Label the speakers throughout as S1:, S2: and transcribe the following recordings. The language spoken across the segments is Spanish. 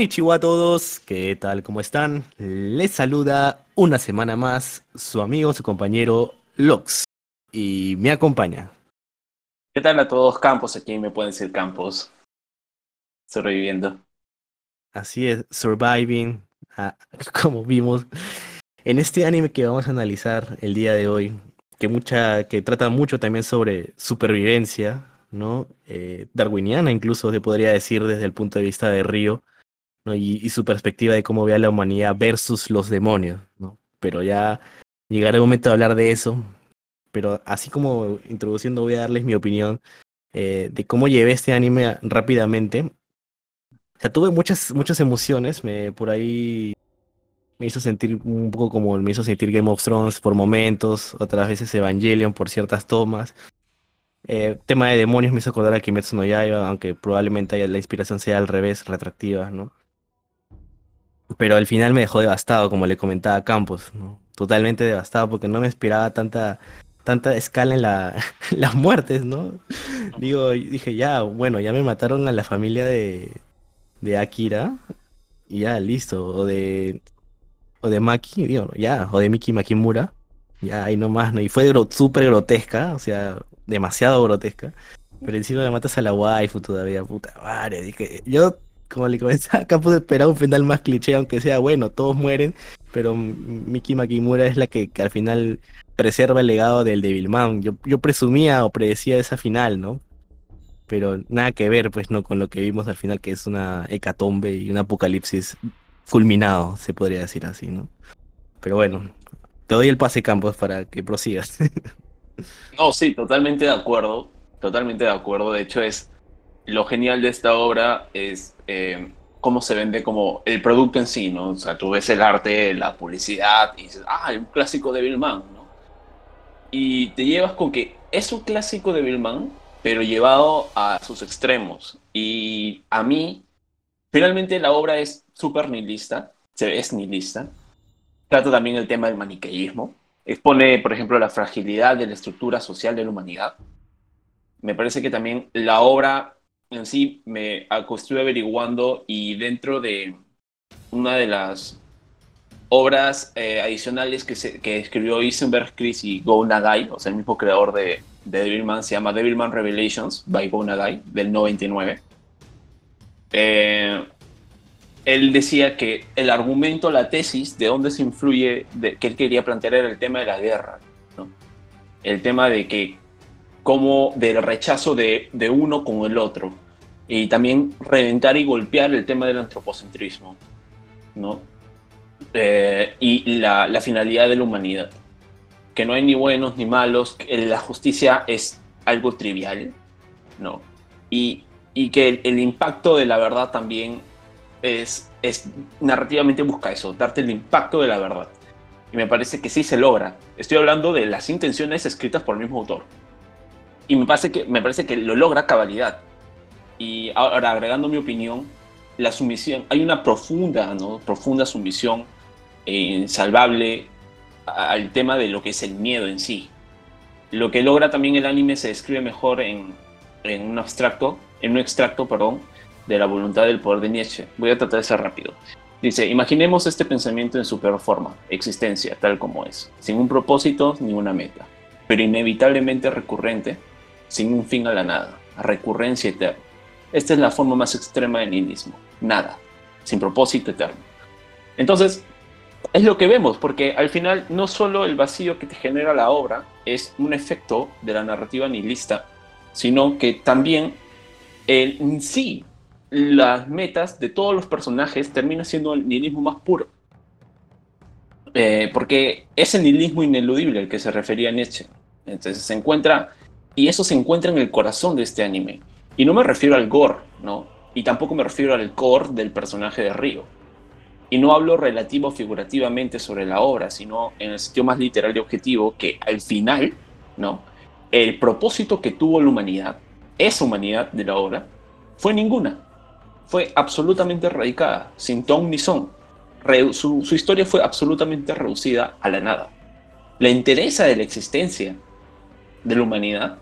S1: Konnichiwa a todos, ¿qué tal? ¿Cómo están? Les saluda una semana más su amigo, su compañero Lox y me acompaña.
S2: ¿Qué tal a todos Campos? Aquí me pueden decir Campos. Sobreviviendo.
S1: Así es, surviving, ah, como vimos en este anime que vamos a analizar el día de hoy, que mucha, que trata mucho también sobre supervivencia, ¿no? Eh, darwiniana incluso se podría decir desde el punto de vista de Río, Y, su perspectiva de cómo ve a la humanidad versus los demonios, ¿no? Pero ya llegará el momento de hablar de eso, pero así como introduciendo voy a darles mi opinión eh, de cómo llevé este anime rápidamente. O sea, tuve muchas, muchas emociones, me, por ahí me hizo sentir un poco como me hizo sentir Game of Thrones por momentos, otras veces Evangelion por ciertas tomas. Eh, tema de demonios me hizo acordar a Kimetsu no Yaiba, aunque probablemente la inspiración sea al revés, retractiva, ¿no? Pero al final me dejó devastado, como le comentaba Campos, ¿no? Totalmente devastado porque no me esperaba tanta, tanta escala en la, las muertes, ¿no? Digo, dije, ya, bueno, ya me mataron a la familia de, de Akira, y ya, listo, o de, o de Maki, digo, ya, o de Miki Makimura, ya, ahí nomás, ¿no? Y fue súper grotesca, o sea, demasiado grotesca. Pero encima me matas a la waifu todavía, puta madre. Dije, yo, como le comenzaba acá, pude esperar un final más cliché, aunque sea bueno, todos mueren, pero Miki Makimura es la que, al final preserva el legado del Devilman. Yo, yo presumía o predecía esa final, ¿no? Pero nada que ver, pues, no, con lo que vimos al final, que es una hecatombe y un apocalipsis culminado, se podría decir así, ¿no? Pero bueno, te doy el pase campos para que prosigas.
S2: No, sí, totalmente de acuerdo. Totalmente de acuerdo. De hecho, es lo genial de esta obra es eh, cómo se vende como el producto en sí, ¿no? O sea, tú ves el arte, la publicidad y dices, ah, un clásico de Billman, ¿no? Y te llevas con que es un clásico de Billman, pero llevado a sus extremos. Y a mí, finalmente la obra es súper nihilista, es nihilista. Trata también el tema del maniqueísmo, expone, por ejemplo, la fragilidad de la estructura social de la humanidad. Me parece que también la obra en sí me estuve averiguando y dentro de una de las obras eh, adicionales que, se, que escribió Isenberg Chris y Go Nagai, o sea, el mismo creador de, de Devilman, se llama Devilman Revelations by Go Nagai, del 99. Eh, él decía que el argumento, la tesis, de dónde se influye, que él quería plantear era el tema de la guerra, el tema de que, como del rechazo de, de, uno con el otro, y también reventar y golpear el tema del antropocentrismo, ¿no? Eh, y la, la, finalidad de la humanidad, que no hay ni buenos ni malos, que la justicia es algo trivial, ¿no? Y, y que el, el impacto de la verdad también es, es narrativamente busca eso, darte el impacto de la verdad. Y me parece que sí se logra. Estoy hablando de las intenciones escritas por el mismo autor. Y me parece que, me parece que lo logra cabalidad. Y ahora, agregando mi opinión, la sumisión, hay una profunda, ¿no? Profunda sumisión eh, salvable al tema de lo que es el miedo en sí. Lo que logra también el anime se describe mejor en, en un abstracto, en un extracto, perdón, de la voluntad del poder de Nietzsche. Voy a tratar de ser rápido. Dice, imaginemos este pensamiento en su peor forma, existencia, tal como es, sin un propósito ni una meta, pero inevitablemente recurrente, sin un fin a la nada, recurrencia eterna. Esta es la forma más extrema del nihilismo, nada, sin propósito eterno. Entonces, es lo que vemos, porque al final no solo el vacío que te genera la obra es un efecto de la narrativa nihilista, sino que también el, en sí las metas de todos los personajes termina siendo el nihilismo más puro. Eh, porque es el nihilismo ineludible al que se refería Nietzsche. Entonces se encuentra, y eso se encuentra en el corazón de este anime. Y no me refiero al gore, ¿no? Y tampoco me refiero al core del personaje de Río. Y no hablo relativo figurativamente sobre la obra, sino en el sentido más literal y objetivo, que al final, ¿no? El propósito que tuvo la humanidad, esa humanidad de la obra, fue ninguna fue absolutamente erradicada, sin ton ni son. su, historia fue absolutamente reducida a la nada. La interesa de la existencia de la humanidad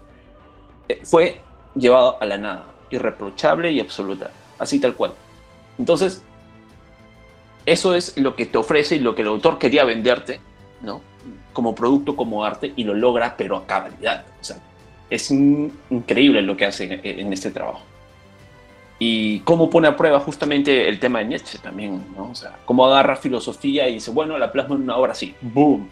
S2: fue llevado a la nada, irreprochable y absoluta, así tal cual. Entonces, eso es lo que te ofrece y lo que el autor quería venderte, ¿no? Como producto, como arte, y lo logra, pero a cabalidad. O sea, es increíble lo que hace en, este trabajo. Y cómo pone a prueba justamente el tema de Nietzsche también, ¿no? O sea, cómo agarra filosofía y dice, bueno, la plasma en una obra así, ¡boom!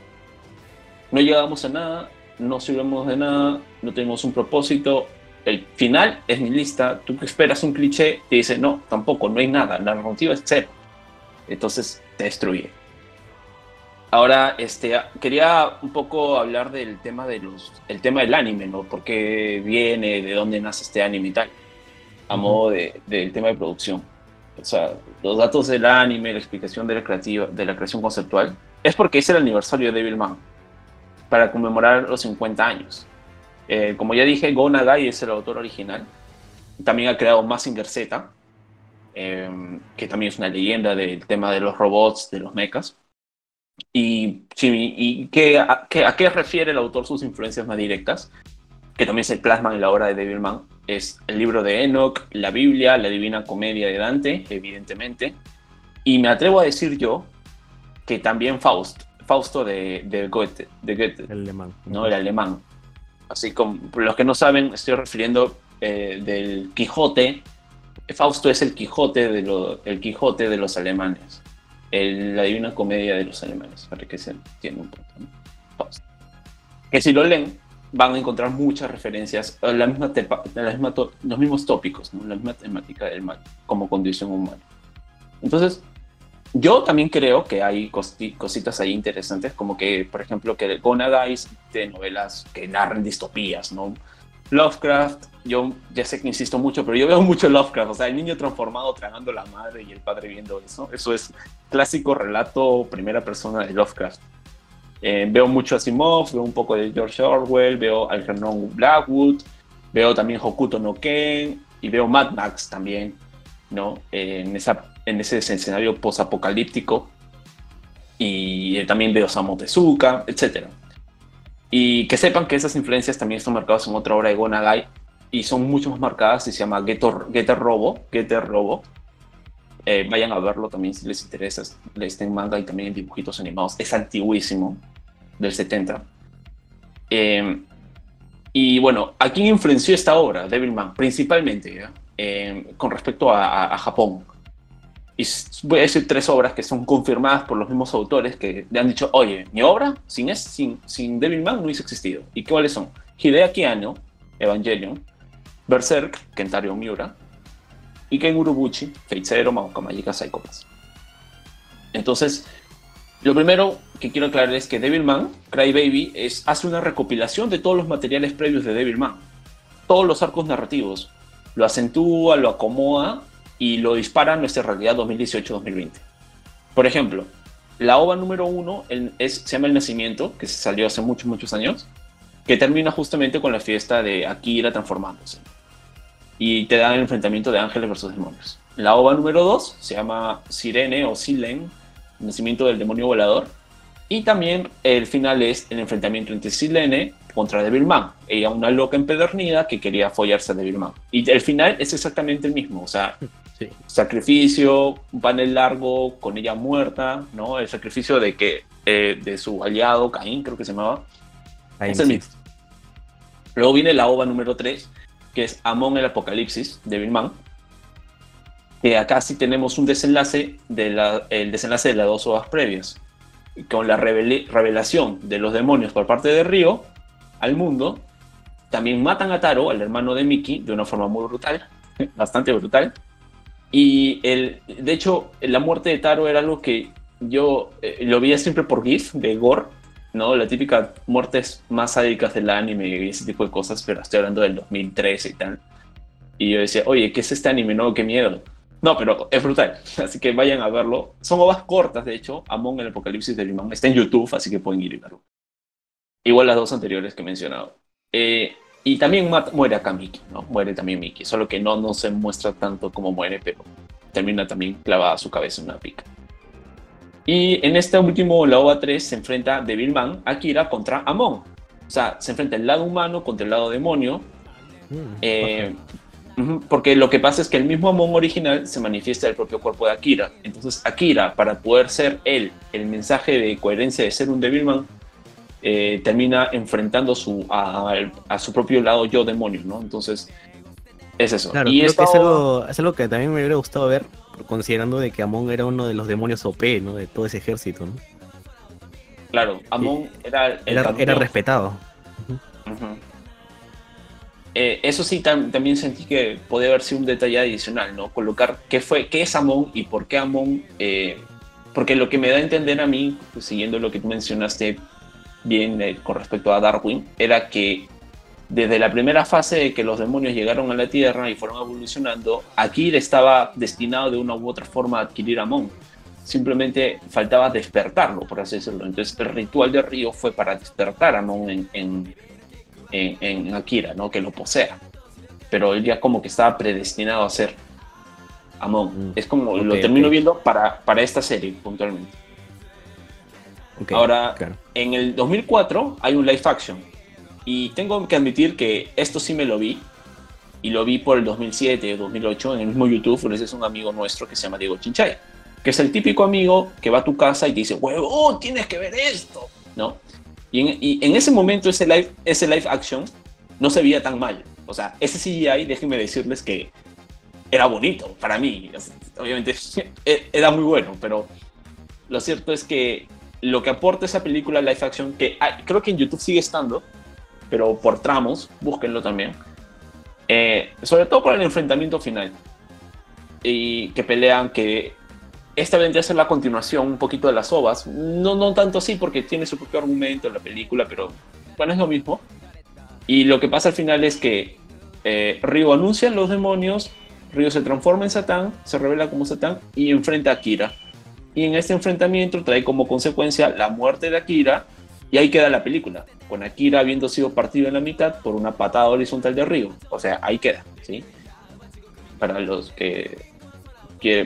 S2: No llegamos a nada, no sirvemos de nada, no tenemos un propósito, el final es mi lista, tú esperas un cliché, te dice, no, tampoco, no hay nada, la narrativa es cero. Entonces te destruye. Ahora, este, quería un poco hablar del tema, de los, el tema del anime, ¿no? ¿Por qué viene, de dónde nace este anime y tal? A modo de, del tema de producción. O sea, los datos del anime, la explicación de la, creativa, de la creación conceptual, es porque es el aniversario de Devilman, para conmemorar los 50 años. Eh, como ya dije, Go Nagai es el autor original. También ha creado Massinger Z, eh, que también es una leyenda del tema de los robots, de los mechas. Y, y ¿qué, a, qué, refiere el autor sus influencias más directas? Que también se plasman en la obra de Devilman. Es el libro de Enoch, la Biblia, la Divina Comedia de Dante, evidentemente. Y me atrevo a decir yo que también Faust, Fausto de, de Goethe, de Goethe,
S1: el alemán.
S2: ¿no? El alemán. Así como los que no saben, estoy refiriendo eh, del Quijote. Fausto es el Quijote de, lo, el Quijote de los alemanes. El, la divina comedia de los alemanes, para que se entienda un poco. Fausto. Que si lo leen, van a encontrar muchas referencias a la misma, la misma los mismos tópicos, ¿no? la misma temática del mal como condición humana. Entonces, yo también creo que hay cositas ahí interesantes, como que, por ejemplo, que Gonagais de novelas que narran distopías, ¿no? Lovecraft, yo ya sé que insisto mucho, pero yo veo mucho Lovecraft, o sea, el niño transformado tragando la madre y el padre viendo eso, eso es clásico relato primera persona de Lovecraft. Eh, veo mucho Asimov, veo un poco de George Orwell, veo Algernon Blackwood, veo también Hokuto no Ken y veo Mad Max también, ¿no? Eh, en esa en ese escenario posapocalíptico y también de Osamu Tezuka, etc. Y que sepan que esas influencias también están marcadas en otra obra de Gonagai y son mucho más marcadas y se llama Getter, Robo, Getter Robo. Eh, vayan a verlo también si les interesa. Está en manga y también en dibujitos animados. Es antiguísimo, del 70. Eh, y bueno, ¿a quién influenció esta obra, Devilman? Principalmente eh, con respecto a Japón y voy a decir tres obras que son confirmadas por los mismos autores que le han dicho, oye, mi obra sin, es, sin, Devilman no hubiese existido. ¿Y cuáles son? Hideaki Anno, Evangelion, Berserk, Kentaro Miura, y Ken Urobuchi, Fate Zero, Madoka Magica. Entonces, lo primero que quiero aclarar es que Devilman, Crybaby, es, hace una recopilación de todos los materiales previos de Devilman. Todos los arcos narrativos. Lo acentúa, lo acomoda y lo dispara a nuestra realidad 2018-2020. Por ejemplo, la OVA número uno es, se llama El Nacimiento, que se salió hace muchos, muchos años, que termina justamente con la fiesta de Akira transformándose. Y te da el enfrentamiento de ángeles versus demonios. La OVA número 2 se llama Sirene o Silen, nacimiento del demonio volador. Y también el final es el enfrentamiento entre Silene contra Devilman. Ella, una loca empedernida que quería follarse a Devilman. Y el final es exactamente el mismo. O sea, Sacrificio, un panel largo con ella muerta, ¿no? El sacrificio de que eh, de su aliado, Caín, creo que se llamaba. es el mismo. Luego viene la ova número 3, que es Amon el Apocalipsis, de Bill Mann. Que acá sí tenemos un desenlace, de la, el desenlace de las dos ovas previas. Con la revelación de los demonios por parte de Río al mundo. También matan a Taro, al hermano de Mickey, de una forma muy brutal, bastante brutal y el, de hecho, la muerte de Taro era algo que yo eh, lo veía siempre por GIF de Gore, ¿no? La típica muertes más sádicas del anime y ese tipo de cosas, pero estoy hablando del 2013 y tal. Y yo decía, oye, ¿qué es este anime? No, qué miedo. No, pero es brutal, así que vayan a verlo. Son ovas cortas, de hecho. Amon el Apocalipsis de Limón está en YouTube, así que pueden ir y verlo. Igual las dos anteriores que he mencionado. Eh, y también muere acá Mickey, ¿no? Muere también Mickey, solo que no, no se muestra tanto como muere, pero termina también clavada su cabeza en una pica. Y en este último, la OVA 3, se enfrenta Devilman, Akira contra Amon. O sea, se enfrenta el lado humano contra el lado demonio. Mm, eh, Porque lo que pasa es que el mismo Amon original se manifiesta en el propio cuerpo de Akira. Entonces Akira, para poder ser él, el mensaje de coherencia de ser un Devilman, eh, termina enfrentando su, a, su propio lado yo demonio, ¿no? Entonces es eso.
S1: y es, algo, es algo que también me hubiera gustado ver, considerando de que Amon era uno de los demonios OP, ¿no? De todo ese ejército, ¿no?
S2: Claro, Amon era
S1: el era, respetado.
S2: Eh, eso sí, también sentí que podía haber sido un detalle adicional, ¿no? Colocar qué fue, qué es Amon y por qué Amon. Eh, porque lo que me da a entender a mí, pues, siguiendo lo que tú mencionaste bien eh, con respecto a Darwin, era que desde la primera fase de que los demonios llegaron a la Tierra y fueron evolucionando, Akir estaba destinado de una u otra forma a adquirir Amon. Simplemente faltaba despertarlo, por así decirlo. Entonces el ritual de Río fue para despertar a Amon en en, Akira, ¿no? Que lo posea. Pero él ya como que estaba predestinado a ser Amon. Mm. Es como lo termino viendo para, para esta serie puntualmente. Ahora, en el 2004 hay un live action. Y tengo que admitir que esto sí me lo vi. Y lo vi por el 2007 o 2008 en el mismo YouTube. Ese es un amigo nuestro que se llama Diego Chinchay. Que es el típico amigo que va a tu casa y te dice, huevo, tienes que ver esto. ¿No? Y en, ese momento ese live, ese live action no se veía tan mal. O sea, ese CGI, déjenme decirles que era bonito para mí. Obviamente e, era muy bueno, pero lo cierto es que lo que aporta esa película live action, que creo que en YouTube sigue estando, pero por tramos, búsquenlo también. Eh, sobre todo por el enfrentamiento final. Y que pelean, que esta vendría a ser la continuación un poquito de las ovas. No, no tanto así porque tiene su propio argumento en la película, pero bueno, es lo mismo. Y lo que pasa al final es que eh, anuncia a los demonios, Ryo se transforma en Satán, se revela como Satán y enfrenta a Akira. Y en este enfrentamiento trae como consecuencia la muerte de Akira y ahí queda la película, con Akira habiendo sido partido en la mitad por una patada horizontal de Ryo. O sea, ahí queda, ¿sí? Para los que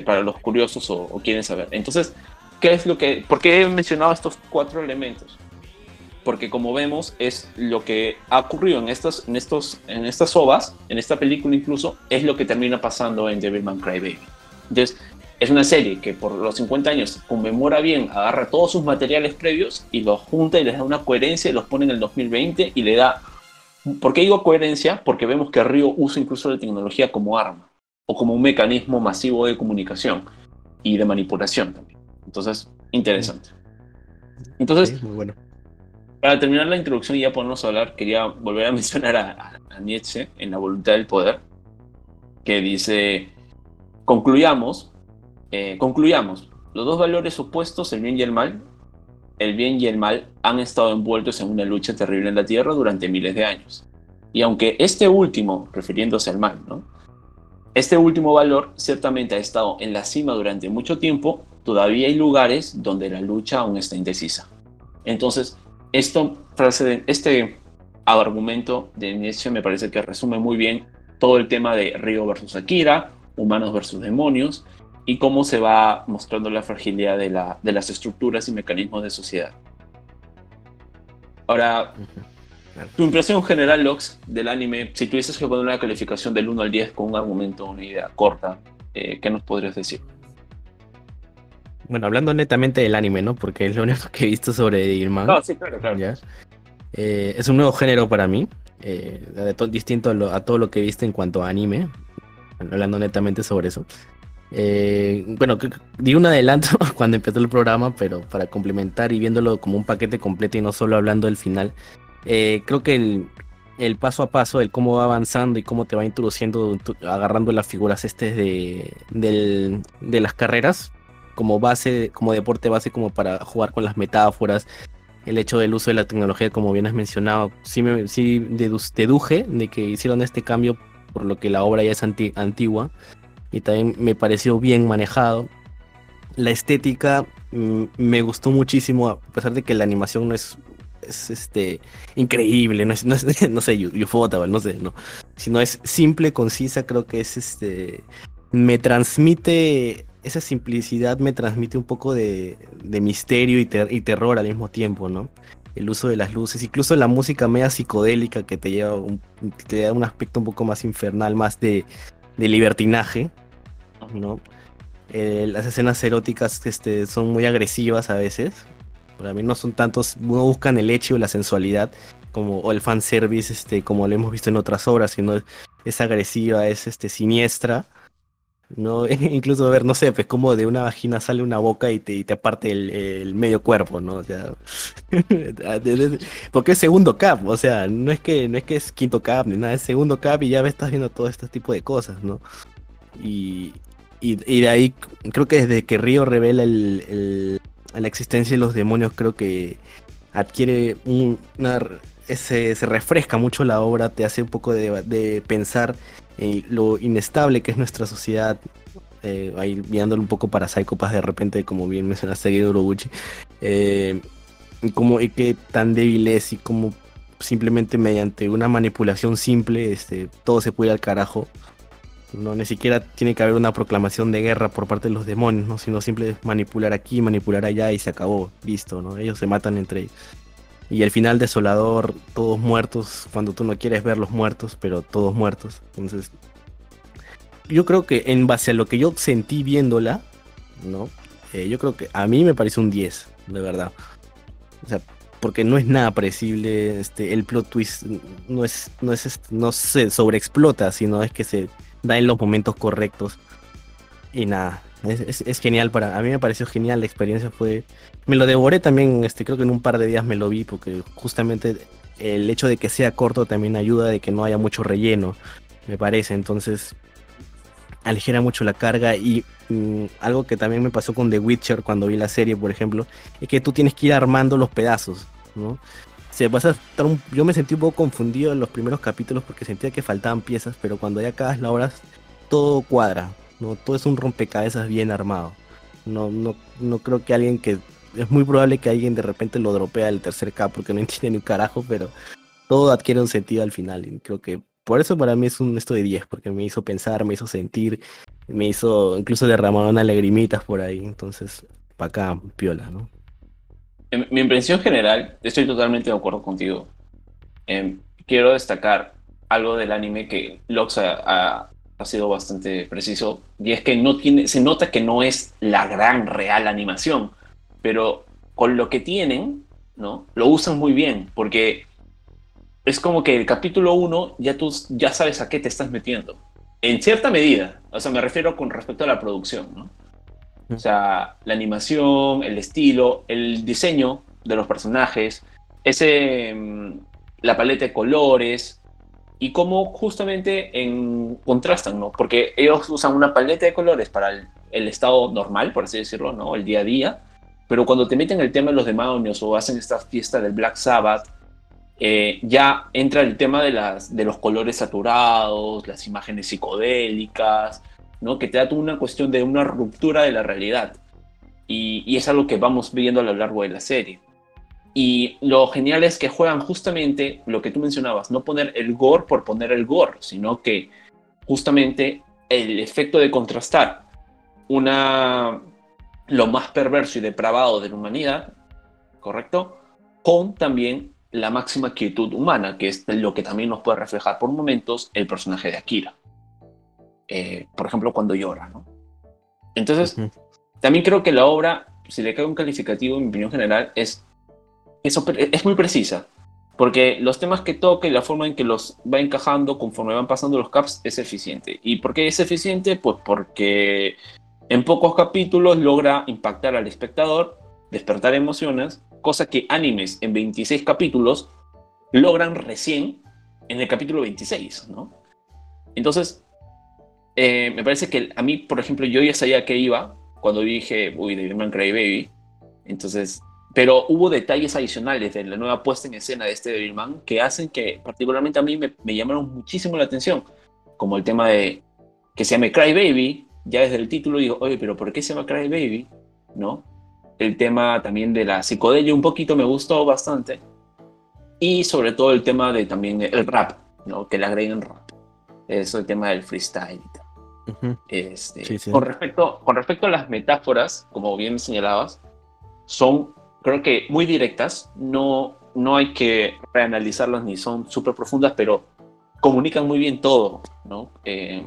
S2: para los curiosos o, quieren saber. Entonces, ¿qué es lo que, ¿por qué he mencionado estos cuatro elementos? Porque como vemos es lo que ha ocurrido en estas, en estos, en estas ovas, en esta película incluso, es lo que termina pasando en Devilman Crybaby. Entonces, es una serie que por los 50 años conmemora bien, agarra todos sus materiales previos y los junta y les da una coherencia y los pone en el 2020 y le da... ¿Por qué digo coherencia? Porque vemos que Río usa incluso la tecnología como arma o como un mecanismo masivo de comunicación y de manipulación también. Entonces, interesante. Entonces, muy bueno. para terminar la introducción y ya ponernos a hablar, quería volver a mencionar a, Nietzsche en La voluntad del poder, que dice, concluyamos, eh, concluyamos, los dos valores opuestos, el bien y el mal, el bien y el mal han estado envueltos en una lucha terrible en la Tierra durante miles de años. Y aunque este último, refiriéndose al mal, ¿no? Este último valor ciertamente ha estado en la cima durante mucho tiempo, todavía hay lugares donde la lucha aún está indecisa. Entonces, esto, este argumento de Nietzsche me parece que resume muy bien todo el tema de Río versus Akira, humanos versus demonios, y cómo se va mostrando la fragilidad de, la, de las estructuras y mecanismos de sociedad. Ahora, tu impresión general, Lox, del anime, si tuvieses que poner una calificación del 1 al 10 con un argumento, una idea corta, eh, ¿qué nos podrías decir?
S1: Bueno, hablando netamente del anime, ¿no? Porque es lo único que he visto sobre Irman.
S2: No, sí, claro, claro.
S1: Eh, es un nuevo género para mí, eh, distinto a, todo lo que he visto en cuanto a anime. Hablando netamente sobre eso. Bueno, di un adelanto cuando empezó el programa, pero para complementar y viéndolo como un paquete completo y no solo hablando del final, eh, creo que el, paso a paso, el cómo va avanzando y cómo te va introduciendo, agarrando las figuras este de, de las carreras como base, como deporte base, como para jugar con las metáforas, el hecho del uso de la tecnología, como bien has mencionado, sí, me, sí deduje de que hicieron este cambio por lo que la obra ya es antigua y también me pareció bien manejado. La estética mm, me gustó muchísimo, a pesar de que la animación no es es este increíble, no es, no, es, no sé, no sé, no. Es simple, concisa, creo que es este. Me transmite. Esa simplicidad me transmite un poco de, misterio y, terror al mismo tiempo, ¿no? el uso de las luces, incluso la música media psicodélica que te lleva un, te da un aspecto un poco más infernal, más de, de libertinaje, ¿no? Eh, las escenas eróticas este, son muy agresivas a veces. Para mí no son tantos, no buscan el hecho o la sensualidad como o el fanservice, este, como lo hemos visto en otras obras, sino es agresiva, es este, siniestra. ¿No? Incluso ver, no sé, pues como de una vagina sale una boca y te, y te aparte el, medio cuerpo, ¿no? O sea, porque es segundo cap, o sea, no es que no es que es quinto cap ni nada, es segundo cap y ya estás viendo todo este tipo de cosas, ¿no? Y, y, de ahí creo que desde que Río revela el, la existencia de los demonios, creo que adquiere una se, refresca mucho la obra, te hace un poco de, pensar en lo inestable que es nuestra sociedad. Eh, ahí viéndolo un poco para Psychopath de repente, como bien mencionaste, Guido eh, como, y qué tan débil es y como simplemente mediante una manipulación simple este, todo se puede al carajo. No, ni siquiera tiene que haber una proclamación de guerra por parte de los demonios, ¿no? sino simple manipular aquí, manipular allá y se acabó, listo, ¿no? Ellos se matan entre ellos. Y el final desolador, todos muertos, cuando tú no quieres ver los muertos, pero todos muertos. Entonces, yo creo que en base a lo que yo sentí viéndola, ¿no? Eh, yo creo que a mí me parece un 10, de verdad. O sea, porque no es nada predecible, este, el plot twist no es, no es, no se sobreexplota, sino es que se da en los momentos correctos. Y nada, es, genial para. A mí me pareció genial, la experiencia fue. Me lo devoré también, este, creo que en un par de días me lo vi, porque justamente el hecho de que sea corto también ayuda de que no haya mucho relleno, me parece. Entonces, aligera mucho la carga. Y mm, algo que también me pasó con The Witcher cuando vi la serie, por ejemplo, es que tú tienes que ir armando los pedazos, ¿no? Se yo me sentí un poco confundido en los primeros capítulos porque sentía que faltaban piezas, pero cuando ya acabas la hora todo cuadra, ¿no? Todo es un rompecabezas bien armado. No, no, no creo que alguien que. Es muy probable que alguien de repente lo dropea el tercer K porque no entiende ni un carajo, pero todo adquiere un sentido al final. Y creo que por eso para mí es un esto de 10, porque me hizo pensar, me hizo sentir, me hizo incluso derramar unas lagrimitas por ahí. Entonces, para acá, piola, ¿no?
S2: mi impresión general, estoy totalmente de acuerdo contigo. Em, quiero destacar algo del anime que Lox ha, ha sido bastante preciso, y es que no tiene, se nota que no es la gran real animación, pero con lo que tienen, ¿no? Lo usan muy bien, porque es como que el capítulo 1 ya tú ya sabes a qué te estás metiendo. En cierta medida, o sea, me refiero con respecto a la producción, ¿no? O sea, la animación, el estilo, el diseño de los personajes, ese, mm, la paleta de colores, y cómo justamente en, contrastan, ¿no? Porque ellos usan una paleta de colores para el, estado normal, por así decirlo, ¿no? El día a día, pero cuando te meten el tema de los demonios o hacen esta fiesta del Black Sabbath, eh, ya entra el tema de, las, de los colores saturados, las imágenes psicodélicas, ¿no? Que te da una cuestión de una ruptura de la realidad. Y, y es algo que vamos viendo a lo largo de la serie. Y lo genial es que juegan justamente lo que tú mencionabas, no poner el gore por poner el gore, sino que justamente el efecto de contrastar una lo más perverso y depravado de la humanidad, ¿correcto? Con también la máxima quietud humana, que es lo que también nos puede reflejar por momentos el personaje de Akira. Eh, por ejemplo, cuando llora, ¿no? Entonces, también creo que la obra, si le cae un calificativo, en mi opinión general, es eso es muy precisa, porque los temas que toca y la forma en que los va encajando conforme van pasando los caps es eficiente. ¿Y por qué es eficiente? Pues porque en pocos capítulos logra impactar al espectador, despertar emociones, cosa que animes en 26 capítulos logran recién en el capítulo 26, ¿no? Entonces, eh, me parece que a mí, por ejemplo, yo ya sabía que iba cuando dije, uy, Devilman Crybaby. Entonces, pero hubo detalles adicionales de la nueva puesta en escena de este Devilman que hacen que particularmente a mí me, llamaron muchísimo la atención, como el tema de que se llame Cry Baby, ya desde el título digo, oye, pero ¿por qué se llama Cry Baby? ¿No? El tema también de la psicodelia un poquito me gustó bastante. Y sobre todo el tema de también el rap, ¿no? Que le agreguen rap. Eso, el tema del freestyle este, Con, respecto, con respecto a las metáforas, como bien señalabas, son creo que muy directas, no, no hay que reanalizarlas ni son súper profundas, pero comunican muy bien todo, ¿no? Eh,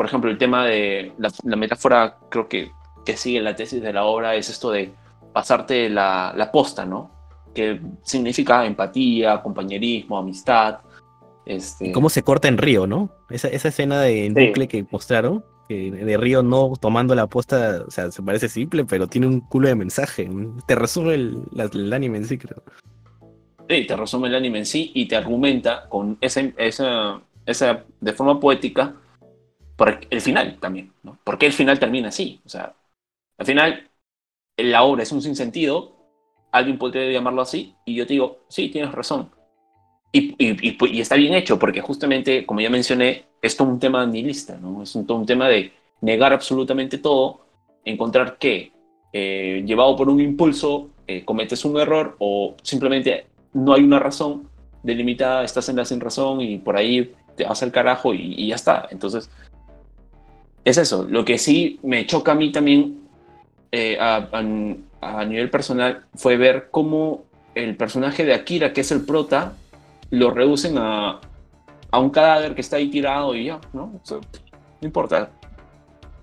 S2: por ejemplo, el tema de la, metáfora, creo que, que sigue la tesis de la obra, es esto de pasarte la, la posta, ¿no? Que significa empatía, compañerismo, amistad. Este...
S1: ¿Cómo se corta en Río, no? Esa, esa escena de sí. que mostraron, que de Río no tomando la posta, o sea, se parece simple, pero tiene un culo de mensaje. Te resume el, el anime en sí, creo.
S2: Sí, te resume el anime en sí y te argumenta con esa, esa, esa de forma poética por el final también, ¿no? ¿Por qué el final termina así? O sea, al final la obra es un sinsentido, alguien podría llamarlo así, y yo te digo, sí, tienes razón. Y, y, y, está bien hecho, porque justamente, como ya mencioné, es todo un tema nihilista, ¿no? Es un, todo un tema de negar absolutamente todo, encontrar que, eh, llevado por un impulso, eh, cometes un error o simplemente no hay una razón delimitada, estás en la sin razón y por ahí te vas al carajo y, ya está. Entonces, es eso. Lo que sí me choca a mí también eh, a, a, nivel personal fue ver cómo el personaje de Akira, que es el prota, lo reducen a, a un cadáver que está ahí tirado y ya, ¿no? no importa.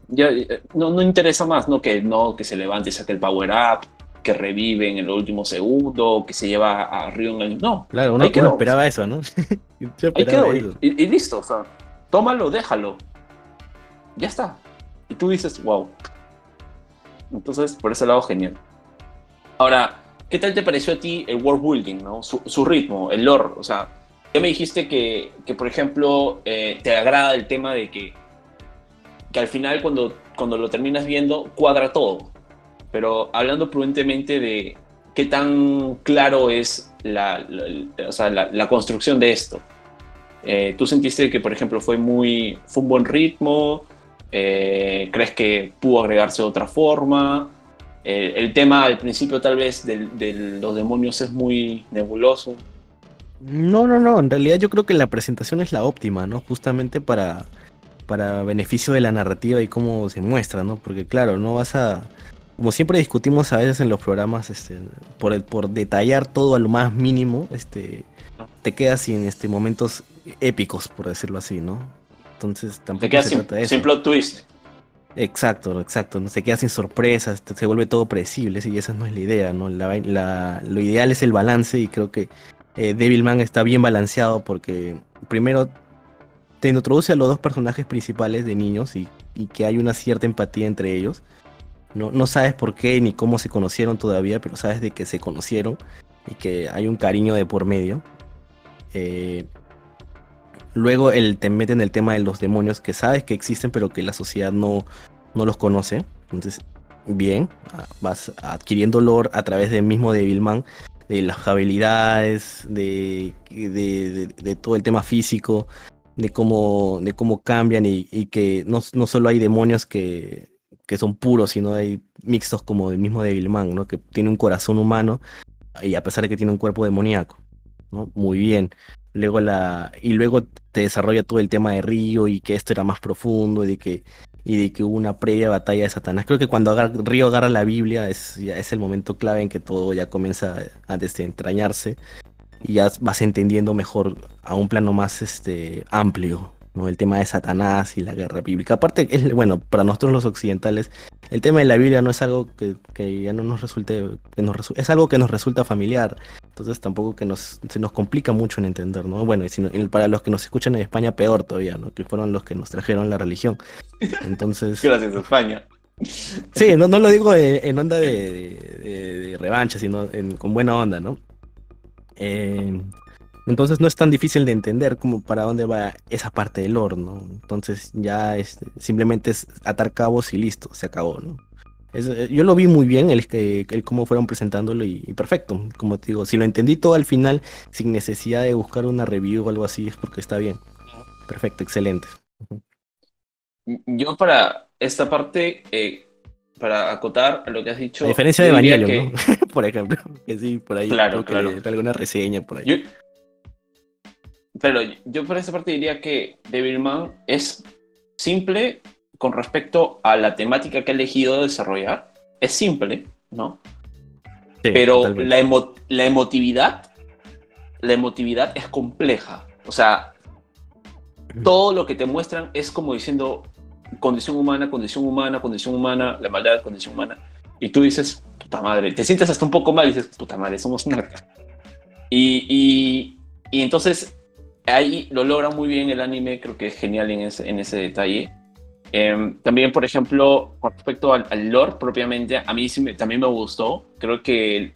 S2: Ya, eh, no, no interesa más, ¿no? Que, no que se levante y saque el power up, que revive en el último segundo, que se lleva a Río en. No,
S1: claro, uno no esperaba eso, ¿no?
S2: esperaba eso. Y, y, listo, o sea, tómalo, déjalo. Ya está. Y tú dices, wow. Entonces, por ese lado, genial. Ahora, ¿qué tal te pareció a ti el world building, ¿no? Su, ritmo, el lore, o sea, ya me dijiste que, que por ejemplo, eh, te agrada el tema de que, que al final cuando, cuando lo terminas viendo, cuadra todo pero hablando prudentemente de qué tan claro es la, o la construcción de esto. Eh, ¿Tú sentiste que, por ejemplo, fue, muy, fue un buen ritmo? Eh, ¿Crees que pudo agregarse de otra forma? Eh, el tema al principio tal vez de, los demonios es muy nebuloso.
S1: No, no, no. En realidad yo creo que la presentación es la óptima, ¿no? Justamente para, para beneficio de la narrativa y cómo se muestra, ¿no? Porque claro, no vas a como siempre discutimos a veces en los programas, este, por, el, por detallar todo a lo más mínimo, este, te quedas sin este, momentos épicos, por decirlo así, ¿no? Entonces tampoco
S2: se sin, trata de eso. Sin plot twist.
S1: Exacto, exacto, no se queda sin sorpresas, se vuelve todo predecible, y esa no es la idea, ¿no? La, la, lo ideal es el balance y creo que eh, Devilman está bien balanceado porque primero te introduce a los dos personajes principales de niños y, y que hay una cierta empatía entre ellos no, sabes por qué ni cómo se conocieron todavía, pero sabes de que se conocieron y que hay un cariño de por medio. Eh, luego el, te mete en el tema de los demonios que sabes que existen, pero que la sociedad no, no los conoce. Entonces, bien, ah, vas adquiriendo lore a través del mismo Devilman, de las habilidades, de, de, todo el tema físico, de cómo, de cómo cambian y, que no, no solo hay demonios que que son puros, sino hay mixtos como el mismo Devilman, ¿no? Que tiene un corazón humano y a pesar de que tiene un cuerpo demoníaco, ¿no? Muy bien. Luego la y luego te desarrolla todo el tema de Río y que esto era más profundo y de que y de que hubo una previa batalla de Satanás. Creo que cuando Río agarra la Biblia es ya es el momento clave en que todo ya comienza a desentrañarse y ya vas entendiendo mejor a un plano más este amplio el tema de Satanás y la guerra bíblica. Aparte, es, bueno, para nosotros los occidentales, el tema de la Biblia no es algo que, ya no nos resulte, es algo que nos resulta familiar, entonces tampoco que nos, se nos complica mucho en entender, ¿no? Bueno, y para los que nos escuchan en España, peor todavía, ¿no? Que fueron los que nos trajeron la religión. Entonces...
S2: Gracias, España.
S1: Sí, no, no lo digo en, onda de, revancha, sino con buena onda, ¿no? Eh, entonces no es tan difícil de entender como para dónde va esa parte del horno. Entonces ya es, simplemente es atar cabos y listo, se acabó, ¿no? Eh, yo lo vi muy bien, el, el cómo fueron presentándolo y, perfecto. Como te digo, si lo entendí todo al final, sin necesidad de buscar una review o algo así, es porque está bien. Perfecto, excelente.
S2: Yo para esta parte, eh, para acotar a lo que has dicho...
S1: A diferencia de Evangelion, por ejemplo, que sí, por ahí claro, claro. alguna reseña por ahí.
S2: Pero yo por esa parte diría que Devilman es simple con respecto a la temática que ha elegido desarrollar. Es simple, ¿no? pero la, la, emotividad la emotividad es compleja. O sea, todo lo que te muestran es como diciendo condición humana, condición humana, condición humana, la maldad, condición humana. Y tú dices, puta madre, te sientes hasta un poco mal y dices, puta madre, somos una... Y, y, y entonces ahí lo logra muy bien el anime, creo que es genial en ese, en ese detalle. Em, también, por ejemplo, con respecto al, lore propiamente, a mí sí también me gustó. Creo que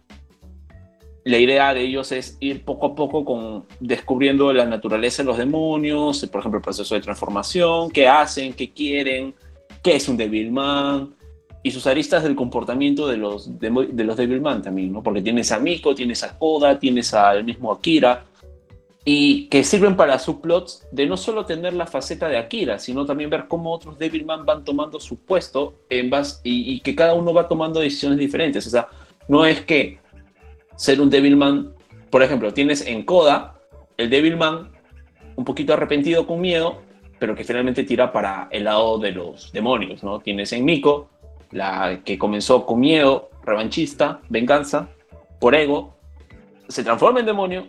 S2: la idea de ellos es ir poco a poco con, descubriendo la naturaleza de los demonios, por ejemplo, el proceso de transformación, qué hacen, qué quieren, qué es un Devilman, y sus aristas del comportamiento de los, de, los Devilman también, ¿no? Porque tienes a Miko, tienes a Koda, tienes al mismo Akira, y que sirven para subplots de no solo tener la faceta de Akira, sino también ver cómo otros Devilman van tomando su puesto en base, y, y, que cada uno va tomando decisiones diferentes. O sea, no es que ser un Devilman, por ejemplo, tienes en Koda el Devilman un poquito arrepentido con miedo, pero que finalmente tira para el lado de los demonios, ¿no? Tienes en Miko la que comenzó con miedo, revanchista, venganza, por ego, se transforma en demonio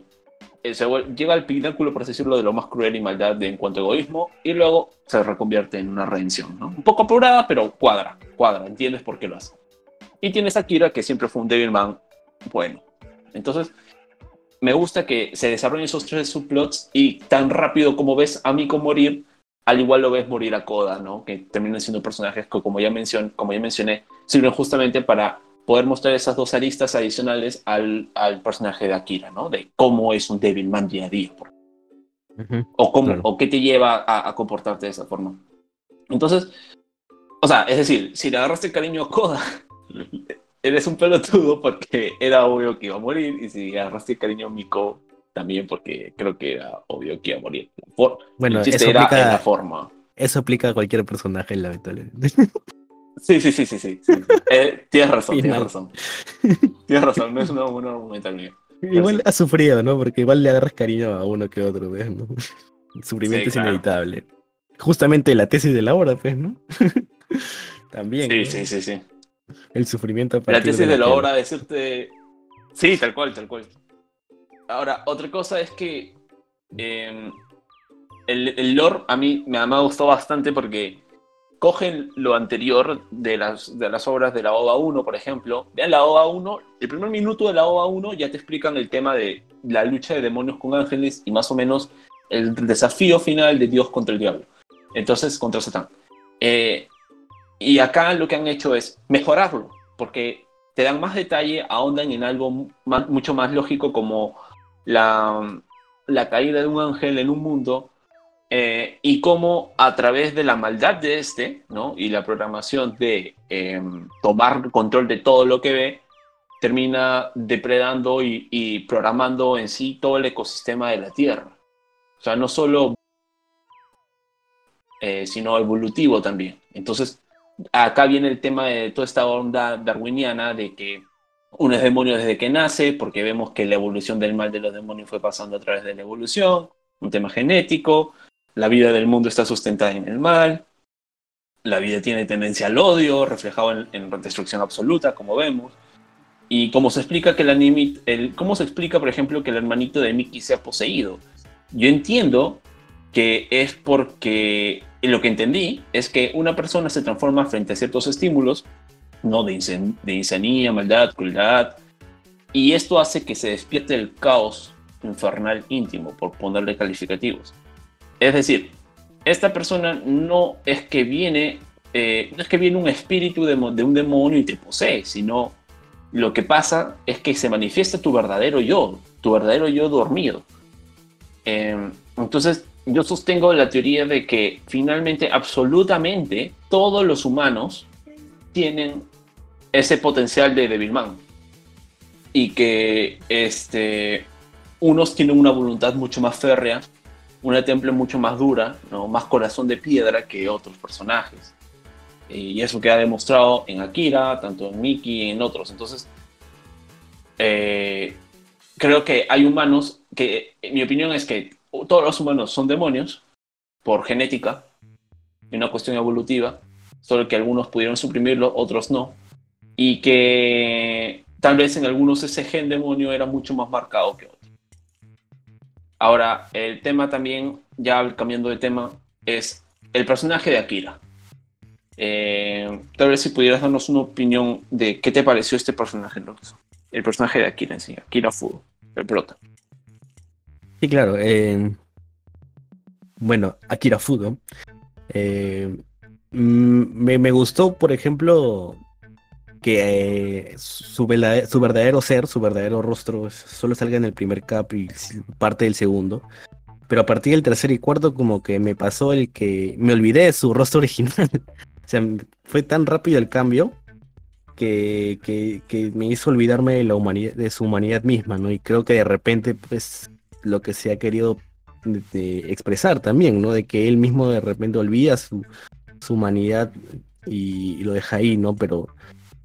S2: se llega al pináculo, por así decirlo, de lo más cruel y maldad de, en cuanto a egoísmo, y luego se reconvierte en una redención, ¿no? Un poco apurada, pero cuadra, cuadra, entiendes por qué lo hace. Y tienes a Kira, que siempre fue un Devilman bueno. Entonces, me gusta que se desarrollen esos tres subplots y tan rápido como ves a Miko morir, al igual lo ves morir a Koda, ¿no? Que terminan siendo personajes que, como ya, mencion, como ya mencioné, sirven justamente para poder mostrar esas dos aristas adicionales al, al personaje de Akira, ¿no? De cómo es un Devilman día a día. o, cómo, o qué te lleva a, comportarte de esa forma. Entonces, o sea, es decir, si le agarraste cariño a Koda, eres un pelotudo porque era obvio que iba a morir, y si le agarraste cariño a Miko, también porque creo que era obvio que iba a morir.
S1: bueno, eso aplica, la forma. Eso aplica a cualquier personaje, lamentablemente.
S2: Sí, sí, sí, sí, sí. Eh, tienes razón, tienes razón. Tienes razón, no es una buena argumental mío.
S1: Igual ha sufrido, ¿no? Porque igual le agarras cariño a uno que otro, ¿ves? El sufrimiento es inevitable. Justamente la tesis de la obra, pues, ¿no? También.
S2: Sí, sí, sí, sí.
S1: El sufrimiento.
S2: la tesis de la, obra, decirte. Sí, tal cual, tal cual. Ahora, otra cosa es que em, el, el lore a mí me ha gustado bastante porque cogen lo anterior de las, de las obras de la OVA 1, por ejemplo. Vean la OVA 1, el primer minuto de la OVA 1 ya te explican el tema de la lucha de demonios con ángeles y más o menos el desafío final de Dios contra el diablo. Entonces, contra Satán. Eh, y acá lo que han hecho es mejorarlo, porque te dan más detalle, ahondan en algo mucho más lógico como la, la caída de un ángel en un mundo eh, y cómo a través de la maldad de este, ¿no? Y la programación de em, tomar control de todo lo que ve, termina depredando y, programando en sí todo el ecosistema de la Tierra. O sea, no solo, eh, sino evolutivo también. Entonces, acá viene el tema de toda esta onda darwiniana de que uno es demonio desde que nace, porque vemos que la evolución del mal de los demonios fue pasando a través de la evolución, un tema genético, la vida del mundo está sustentada en el mal. La vida tiene tendencia al odio, reflejado en, en destrucción absoluta, como vemos. Y cómo se explica que el, cómo se explica, por ejemplo, que el hermanito de Mickey sea poseído. Yo entiendo que es porque lo que entendí es que una persona se transforma frente a ciertos estímulos, no de, de insanía, maldad, crueldad, y esto hace que se despierte el caos infernal íntimo, por ponerle calificativos. Es decir, esta persona no es que viene, eh, no es que viene un espíritu de, un demonio y te posee, sino lo que pasa es que se manifiesta tu verdadero yo, tu verdadero yo dormido. Em, entonces, yo sostengo la teoría de que finalmente, absolutamente, todos los humanos tienen ese potencial de Devilman. Y que este, unos tienen una voluntad mucho más férrea una temple mucho más dura, ¿no? más corazón de piedra que otros personajes. Y eso queda demostrado en Akira, tanto en Miki y en otros. Entonces, eh, creo que hay humanos que, mi opinión es que todos los humanos son demonios por genética, y una cuestión evolutiva, solo que algunos pudieron suprimirlo, otros no, y que tal vez en algunos ese gen demonio era mucho más marcado que otros. Ahora, el tema también, ya cambiando de tema, es el personaje de Akira. Eh, tal vez si pudieras darnos una opinión de qué te pareció este personaje, El personaje de Akira en sí, Akira Fudo, el prota.
S1: Sí, claro. Bueno, Akira Fudo. Eh, mm, me, gustó, por ejemplo, que su, verdadero, ser, su verdadero rostro, solo salga en el primer cap y parte del segundo. Pero a partir del tercer y cuarto, como que me pasó el que me olvidé de su rostro original. o sea, fue tan rápido el cambio que, que, me hizo olvidarme de, la humanidad, de su humanidad misma, ¿no? Y creo que de repente, pues, lo que se ha querido expresar también, ¿no? De que él mismo de repente olvida su, su humanidad y, lo deja ahí, ¿no? Pero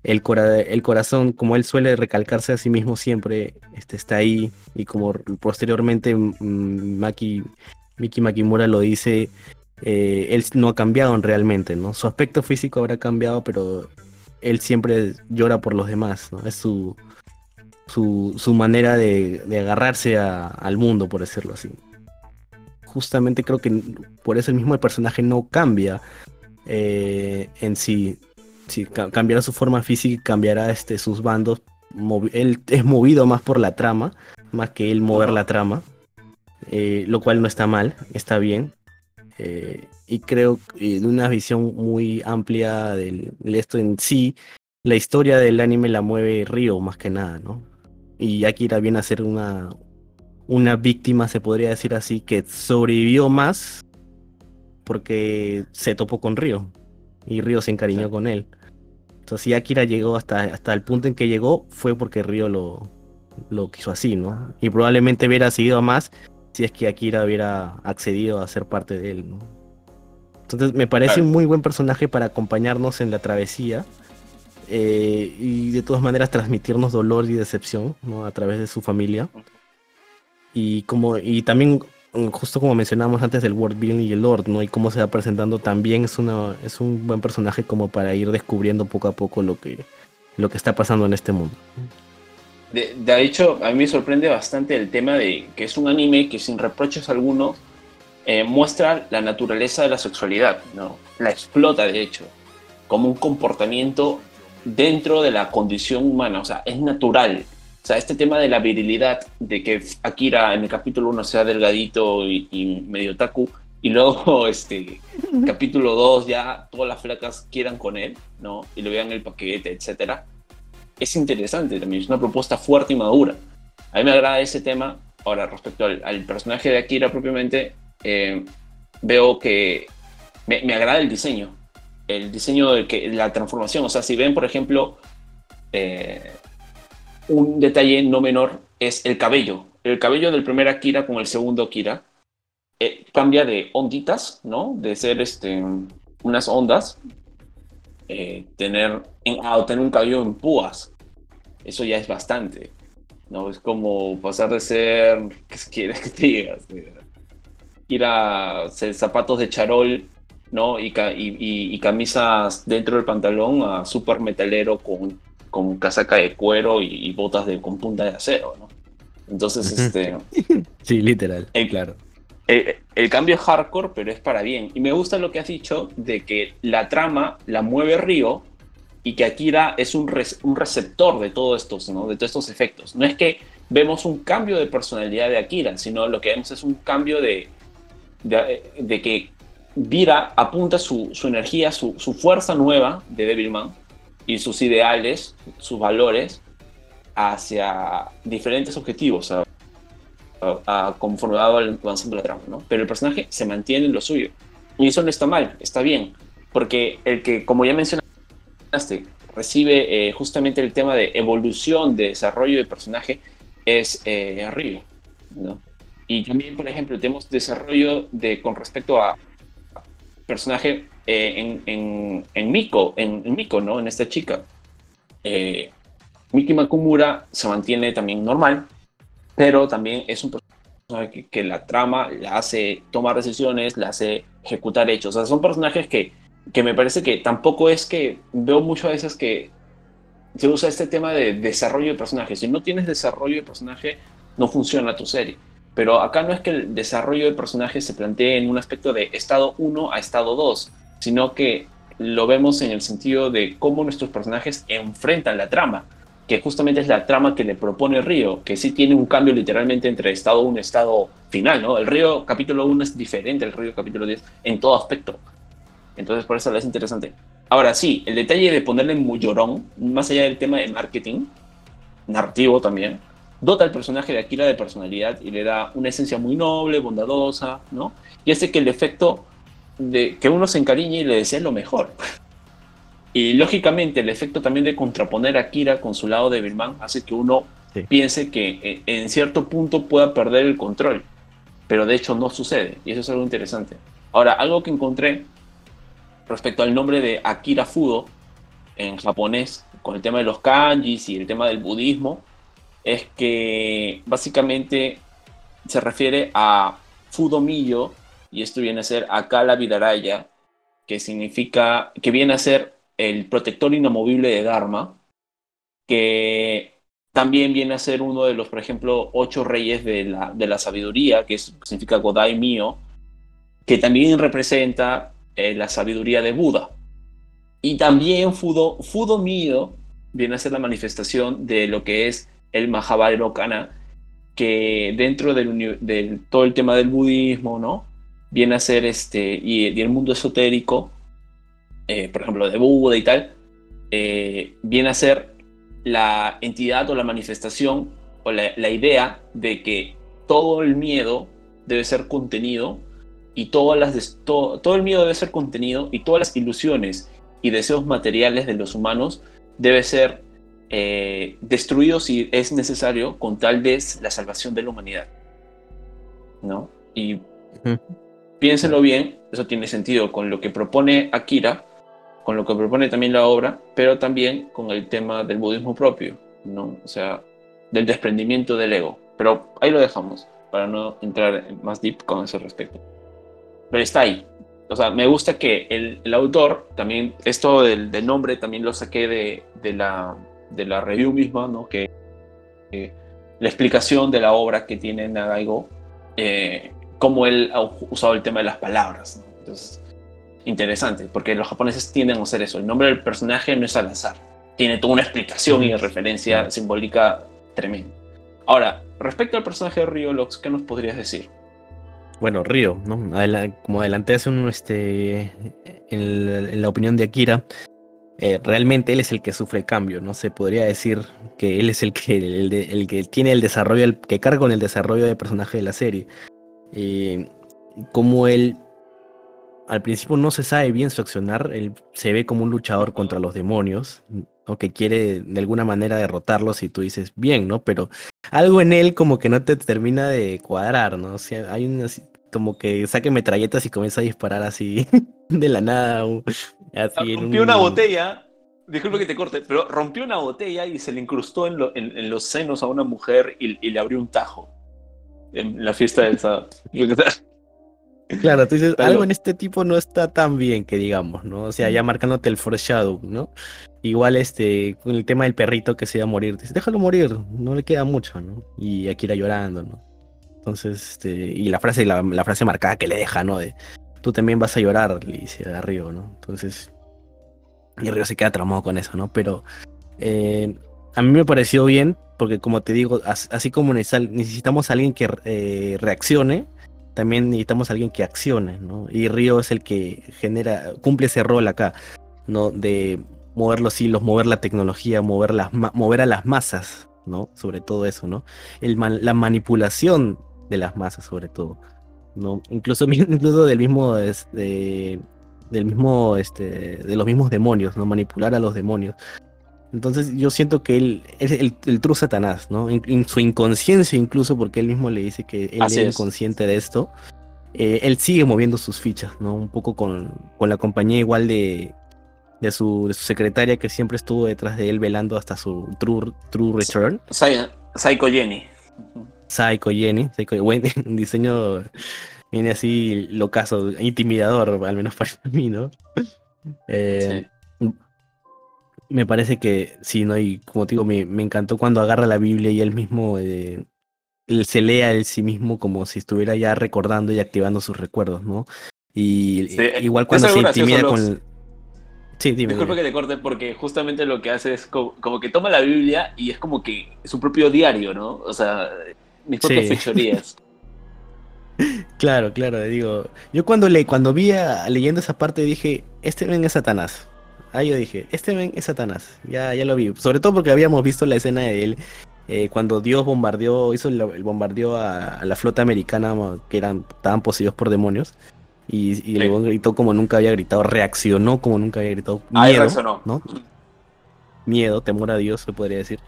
S1: el, el corazón, como él suele recalcarse a sí mismo siempre, este, está ahí y como posteriormente Maki, Miki Makimura lo dice, eh, él no ha cambiado realmente, ¿no? Su aspecto físico habrá cambiado, pero él siempre llora por los demás, ¿no? Es su, su, su manera de, de agarrarse al mundo, por decirlo así. Justamente creo que por eso mismo el personaje no cambia eh, en sí. Si cambiará su forma física y cambiará este, sus bandos. él es movido más por la trama, más que él mover la trama. Eh, lo cual no está mal, está bien. Eh, y creo que en una visión muy amplia de esto en sí, la historia del anime la mueve Río más que nada, ¿no? y Akira viene a ser una, una víctima, se podría decir así, que sobrevivió más porque se topó con Río y Río se encariñó con él. Entonces, si Akira llegó hasta, hasta el punto en que llegó, fue porque Río lo, lo quiso así, ¿no? Y probablemente hubiera seguido más si es que Akira hubiera accedido a ser parte de él, ¿no? Entonces, me parece un muy buen personaje para acompañarnos en la travesía eh, y de todas maneras transmitirnos dolor y decepción ¿no? a través de su familia. Y, como, y también, justo como mencionábamos antes del World Building y el Lord, ¿no? y cómo se va presentando, también es, una, es un buen personaje como para ir descubriendo poco a poco lo que, lo que está pasando en este mundo.
S2: De, hecho, a mí me sorprende bastante el tema de que es un anime que sin reproches algunos eh, muestra la naturaleza de la sexualidad, ¿no? La explota, de hecho, como un comportamiento dentro de la condición humana, o sea, es natural. O sea, este tema de la virilidad, de que Akira en el capítulo 1 sea delgadito y, medio taku, y luego, este, capítulo 2 ya todas las flacas quieran con él, ¿no? Y lo vean el paquete, etcétera. Es interesante también, es una propuesta fuerte y madura. A mí me agrada ese tema. Ahora, respecto al, personaje de Akira propiamente, eh, veo que me, me agrada el diseño el diseño de que, la transformación. O sea, si ven, por ejemplo, eh, un detalle no menor es el cabello. El cabello del primer Akira con el segundo Akira eh, cambia de onditas, ¿no? De ser este, unas ondas, eh, tener, a tener un cabello en púas. Eso ya es bastante. ¿no? Es como pasar de ser, ¿qué quieres que te digas? Ir a zapatos de charol ¿no? Y, y, camisas dentro del pantalón a super metalero con, con casaca de cuero y, botas de, con punta de acero, ¿no? Entonces, este...
S1: sí, literal, claro.
S2: El, cambio es hardcore, pero es para bien. Y me gusta lo que has dicho de que la trama la mueve Río y que Akira es un, un receptor de todos estos, ¿no? De todos estos efectos. No es que vemos un cambio de personalidad de Akira, sino lo que vemos es un cambio de, de, de que Vira apunta su, energía, su, fuerza nueva de Devilman y sus ideales, sus valores hacia diferentes objetivos, a, a, conforme avanzando la trama, ¿no? Pero el personaje se mantiene en lo suyo. Y eso no está mal, está bien, porque el que, como ya mencionaste, recibe eh, justamente el tema de evolución, de desarrollo de personaje, es eh, Río, ¿no? Y también, por ejemplo, tenemos desarrollo de, con respecto a, personaje eh, en, en, en, Miko, en, Miko, ¿no? En esta chica. Eh, Miki Makumura se mantiene también normal, pero también es un personaje que, la trama la hace tomar decisiones, la hace ejecutar hechos. O sea, son personajes que, que me parece que tampoco es que veo muchas veces que se usa este tema de desarrollo de personaje. Si no tienes desarrollo de personaje, no funciona tu serie. Pero acá no es que el desarrollo del personaje se plantee en un aspecto de estado 1 a estado 2, sino que lo vemos en el sentido de cómo nuestros personajes enfrentan la trama, que justamente es la trama que le propone Río, que sí tiene un cambio literalmente entre estado 1 y estado final, ¿no? El Río capítulo 1 es diferente al Río capítulo 10 en todo aspecto. Entonces por eso es interesante. Ahora sí, el detalle de ponerle muy llorón, más allá del tema de marketing, narrativo también, dota al personaje de Akira de personalidad y le da una esencia muy noble, bondadosa, ¿no? Y hace que el efecto de que uno se encariñe y le desee lo mejor. Y lógicamente el efecto también de contraponer a Akira con su lado de Birman hace que uno piense que eh, en cierto punto pueda perder el control, pero de hecho no sucede y eso es algo interesante. Ahora, algo que encontré respecto al nombre de Akira Fudo en japonés, con el tema de los kanjis y el tema del budismo, es que básicamente se refiere a Fudomillo, y esto viene a ser Akala Vidaraya, que significa, que viene a ser el protector inamovible de Dharma, que también viene a ser uno de los, por ejemplo, ocho reyes de la, de la sabiduría, que significa Godai mío, que también representa eh, la sabiduría de Buda. Y también Fudo, Fudo mío viene a ser la manifestación de lo que es el Mahabharata, que dentro del, todo el tema del budismo, ¿no? Viene a ser este, y, el mundo esotérico, eh, por ejemplo, de Buda y tal, eh, viene a ser la entidad o la manifestación o la, idea de que todo el miedo debe ser contenido y todas las, todo el miedo debe ser contenido y todas las ilusiones y deseos materiales de los humanos debe ser eh, destruido si es necesario con tal vez la salvación de la humanidad. ¿No? Y piénsenlo bien, eso tiene sentido con lo que propone Akira, con lo que propone también la obra, pero también con el tema del budismo propio, ¿no? O sea, del desprendimiento del ego. Pero ahí lo dejamos, para no entrar más deep con ese respecto. Pero está ahí. O sea, me gusta que el, autor, también, esto del, nombre también lo saqué de, de la, de la review misma, ¿no? Que la explicación de la obra que tiene Nagaigo, eh, cómo él ha usado el tema de las palabras. Entonces, interesante, porque los japoneses tienden a hacer eso. El nombre del personaje no es al azar. Tiene toda una explicación y referencia simbólica tremenda. Ahora, respecto al personaje de Ryo Lox, ¿qué nos podrías decir?
S1: Bueno, Ryo, ¿no? como adelanté hace un, este, en la opinión de Akira, eh, realmente él es el que sufre cambio, ¿no? Se podría decir que él es el que, el, que tiene el desarrollo, el que carga con el desarrollo del personaje de la serie. Eh, como él al principio no se sabe bien su accionar, él se ve como un luchador contra los demonios, o que quiere de alguna manera derrotarlos y tú dices, bien, ¿no? Pero algo en él como que no te termina de cuadrar, ¿no? O sea, hay una, como que saque metralletas y comienza a disparar así de la nada.
S2: rompió una botella, disculpe que te corte, pero rompió una botella y se le incrustó en, los senos a una mujer y, le abrió un tajo en la fiesta del sábado.
S1: Claro, tú dices, algo en este tipo no está tan bien que digamos, ¿no? O sea, ya marcándote el foreshadow, ¿no? Igual este, con el tema del perrito que se iba a morir, dices, déjalo morir, no le queda mucho, ¿no? Y aquí irá llorando, ¿no? Entonces, este, y la frase, la, frase marcada que le deja, ¿no? De tú también vas a llorar, le dice a Río, ¿no? Entonces, y Río se queda traumado con eso, ¿no? Pero eh, a mí me pareció bien, porque como te digo, así como necesitamos a alguien que eh, reaccione, también necesitamos a alguien que accione, ¿no? Y Río es el que genera, cumple ese rol acá, ¿no? De mover los hilos, mover la tecnología, mover, las, mover a las masas, ¿no? Sobre todo eso, ¿no? El la manipulación de las masas sobre todo. ¿no? Incluso, incluso del mismo, este, del mismo, este, de los mismos demonios, ¿no? Manipular a los demonios. Entonces yo siento que él es el, el true Satanás, ¿no? En, su inconsciencia incluso, porque él mismo le dice que él es inconsciente de esto, eh, él sigue moviendo sus fichas, ¿no? Un poco con, con la compañía igual de, de, su, de su secretaria que siempre estuvo detrás de él velando hasta su true, true return.
S2: Psycho Jenny.
S1: Psycho Jenny, Psycho, buen diseño viene así locazo, intimidador, al menos para mí, ¿no? Eh, me parece que sí, ¿no? Y como te digo, me, encantó cuando agarra la Biblia y él mismo eh, se lea él sí mismo como si estuviera ya recordando y activando sus recuerdos, ¿no? Y igual cuando se intimida con...
S2: Sí, dime. Disculpa que te corte porque justamente lo que hace es como, que toma la Biblia y es como que su propio diario, ¿no? O sea, mis propias fechorías.
S1: claro, claro, digo. Yo cuando le, cuando vi leyendo esa parte dije, este ven es Satanás. Ahí yo dije, este ven es Satanás. Ya, ya lo vi. Sobre todo porque habíamos visto la escena de él eh, cuando Dios bombardeó, hizo el, bombardeo a, la flota americana que eran, estaban poseídos por demonios. Y, y el gritó como nunca había gritado, reaccionó como nunca había gritado. Miedo, ¿no? Miedo, temor a Dios, se podría decir.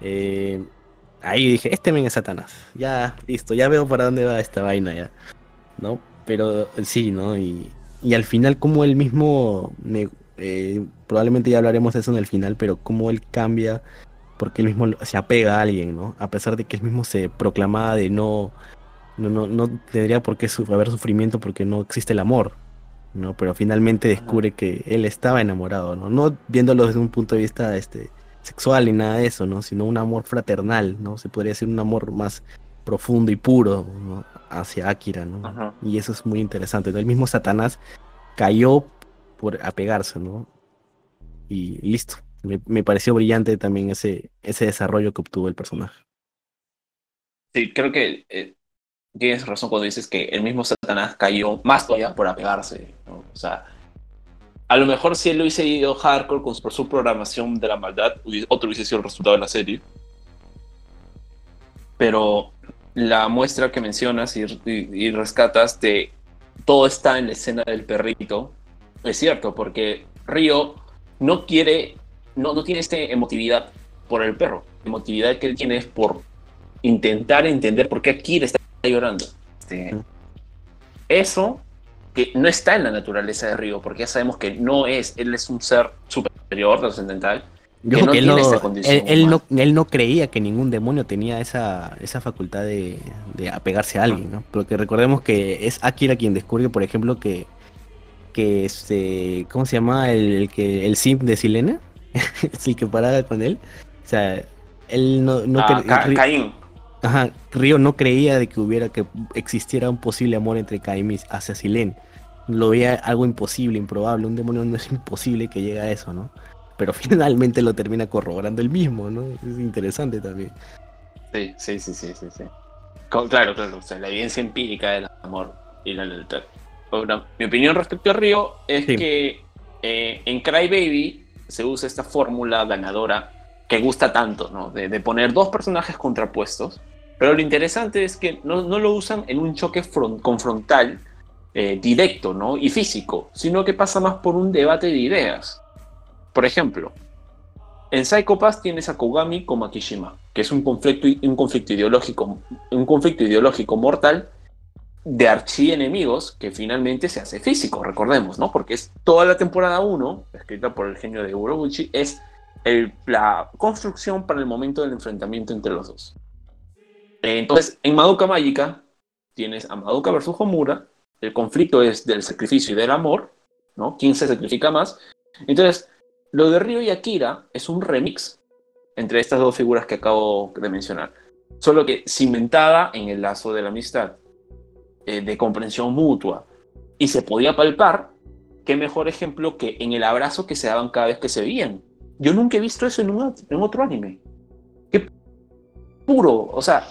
S1: Eh, ahí dije, este men es Satanás. Ya, listo, ya veo para dónde va esta vaina ya. ¿No? Pero sí, ¿no? Y, y al final como él mismo, eh, probablemente ya hablaremos de eso en el final, pero como él cambia porque él mismo se apega a alguien, ¿no? A pesar de que él mismo se proclamaba de no, no, no, no tendría por qué haber sufrimiento porque no existe el amor, ¿no? Pero finalmente descubre que él estaba enamorado, ¿no? No viéndolo desde un punto de vista este, sexual ni nada de eso, ¿no? Sino un amor fraternal, ¿no? Se podría decir un amor más profundo y puro, ¿no? Hacia Akira, ¿no? Y eso es muy interesante. El mismo Satanás cayó por apegarse, ¿no? Y listo. Me, pareció brillante también ese, ese desarrollo que obtuvo el personaje.
S2: Sí, creo que eh, tienes razón cuando dices que el mismo Satanás cayó más todavía por apegarse. O sea, a lo mejor si él lo hubiese ido hardcore con su, programación de la maldad, otro hubiese sido el resultado de la serie. Pero la muestra que mencionas y, y, rescatas de todo está en la escena del perrito es cierto, porque Río no quiere no, no tiene esta emotividad por el perro. La emotividad que él tiene es por intentar entender por qué Akira está llorando. Este, eso que no está en la naturaleza de Río, porque ya sabemos que no es, él es un ser superior, trascendental.
S1: Que no él, no, él, no, él, no, creía que ningún demonio tenía esa, esa facultad de, de apegarse a alguien, ¿no? Porque recordemos que es Akira quien descubre, por ejemplo, que, que este, ¿cómo se llama? El, el que, el sim de Silena, el que paraba con él. O sea, él no, no
S2: ah, Caín.
S1: Ajá, Río no creía de que hubiera que existiera un posible amor entre Caín hacia Silén. Lo veía algo imposible, improbable. Un demonio no es imposible que llegue a eso, ¿no? Pero finalmente lo termina corroborando el mismo, ¿no? Es interesante también.
S2: Sí, sí, sí, sí, sí. claro, claro. O sea, la evidencia empírica del amor y la lealtad. mi opinión respecto a Río es que eh, en Cry Baby se usa esta fórmula ganadora que gusta tanto, ¿no? De, poner dos personajes contrapuestos, pero lo interesante es que no, lo usan en un choque confrontal eh, directo, ¿no? Y físico, sino que pasa más por un debate de ideas. Por ejemplo, en Psycho Pass tienes a Kogami como a Kishima, que es un conflicto, un conflicto ideológico, un conflicto ideológico mortal de archienemigos que finalmente se hace físico, recordemos, ¿no? Porque es toda la temporada 1, escrita por el genio de Urobuchi, es la construcción para el momento del enfrentamiento entre los dos. Entonces, en Madoka Mágica tienes a Madoka versus Homura, el conflicto es del sacrificio y del amor, ¿no? ¿Quién se sacrifica más? Entonces, lo de Ryo y Akira es un remix entre estas dos figuras que acabo de mencionar, solo que cimentada en el lazo de la amistad. Eh, de comprensión mutua y se podía palpar, qué mejor ejemplo que en el abrazo que se daban cada vez que se veían. Yo nunca he visto eso en, en otro anime. Qué puro, o sea,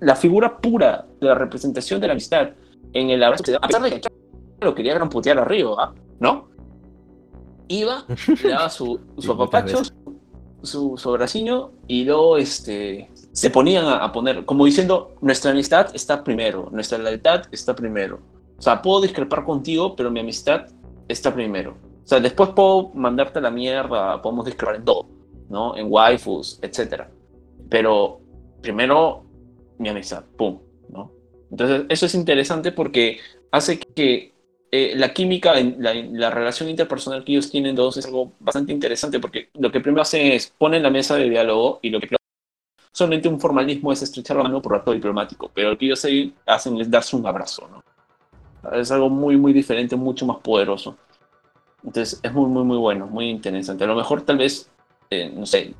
S2: la figura pura de la representación de la amistad en el abrazo que se daban, a pesar de que lo quería gran putear arriba, ¿no? Iba, le daba su, su apapacho, su, su y luego este, se ponían a, poner, como diciendo, nuestra amistad está primero, nuestra lealtad está primero. O sea, puedo discrepar contigo, pero mi amistad está primero. O sea, después puedo mandarte la mierda, podemos discrepar en todo, ¿no? En waifus, etc. Pero primero mi amistad, pum, ¿no? Entonces, eso es interesante porque hace que eh, la química, la, la, relación interpersonal que ellos tienen dos es algo bastante interesante porque lo que primero hacen es ponen la mesa de diálogo y lo que solamente un formalismo es estrechar la mano por acto diplomático, pero lo que ellos hacen es darse un abrazo, ¿no? Es algo muy, muy diferente, mucho más poderoso. Entonces es muy, muy, muy bueno, muy interesante. A lo mejor tal vez, eh, no sé,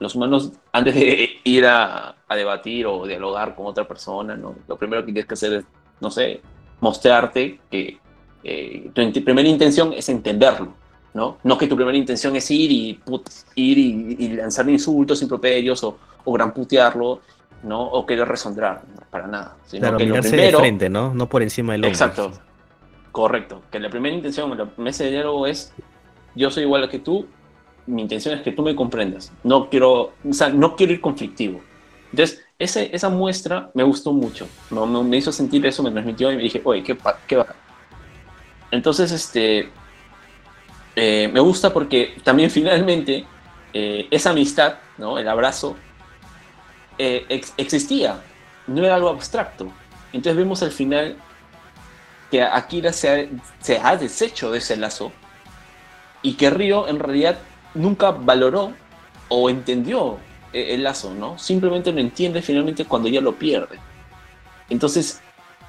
S2: los humanos, antes de ir a, debatir o dialogar con otra persona, ¿no? lo primero que tienes que hacer es, no sé, mostrarte que eh, tu primera intención es entenderlo, ¿no? No que tu primera intención es ir y, ir y, lanzar insultos, improperios o, o gran putearlo, ¿no? O querer resondrar, para nada.
S1: Sino claro, que mirarse de frente, ¿no? No por encima del
S2: hombro. Exacto, correcto. Que la primera intención, la mesa de diálogo es, yo soy igual que tú, mi intención es que tú me comprendas. No quiero, o sea, no quiero ir conflictivo. Entonces, ese, esa muestra me gustó mucho. ¿no? Me, hizo sentir eso, me transmitió y me dije, oye, qué, qué va. Entonces, este, eh, me gusta porque también finalmente eh, esa amistad, ¿no? el abrazo, eh, existía, no era algo abstracto. Entonces vemos al final que Akira se ha, se ha deshecho de ese lazo y que Ryo en realidad nunca valoró o entendió e-, el lazo, ¿no? Simplemente lo entiende finalmente cuando ya lo pierde. Entonces,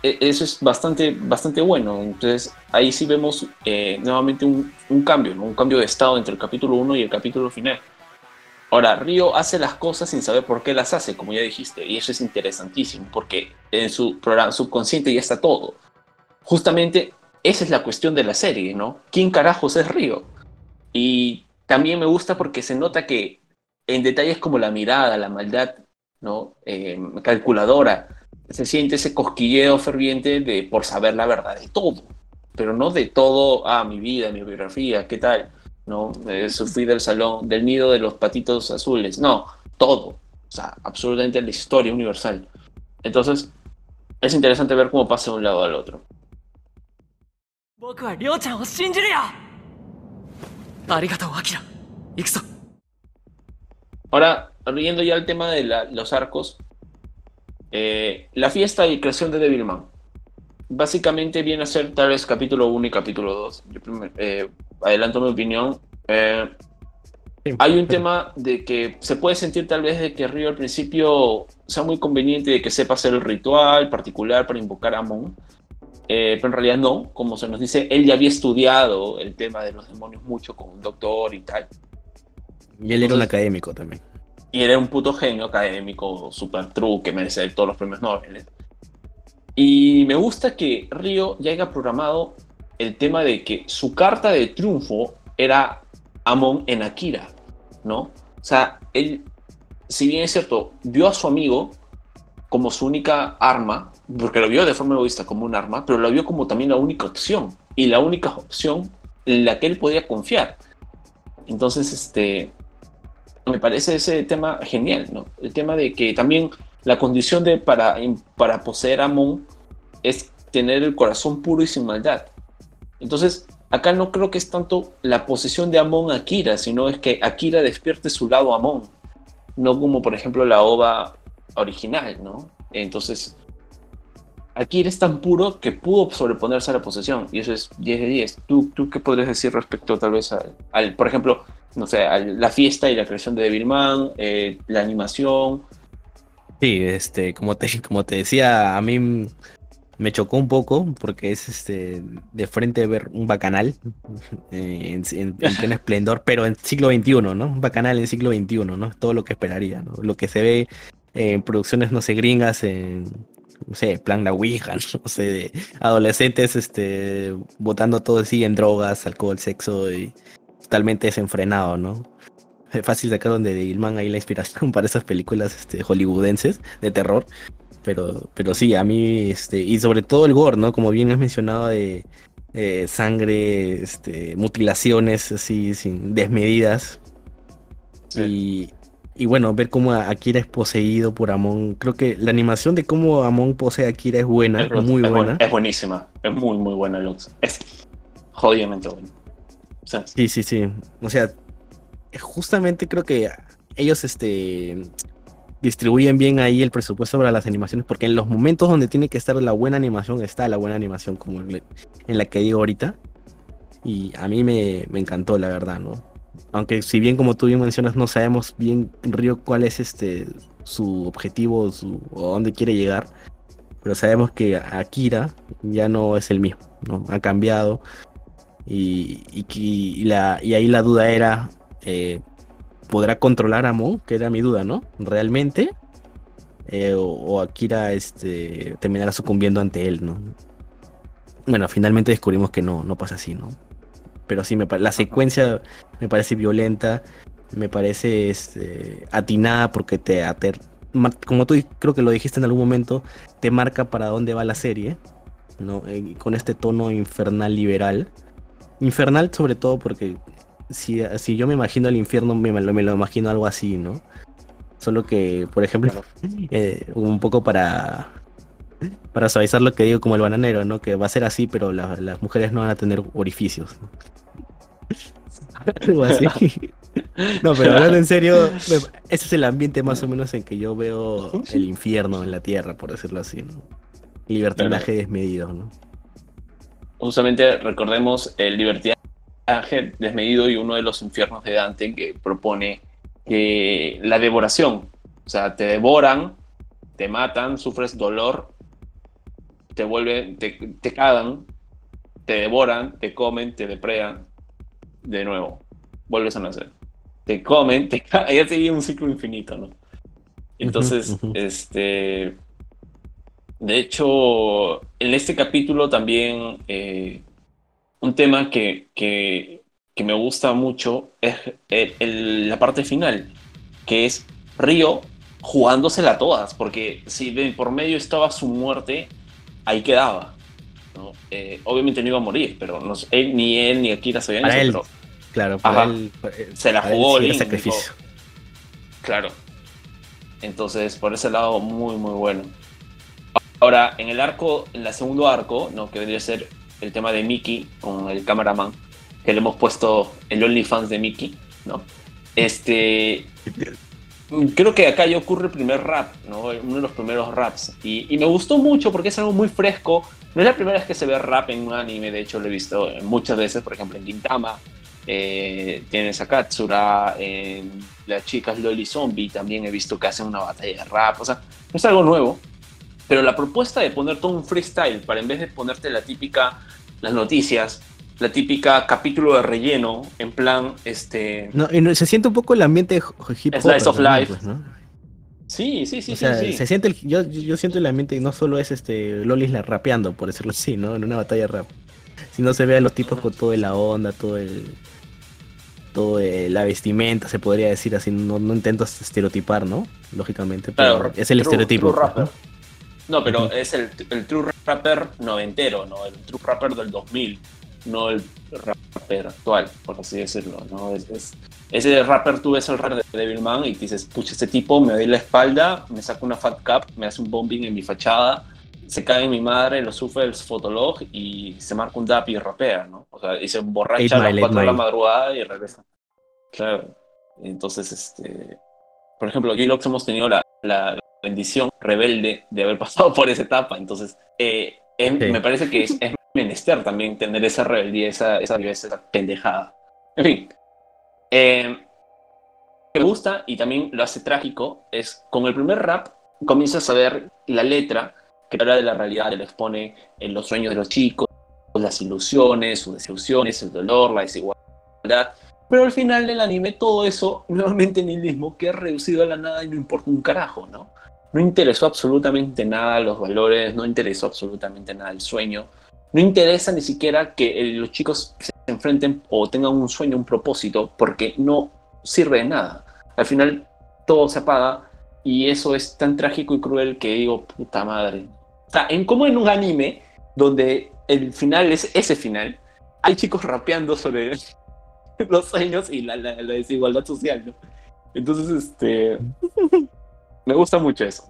S2: e-, eso es bastante, bastante bueno. Entonces, ahí sí vemos eh, nuevamente un, cambio, un cambio de estado entre el capítulo 1 y el capítulo final. Ahora, Ryo hace las cosas sin saber por qué las hace, como ya dijiste, y eso es interesantísimo, porque en su programa subconsciente ya está todo. Justamente esa es la cuestión de la serie, ¿no? ¿Quién carajos es Ryo? Y también me gusta porque se nota que en detalles como la mirada, la maldad, ¿no? Eh, calculadora, se siente ese cosquilleo ferviente de por saber la verdad de todo, pero no de todo, ah, mi vida, mi biografía, qué tal, ¿no? Eh, sufrí del salón, del nido de los patitos azules, no, todo, o sea, absolutamente la historia universal. Entonces, es interesante ver cómo pasa de un lado al otro. Ahora, viendo ya el tema de los arcos, eh, la fiesta y creación de Devilman. Básicamente viene a ser tal vez capítulo 1 y capítulo 2. Eh, adelanto mi opinión. Eh, hay un tema de que se puede sentir tal vez de que Río al principio sea muy conveniente de que sepa hacer el ritual particular para invocar a Amon. Eh, pero en realidad no, como se nos dice, él ya había estudiado el tema de los demonios mucho con un doctor y tal.
S1: Y él era un académico también.
S2: Y era un puto genio académico, super true, que merece todos los premios Nobel. Y me gusta que Río ya haya programado el tema de que su carta de triunfo era Amon en Akira, ¿no? O sea, él, si bien es cierto, vio a su amigo como su única arma, porque lo vio de forma egoísta como un arma, pero lo vio como también la única opción y la única opción en la que él podía confiar. Entonces, este, me parece ese tema genial, ¿no? El tema de que también la condición de para, para poseer a Amon es tener el corazón puro y sin maldad. Entonces, acá no creo que es tanto la posesión de Amon a Akira, sino es que Akira despierte su lado Amon, no como por ejemplo la ova original, ¿no? Entonces, aquí eres tan puro que pudo sobreponerse a la posesión, y eso es 10 de 10. ¿Tú, tú qué podrías decir respecto tal vez al, por ejemplo, no sé, a la fiesta y la creación de Devilman, eh, la animación?
S1: Sí, este, como te, como te decía, a mí me chocó un poco porque es este de frente ver un bacanal eh, en, pleno esplendor, pero en siglo XXI, ¿no? Un bacanal en siglo XXI, ¿no? Es todo lo que esperaría, ¿no? Lo que se ve en producciones, no sé, gringas, en, no sé, plan la Ouija, no sé, de adolescentes, este, botando todo así en drogas, alcohol, sexo y totalmente desenfrenado, ¿no? Es fácil sacar donde de Ilman ahí la inspiración para esas películas este, hollywoodenses de terror. Pero, pero sí, a mí, este, y sobre todo el gore, ¿no? Como bien has mencionado de sangre, este, mutilaciones así, sin desmedidas. Y, y bueno, ver cómo Akira es poseído por Amon. Creo que la animación de cómo Amon posee a Akira es buena, es, muy buena.
S2: es buenísima, es muy, muy buena, Lux. Es jodidamente buena.
S1: sí, sí, sí. O sea, justamente creo que ellos este, distribuyen bien ahí el presupuesto para las animaciones, porque en los momentos donde tiene que estar la buena animación, está la buena animación, como en la que digo ahorita. Y a mí me, me encantó, la verdad, ¿no? Aunque si bien como tú bien mencionas no sabemos bien Río cuál es este su objetivo su, o dónde quiere llegar, pero sabemos que Akira ya no es el mismo, ¿no? Ha cambiado y, y, la, y ahí la duda era, eh, podrá controlar a Mon, que era mi duda, ¿no? ¿Realmente? Eh, o, Akira este, terminará sucumbiendo ante él, ¿no? Bueno, finalmente descubrimos que no, no pasa así, ¿no? Pero sí, me, la secuencia me parece violenta, me parece este, atinada porque te ater como tú creo que lo dijiste en algún momento, te marca para dónde va la serie, ¿no? Eh, con este tono infernal liberal. Infernal sobre todo porque si, si yo me imagino el infierno, me, me, lo, imagino algo así, ¿no? Solo que, por ejemplo, eh, un poco para, para suavizar lo que digo como el bananero, ¿no? Que va a ser así, pero las mujeres no van a tener orificios. Algo así. No, pero hablando en serio, ese es el ambiente más o menos en que yo veo el infierno en la tierra, por decirlo así, ¿no? Libertinaje desmedido, ¿no?
S2: Justamente recordemos el libertinaje desmedido y uno de los infiernos de Dante que propone que la devoración, o sea, te devoran, te matan, sufres dolor, te vuelven, te, te cagan, te devoran, te comen, te depredan, de nuevo, vuelves a nacer te comen, te ya sería un ciclo infinito, ¿no? Entonces, este, de hecho, en este capítulo también eh, un tema que, que, me gusta mucho es la parte final, que es Río jugándosela a todas, porque si por medio estaba su muerte, ahí quedaba. Eh, obviamente no iba a morir, pero no, él, ni él ni Akira sabían eso, pero
S1: Claro,
S2: se la jugó el sacrificio. Claro. Entonces, por ese lado, muy, muy bueno. Ahora, en el arco, en el segundo arco, ¿no? que vendría a ser el tema de Mickey con el cameraman, que le hemos puesto el OnlyFans de Mickey, ¿no? Este. creo que acá ya ocurre el primer rap, ¿no? Uno de los primeros raps. Y, y, me gustó mucho porque es algo muy fresco. No es la primera vez que se ve rap en un anime, de hecho lo he visto muchas veces, por ejemplo en Gintama, eh, tienes a Katsura, en las chicas Loli Zombie también he visto que hacen una batalla de rap, o sea, no es algo nuevo, pero la propuesta de poner todo un freestyle para en vez de ponerte la típica, las noticias, la típica capítulo de relleno, en plan, este...
S1: No, y se siente un poco el ambiente
S2: hip hop. Slice of Life. Pues, sí, sí, sí, sí,
S1: Se siente el, yo, yo siento el ambiente no solo es este Lolis rapeando, por decirlo así, ¿no? En una batalla de rap. Sino se ve a los tipos con toda la onda, todo el todo la vestimenta, se podría decir así, no, no intento estereotipar, ¿no? Lógicamente, pero es el estereotipo.
S2: ¿no? pero es el, el, true rapper noventero, ¿no? El true rapper del 2000, no el rapper actual, por así decirlo, ¿no? Es, ese rapper tú ves el rap de Devilman y dices, pucha, este tipo me doy la espalda, me saca una fat cap, me hace un bombing en mi fachada, se cae en mi madre, lo sufre el fotolog y se marca un dap y rapea, ¿no? O sea, y se emborracha a las 4 de la madrugada y regresa. Claro. Entonces, este, por ejemplo, aquí Lox hemos tenido la, la, bendición rebelde de haber pasado por esa etapa. Entonces, eh, me parece que es, menester también tener esa rebeldía, esa, esa, esa pendejada. En fin. Eh, me gusta y también lo hace trágico es con el primer rap comienzas a ver la letra que habla de la realidad, le expone en los sueños de los chicos, las ilusiones, sus desilusiones, el dolor, la desigualdad. Pero al final del anime todo eso, nuevamente nihilismo, que ha reducido a la nada y no importa un carajo, ¿no? No interesó absolutamente nada los valores, no interesó absolutamente nada el sueño, no interesa ni siquiera que los chicos se enfrenten o tengan un sueño, un propósito, porque no sirve de nada. Al final todo se apaga y eso es tan trágico y cruel que digo, puta madre, o sea, en como en un anime donde el final es ese final, hay chicos rapeando sobre los sueños y la, desigualdad social, ¿no? Entonces, este, me gusta mucho eso.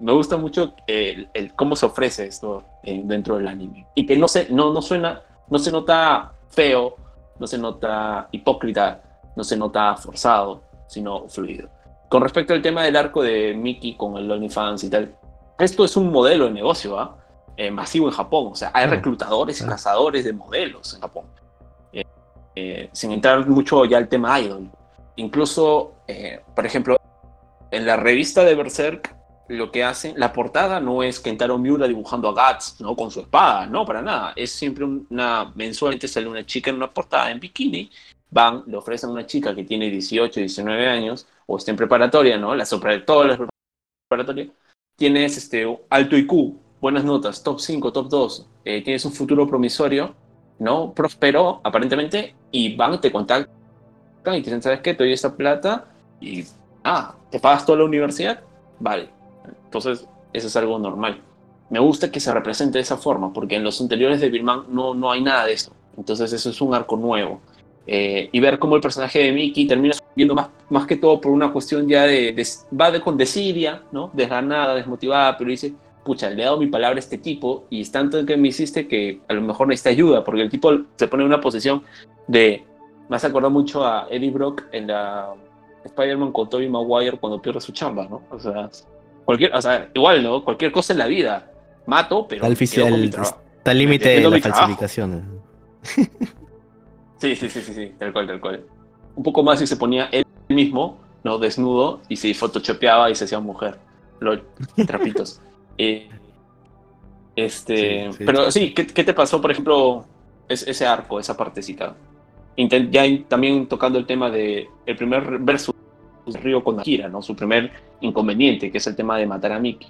S2: Me, gusta mucho el, cómo se ofrece esto eh, dentro del anime. Y que no se, no, no suena, no se nota feo, no se nota hipócrita, no se nota forzado, sino fluido. Con respecto al tema del arco de Mickey con el OnlyFans y tal, esto es un modelo de negocio ¿ah? eh, masivo en Japón. O sea, hay reclutadores y cazadores de modelos en Japón. Eh, eh, sin entrar mucho ya al tema idol. Incluso, por ejemplo, en la revista de Berserk, lo que hacen, la portada no es Kentaro Miura dibujando a Guts, ¿no? Con su espada, no, para nada. Es siempre una, mensualmente sale una chica en una portada en bikini van, le ofrecen a una chica que tiene 18, 19 años, o está en preparatoria, ¿no? La todas las preparatoria, tienes este, alto IQ, buenas notas, top 5, top 2, eh, tienes un futuro promisorio, ¿no? Prosperó, aparentemente, y van, te contactan y te dicen, ¿sabes qué? Te doy esta plata y, ah, ¿te pagas toda la universidad? Vale. Entonces, eso es algo normal. Me gusta que se represente de esa forma, porque en los anteriores de Birman no, no hay nada de eso. Entonces, eso es un arco nuevo. Eh, y ver cómo el personaje de Mickey termina viendo más, más que todo por una cuestión ya de, va de con desidia, ¿no? Desganada, desmotivada, pero dice, pucha, le he dado mi palabra a este tipo y es tanto que me hiciste que a lo mejor necesita ayuda, porque el tipo se pone en una posición de, me hace acordar mucho a Eddie Brock en la Spider-Man con Tobey Maguire cuando pierde su chamba, ¿no? O sea, cualquier, o sea, igual, ¿no? Cualquier cosa en la vida, mato, pero...
S1: Está al límite de la falsificación.
S2: Sí, sí, sí, sí, sí, tal cual, tal cual. Un poco más y se ponía él mismo, ¿no? Desnudo, y se photoshopeaba y se hacía mujer. Los trapitos. Eh, este, pero sí, ¿qué, te pasó, por ejemplo, ese arco, esa partecita? ya también tocando el tema de el primer versus Río con Akira, ¿no? Su primer inconveniente, que es el tema de matar a Mickey.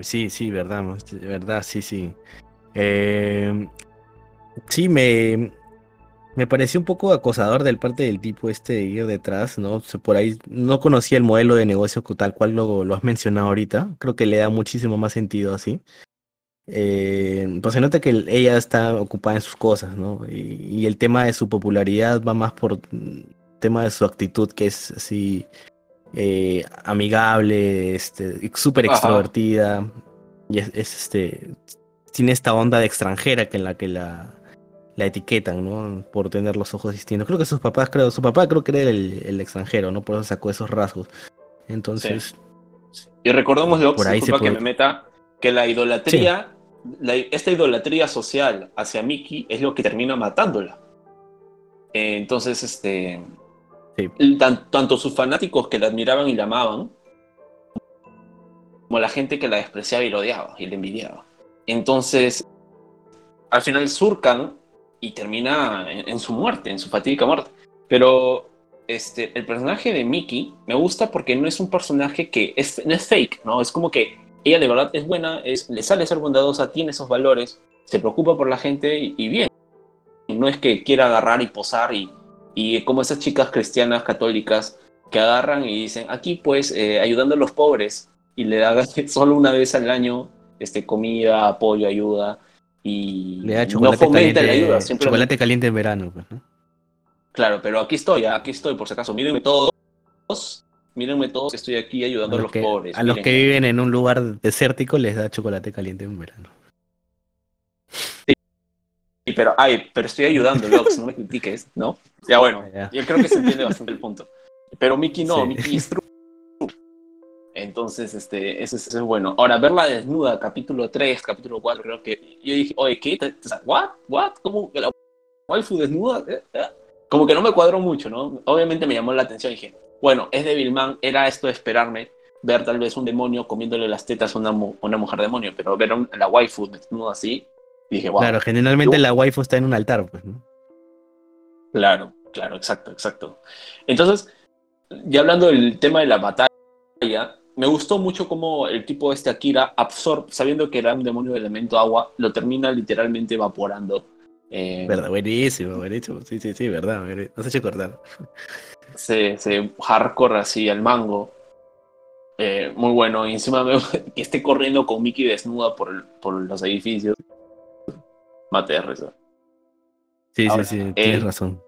S1: sí, sí, verdad, verdad, sí, sí. Eh, Sí, me, me pareció un poco acosador del parte del tipo este de ir detrás, ¿no? Por ahí no conocía el modelo de negocio tal cual lo, lo has mencionado ahorita. Creo que le da muchísimo más sentido así. Eh, pues se nota que ella está ocupada en sus cosas, ¿no? Y, el tema de su popularidad va más por el tema de su actitud, que es así eh, amigable, este, súper extrovertida. Y es, este. Tiene esta onda de extranjera que en la que la, la etiquetan, ¿no? Por tener los ojos distintos. Creo que sus papás, creo, su papá creo que era el, extranjero, ¿no? Por eso sacó esos rasgos. Entonces.
S2: Y recordemos, ahí se que me meta, que la idolatría, esta idolatría social hacia Mickey es lo que termina matándola. entonces, este. tanto sus fanáticos que la admiraban y la amaban, como la gente que la despreciaba y la odiaba y la envidiaba. Entonces, al final surcan y termina en, su muerte, en su fatídica muerte. Pero este, el personaje de Mickey me gusta porque no es un personaje que es, no es fake, ¿no? Es como que ella de verdad es buena, es, le sale ser bondadosa, tiene esos valores, se preocupa por la gente y, bien. No es que quiera agarrar y posar y, y como esas chicas cristianas católicas que agarran y dicen, aquí pues eh, ayudando a los pobres y le da solo una vez al año este, comida, apoyo, ayuda y
S1: Le da no caliente, la ayuda. Chocolate caliente en verano. Pues,
S2: claro, pero aquí estoy, aquí estoy, por si acaso. Mírenme todos, mírenme todos, estoy aquí ayudando a, los, pobres.
S1: A los que viven en un lugar desértico les da chocolate caliente en verano.
S2: Sí, pero, ay, pero estoy ayudando, no me critiques, ¿no? Ya bueno, yo creo que se entiende bastante el punto. Pero Mickey no, Mickey es entonces, este, eso, es bueno. Ahora, verla desnuda, capítulo 3, capítulo 4, creo que yo dije, oye, ¿qué? ¿What? ¿What? ¿Cómo que la waifu desnuda? Eh, eh. Como que no me cuadró mucho, ¿no? Obviamente me llamó la atención y dije, bueno, es de Vilman, era esto de esperarme, ver tal vez un demonio comiéndole las tetas a una, una mujer demonio, pero ver a la waifu desnuda así, dije, wow.
S1: Claro, generalmente la waifu está en un altar, pues, ¿no?
S2: Claro, claro, exacto, exacto. Entonces, ya hablando del tema de la batalla, me gustó mucho cómo el tipo de este Akira absorbe, sabiendo que era un demonio de elemento agua, lo termina literalmente evaporando.
S1: Eh, verdad, buenísimo, buenísimo. Sí, sí, sí, verdad. Nos hecho acordar.
S2: Se, se hardcore así al mango. Eh, muy bueno. Y encima que esté corriendo con Mickey desnuda por, por los edificios. Mate de risa.
S1: Sí, sí, sí, tienes razón.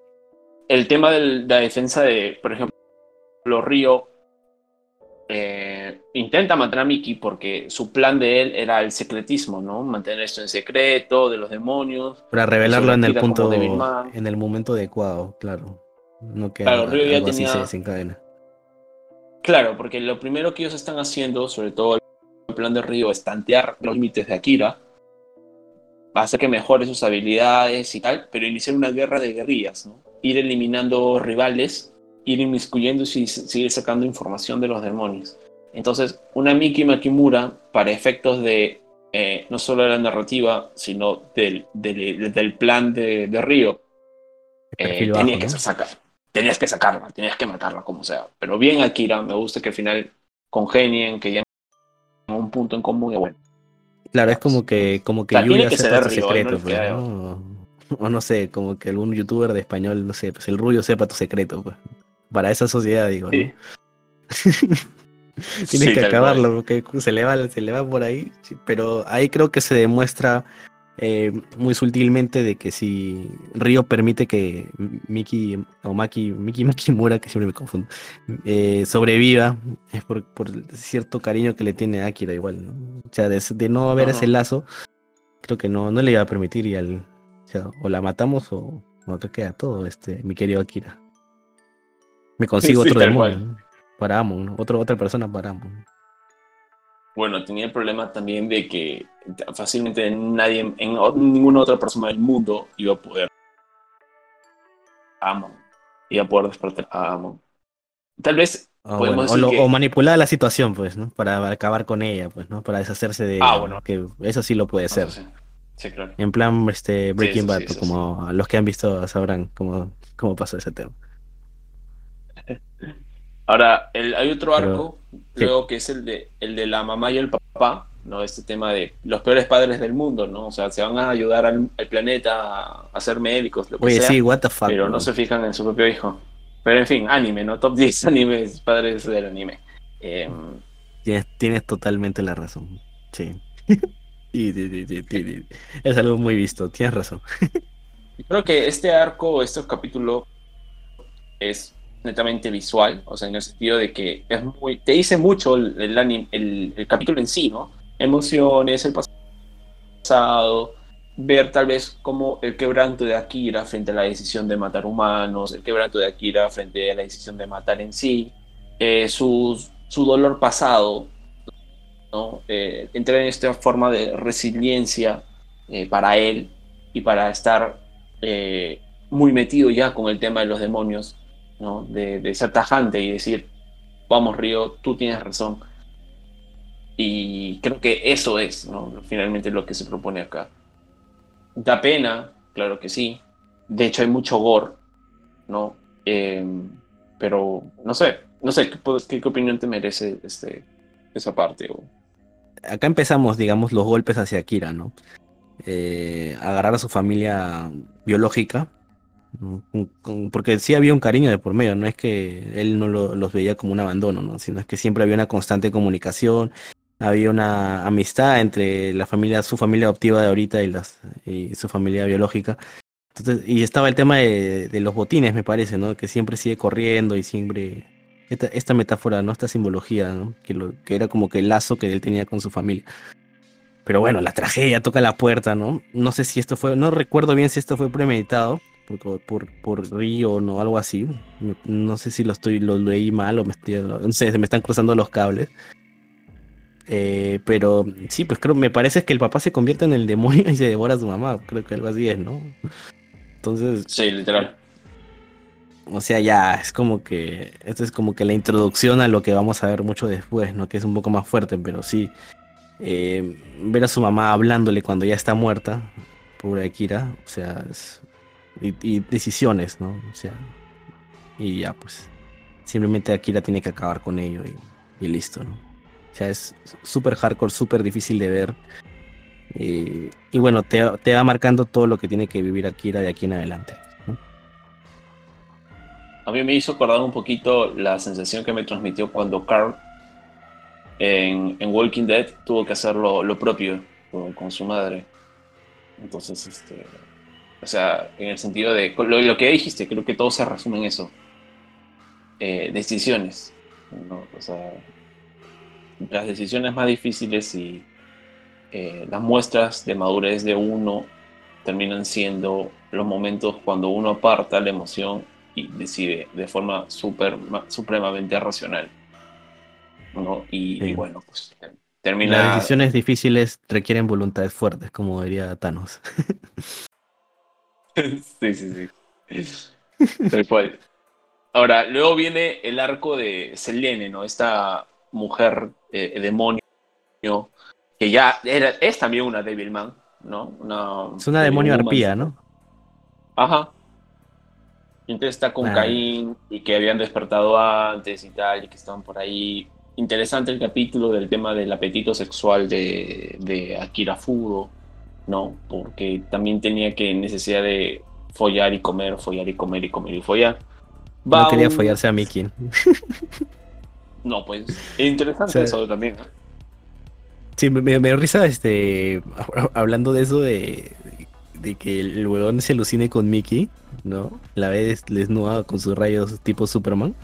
S2: El tema de la defensa de, por ejemplo, los ríos eh, intenta matar a Mickey porque su plan de él era el secretismo, ¿no? Mantener esto en secreto de los demonios.
S1: Para revelarlo en el punto, en el momento adecuado, claro. No que claro, Río ya tenía... se desencadena.
S2: Claro, porque lo primero que ellos están haciendo, sobre todo el plan de Río, es tantear los límites de Akira, hacer que mejore sus habilidades y tal, pero iniciar una guerra de guerrillas, ¿no? Ir eliminando rivales ir inmiscuyéndose y seguir sacando información de los demonios. Entonces, una Miki Makimura, para efectos de eh, no solo de la narrativa, sino del, del, plan de, de, Río, eh, tenía que sacar, tenías que sacarla, tenías que matarla como sea. Pero bien Akira, me gusta que al final congenien, que ya un punto en común y bueno.
S1: Claro, es como que, como que
S2: Yuya sepa tu secreto,
S1: pues, O no sé, como que algún youtuber de español, no sé, pues el rubio sepa tu secreto, pues. Para esa sociedad, digo, ¿no? Tienes que acabarlo, porque se le, va, se le va por ahí. pero ahí creo que se demuestra eh, muy sutilmente de que si Río permite que Miki o Maki, Miki Makimura, que siempre me confundo, eh, sobreviva, es por, cierto cariño que le tiene a Akira igual, ¿no? O sea, de, no haber ese lazo, creo que no, no le iba a permitir y al, o, la matamos o, no te queda todo, este, mi querido Akira. Me consigo otro demonio para Amon, Otro, otra persona para Amon.
S2: Bueno, tenía el problema también de que fácilmente nadie, en ninguna otra persona del mundo iba a poder Amon, iba a poder despertar a Amon. Tal vez
S1: ah, o, manipular la situación, pues, ¿no? Para acabar con ella, pues, ¿no? Para deshacerse de
S2: ah, bueno.
S1: que eso sí lo puede ser.
S2: sí. claro.
S1: En plan este Breaking Bad, como los que han visto sabrán cómo, cómo pasó ese tema.
S2: Ahora, hay otro arco, luego que es el de, el de la mamá y el papá, ¿no? Este tema de los peores padres del mundo, ¿no? O sea, se van a ayudar al, planeta a, ser médicos, lo que
S1: Oye, sí, what the fuck.
S2: Pero no se fijan en su propio hijo. Pero en fin, anime, ¿no? Top 10 animes, padres del anime. Em,
S1: tienes, totalmente la razón. Sí. es algo muy visto, tienes razón.
S2: Creo que este arco, este capítulo es netamente visual, o sea, en el sentido de que es muy, te dice mucho el, el, el, capítulo en sí, ¿no? Emociones, el pasado, ver tal vez como el quebranto de Akira frente a la decisión de matar humanos, el quebranto de Akira frente a la decisión de matar en sí, eh, su, su, dolor pasado, ¿no? Eh, entrar en esta forma de resiliencia eh, para él y para estar muy metido ya con el tema de los demonios de, ser tajante y decir, vamos Río, tú tienes razón. Y creo que eso es. Finalmente lo que se propone acá. Da pena, claro que sí. De hecho hay mucho gore, ¿no? Em, pero no sé, no sé, ¿qué, qué, opinión te merece este, esa parte?
S1: Acá empezamos, digamos, los golpes hacia Akira, ¿no? Eh, agarrar a su familia biológica porque sí había un cariño de por medio, no es que él no los veía como un abandono, ¿no? sino es que siempre había una constante comunicación, había una amistad entre la familia, su familia adoptiva de ahorita y, las, y su familia biológica. Entonces, y estaba el tema de, los botines, me parece, ¿no? Que siempre sigue corriendo y siempre... Esta, esta metáfora, ¿no? Esta simbología, ¿no? Que, lo, que era como que el lazo que él tenía con su familia. Pero bueno, la tragedia toca la puerta, ¿no? No sé si esto fue, no recuerdo bien si esto fue premeditado, por, por, por Río o algo así. No sé si lo estoy lo leí mal o me estoy, no sé, se me están cruzando los cables. Eh, pero sí, pues creo, me parece que el papá se convierte en el demonio y se devora a su mamá. Creo que algo así es, ¿no? Entonces.
S2: Sí, literal.
S1: O sea, ya es como que. Esto es como que la introducción a lo que vamos a ver mucho después, ¿no? Que es un poco más fuerte, pero sí. Eh, ver a su mamá hablándole cuando ya está muerta, pobre Akira, o sea, es, y, decisiones, ¿no? O sea, y ya pues, simplemente Akira tiene que acabar con ello y, listo, ¿no? O sea, es súper hardcore, súper difícil de ver. Y, bueno, te, te, va marcando todo lo que tiene que vivir Akira de aquí en adelante.
S2: A mí me hizo acordar un poquito la sensación que me transmitió cuando Carl en, Walking Dead tuvo que hacer lo, propio con, con, su madre. Entonces, este, o sea, en el sentido de lo, lo que dijiste, creo que todo se resume en eso. Eh, decisiones. O sea, las decisiones más difíciles y eh, las muestras de madurez de uno terminan siendo los momentos cuando uno aparta la emoción y decide de forma super, supremamente racional. ¿no? Y, bueno, pues termina.
S1: Las decisiones difíciles requieren voluntades fuertes, como diría Thanos.
S2: sí, sí, sí. Tal cual. Ahora, luego viene el arco de Selene, ¿no? Esta mujer eh, demonio que ya era, es también una Devilman, ¿no?
S1: es una demonio arpía, ¿no?
S2: Ajá. Entonces está con
S1: Ah.
S2: Caín y que habían despertado antes y tal, y que estaban por ahí. Interesante el capítulo del tema del apetito sexual de, de Akira Fudo, ¿no? Porque también tenía que necesidad de follar y comer, follar y comer y comer y follar. Va
S1: No quería
S2: un-
S1: follarse a Mickey.
S2: No, pues es interesante
S1: O sea,
S2: eso también. ¿no?
S1: Sí, me, me, risa este, hablando de eso de, de que el huevón se alucine con Mickey, ¿no? La vez desnuda con sus rayos tipo Superman.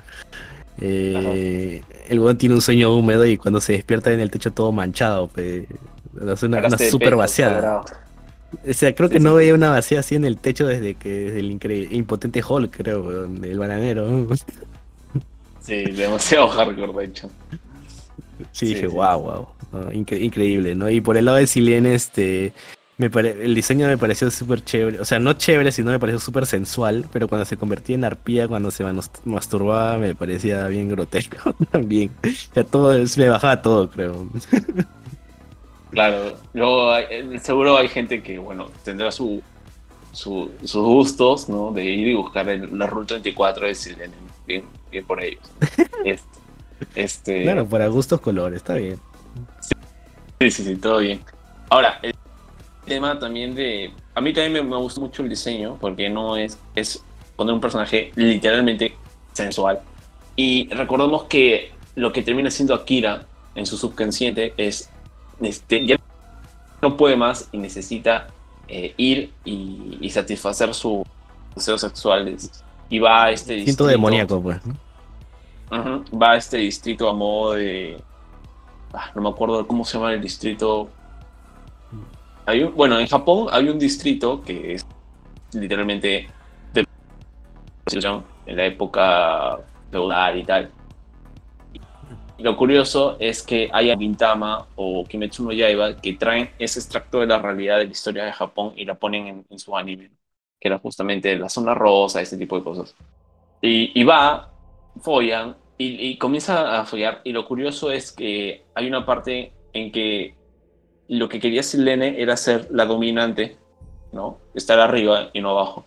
S1: Eh, el huevón tiene un sueño húmedo y cuando se despierta en el techo todo manchado, pues, es una, una super vaciada. O sea, creo que
S2: Sí,
S1: no veía una vacía así en el techo desde que desde el incre- impotente Hulk, creo, weón, el bananero.
S2: Sí, demasiado hardcore, de hecho.
S1: Sí,
S2: Sí,
S1: dije, wow, wow. no, incre- increíble, ¿no? Y por el lado de Silene, este, me pare- el diseño me pareció súper chévere. O sea, no chévere, sino me pareció súper sensual. Pero cuando se convertía en arpía, cuando se masturbaba, me parecía bien grotesco también. O sea, todo, es- me bajaba todo, creo.
S2: Claro, luego hay- eh, seguro hay gente que, bueno, tendrá su, su- sus gustos, ¿no? De ir y buscar el, la Rule 34 de Silene. Bien, bien por ellos. Este, este,
S1: Claro, para gustos colores, está bien.
S2: Sí, sí, sí, todo bien. Ahora, el tema también de... A mí también me, me gustó mucho el diseño, porque no es, es poner un personaje literalmente sensual. Y recordemos que lo que termina siendo Akira en su subconsciente es, este, ya no puede más y necesita eh, ir y, y satisfacer sus deseos sexuales. Y va a este distrito-
S1: demoníaco, pues.
S2: Va a este distrito a modo de. ah, no me acuerdo cómo se llama el distrito. Hay un- bueno, en Japón hay un distrito que es literalmente de en la época feudal y tal. Y lo curioso es que hay a Gintama o Kimetsu no Yaiba que traen ese extracto de la realidad de la historia de Japón y la ponen en, en su anime, que era justamente la zona rosa, ese tipo de cosas. Y, y va, follan y, y comienza a follar. Y lo curioso es que hay una parte en que lo que quería Silene era ser la dominante, ¿no? Estar arriba y no abajo.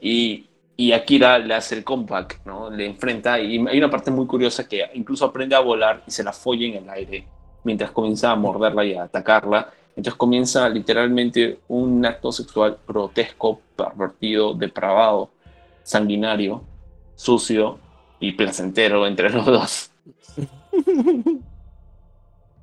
S2: Y, y Akira le hace el compact, ¿no? Le enfrenta y hay una parte muy curiosa que incluso aprende a volar y se la folla en el aire mientras comienza a morderla y a atacarla. Entonces comienza literalmente un acto sexual grotesco, pervertido, depravado, sanguinario, sucio y placentero entre los dos.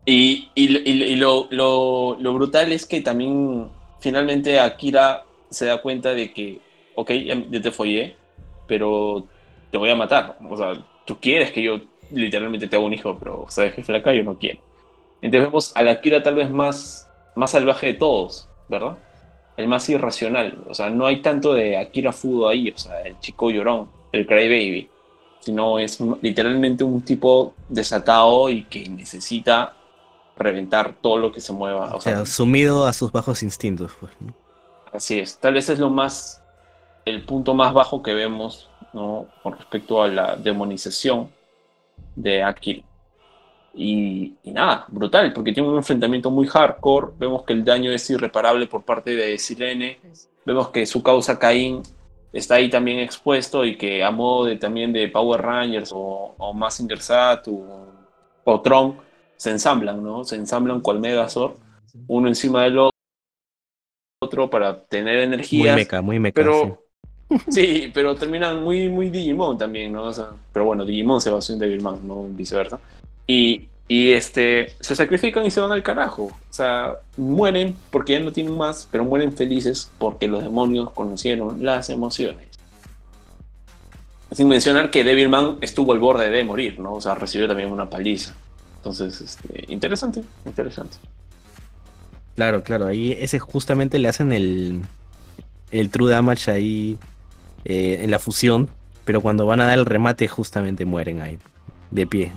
S2: Y, y, y- y lo, lo, lo brutal es que también finalmente Akira se da cuenta de que, ok, ya te follé, pero te voy a matar. O sea, tú quieres que yo literalmente te haga un hijo, pero sabes que flaca yo no quiero. Entonces vemos a la Akira tal vez más, más salvaje de todos, ¿verdad? El más irracional. O sea, no hay tanto de Akira Fudo ahí, o sea, el chico llorón, el crybaby, sino es literalmente un tipo desatado y que necesita reventar todo lo que se mueva. O
S1: O sea,
S2: sea,
S1: sumido a sus bajos instintos, pues. ¿no?
S2: Así es, tal vez es lo más, el punto más bajo que vemos, ¿no? Con respecto a la demonización de Akira. Y, y nada, brutal, porque tiene un enfrentamiento muy hardcore, vemos que el daño es irreparable por parte de Sirene, vemos que su causa Caín está ahí también expuesto y que a modo de también de Power Rangers o, o Mazinger Z o, o Tron se ensamblan, ¿no? Se ensamblan cual Megazord, uno encima del otro otro para tener
S1: Muy
S2: energías.
S1: meca, muy meca.
S2: pero sí. pero terminan muy, muy Digimon también, ¿no? O sea, pero bueno, Digimon se basó en Devilman, no viceversa. Y, y este, se sacrifican y se van al carajo. O sea, mueren porque ya no tienen más, pero mueren felices porque los demonios conocieron las emociones. Sin mencionar que Devilman estuvo al borde de morir, ¿no? O sea, recibió también una paliza. Entonces, este, interesante, interesante.
S1: Claro, claro, ahí ese justamente le hacen el, el true damage ahí eh, en la fusión, pero cuando van a dar el remate justamente mueren ahí, de pie,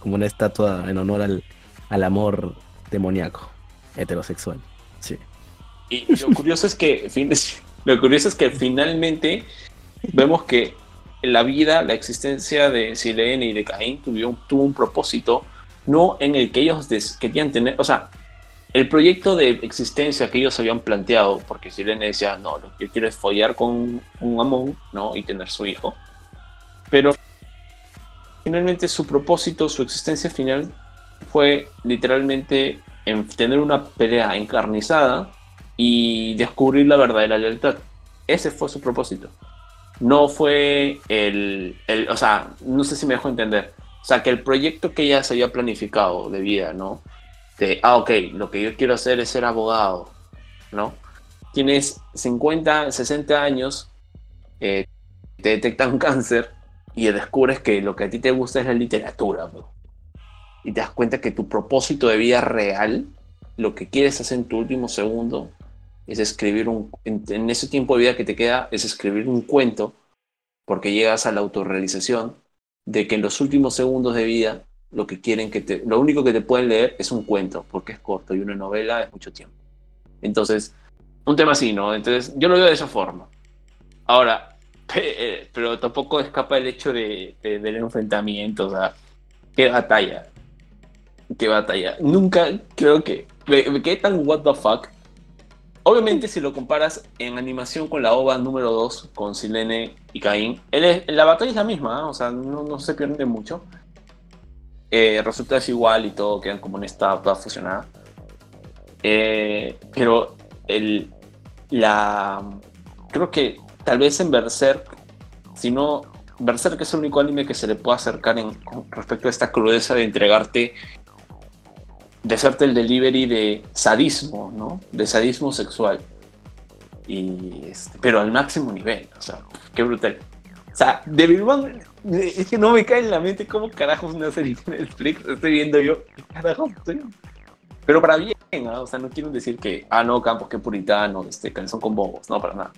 S1: como una estatua en honor al, al amor demoníaco, heterosexual. Sí.
S2: Y lo curioso es que lo curioso es que finalmente vemos que la vida, la existencia de Silene y de Caín tuvo, tuvo un propósito, no en el que ellos querían tener, o sea, el proyecto de existencia que ellos habían planteado, porque Sirene decía, no, lo que yo quiero es follar con un Amon, ¿no? Y tener su hijo. Pero finalmente su propósito, su existencia final fue literalmente en tener una pelea encarnizada y descubrir la verdadera lealtad. Ese fue su propósito. No fue el, el, o sea, no sé si me dejo entender. O sea, que el proyecto que ella se había planificado de vida, ¿no? De, ah, ok, lo que yo quiero hacer es ser abogado, ¿no? Tienes 50, 60 años, eh, te detectan cáncer y descubres que lo que a ti te gusta es la literatura, y te das cuenta que tu propósito de vida real, lo que quieres hacer en tu último segundo, es escribir un, en, ese tiempo de vida que te queda, es escribir un cuento, porque llegas a la autorrealización de que en los últimos segundos de vida, lo que quieren que te, lo único que te pueden leer es un cuento, porque es corto y una novela es mucho tiempo. Entonces, un tema así, ¿no? Entonces, yo lo veo de esa forma. Ahora, eh, pero tampoco escapa el hecho de, del enfrentamiento, o sea, qué batalla qué batalla. Nunca creo que me, quedé tan what the fuck. Obviamente, si lo comparas en animación con la OVA número 2, con Silene y Caín, la batalla es la misma, ¿eh? o sea, no, se pierde mucho. Eh, resulta es igual y todo, quedan como en esta toda fusionada. Eh, pero la, creo que tal vez en Berserk, si no, Berserk es el único anime que se le puede acercar en, respecto a esta crudeza de entregarte de hacerte el delivery de sadismo, ¿no? De sadismo sexual. Y este, pero al máximo nivel, o sea, qué brutal. O sea, de Devilman, es que no me cae en la mente cómo carajos una serie de Netflix estoy viendo yo. Carajos, Pero para bien, ¿no? o sea, no quiero decir que, ah, no, Campos, qué puritano, este, son con bobos, no, para nada.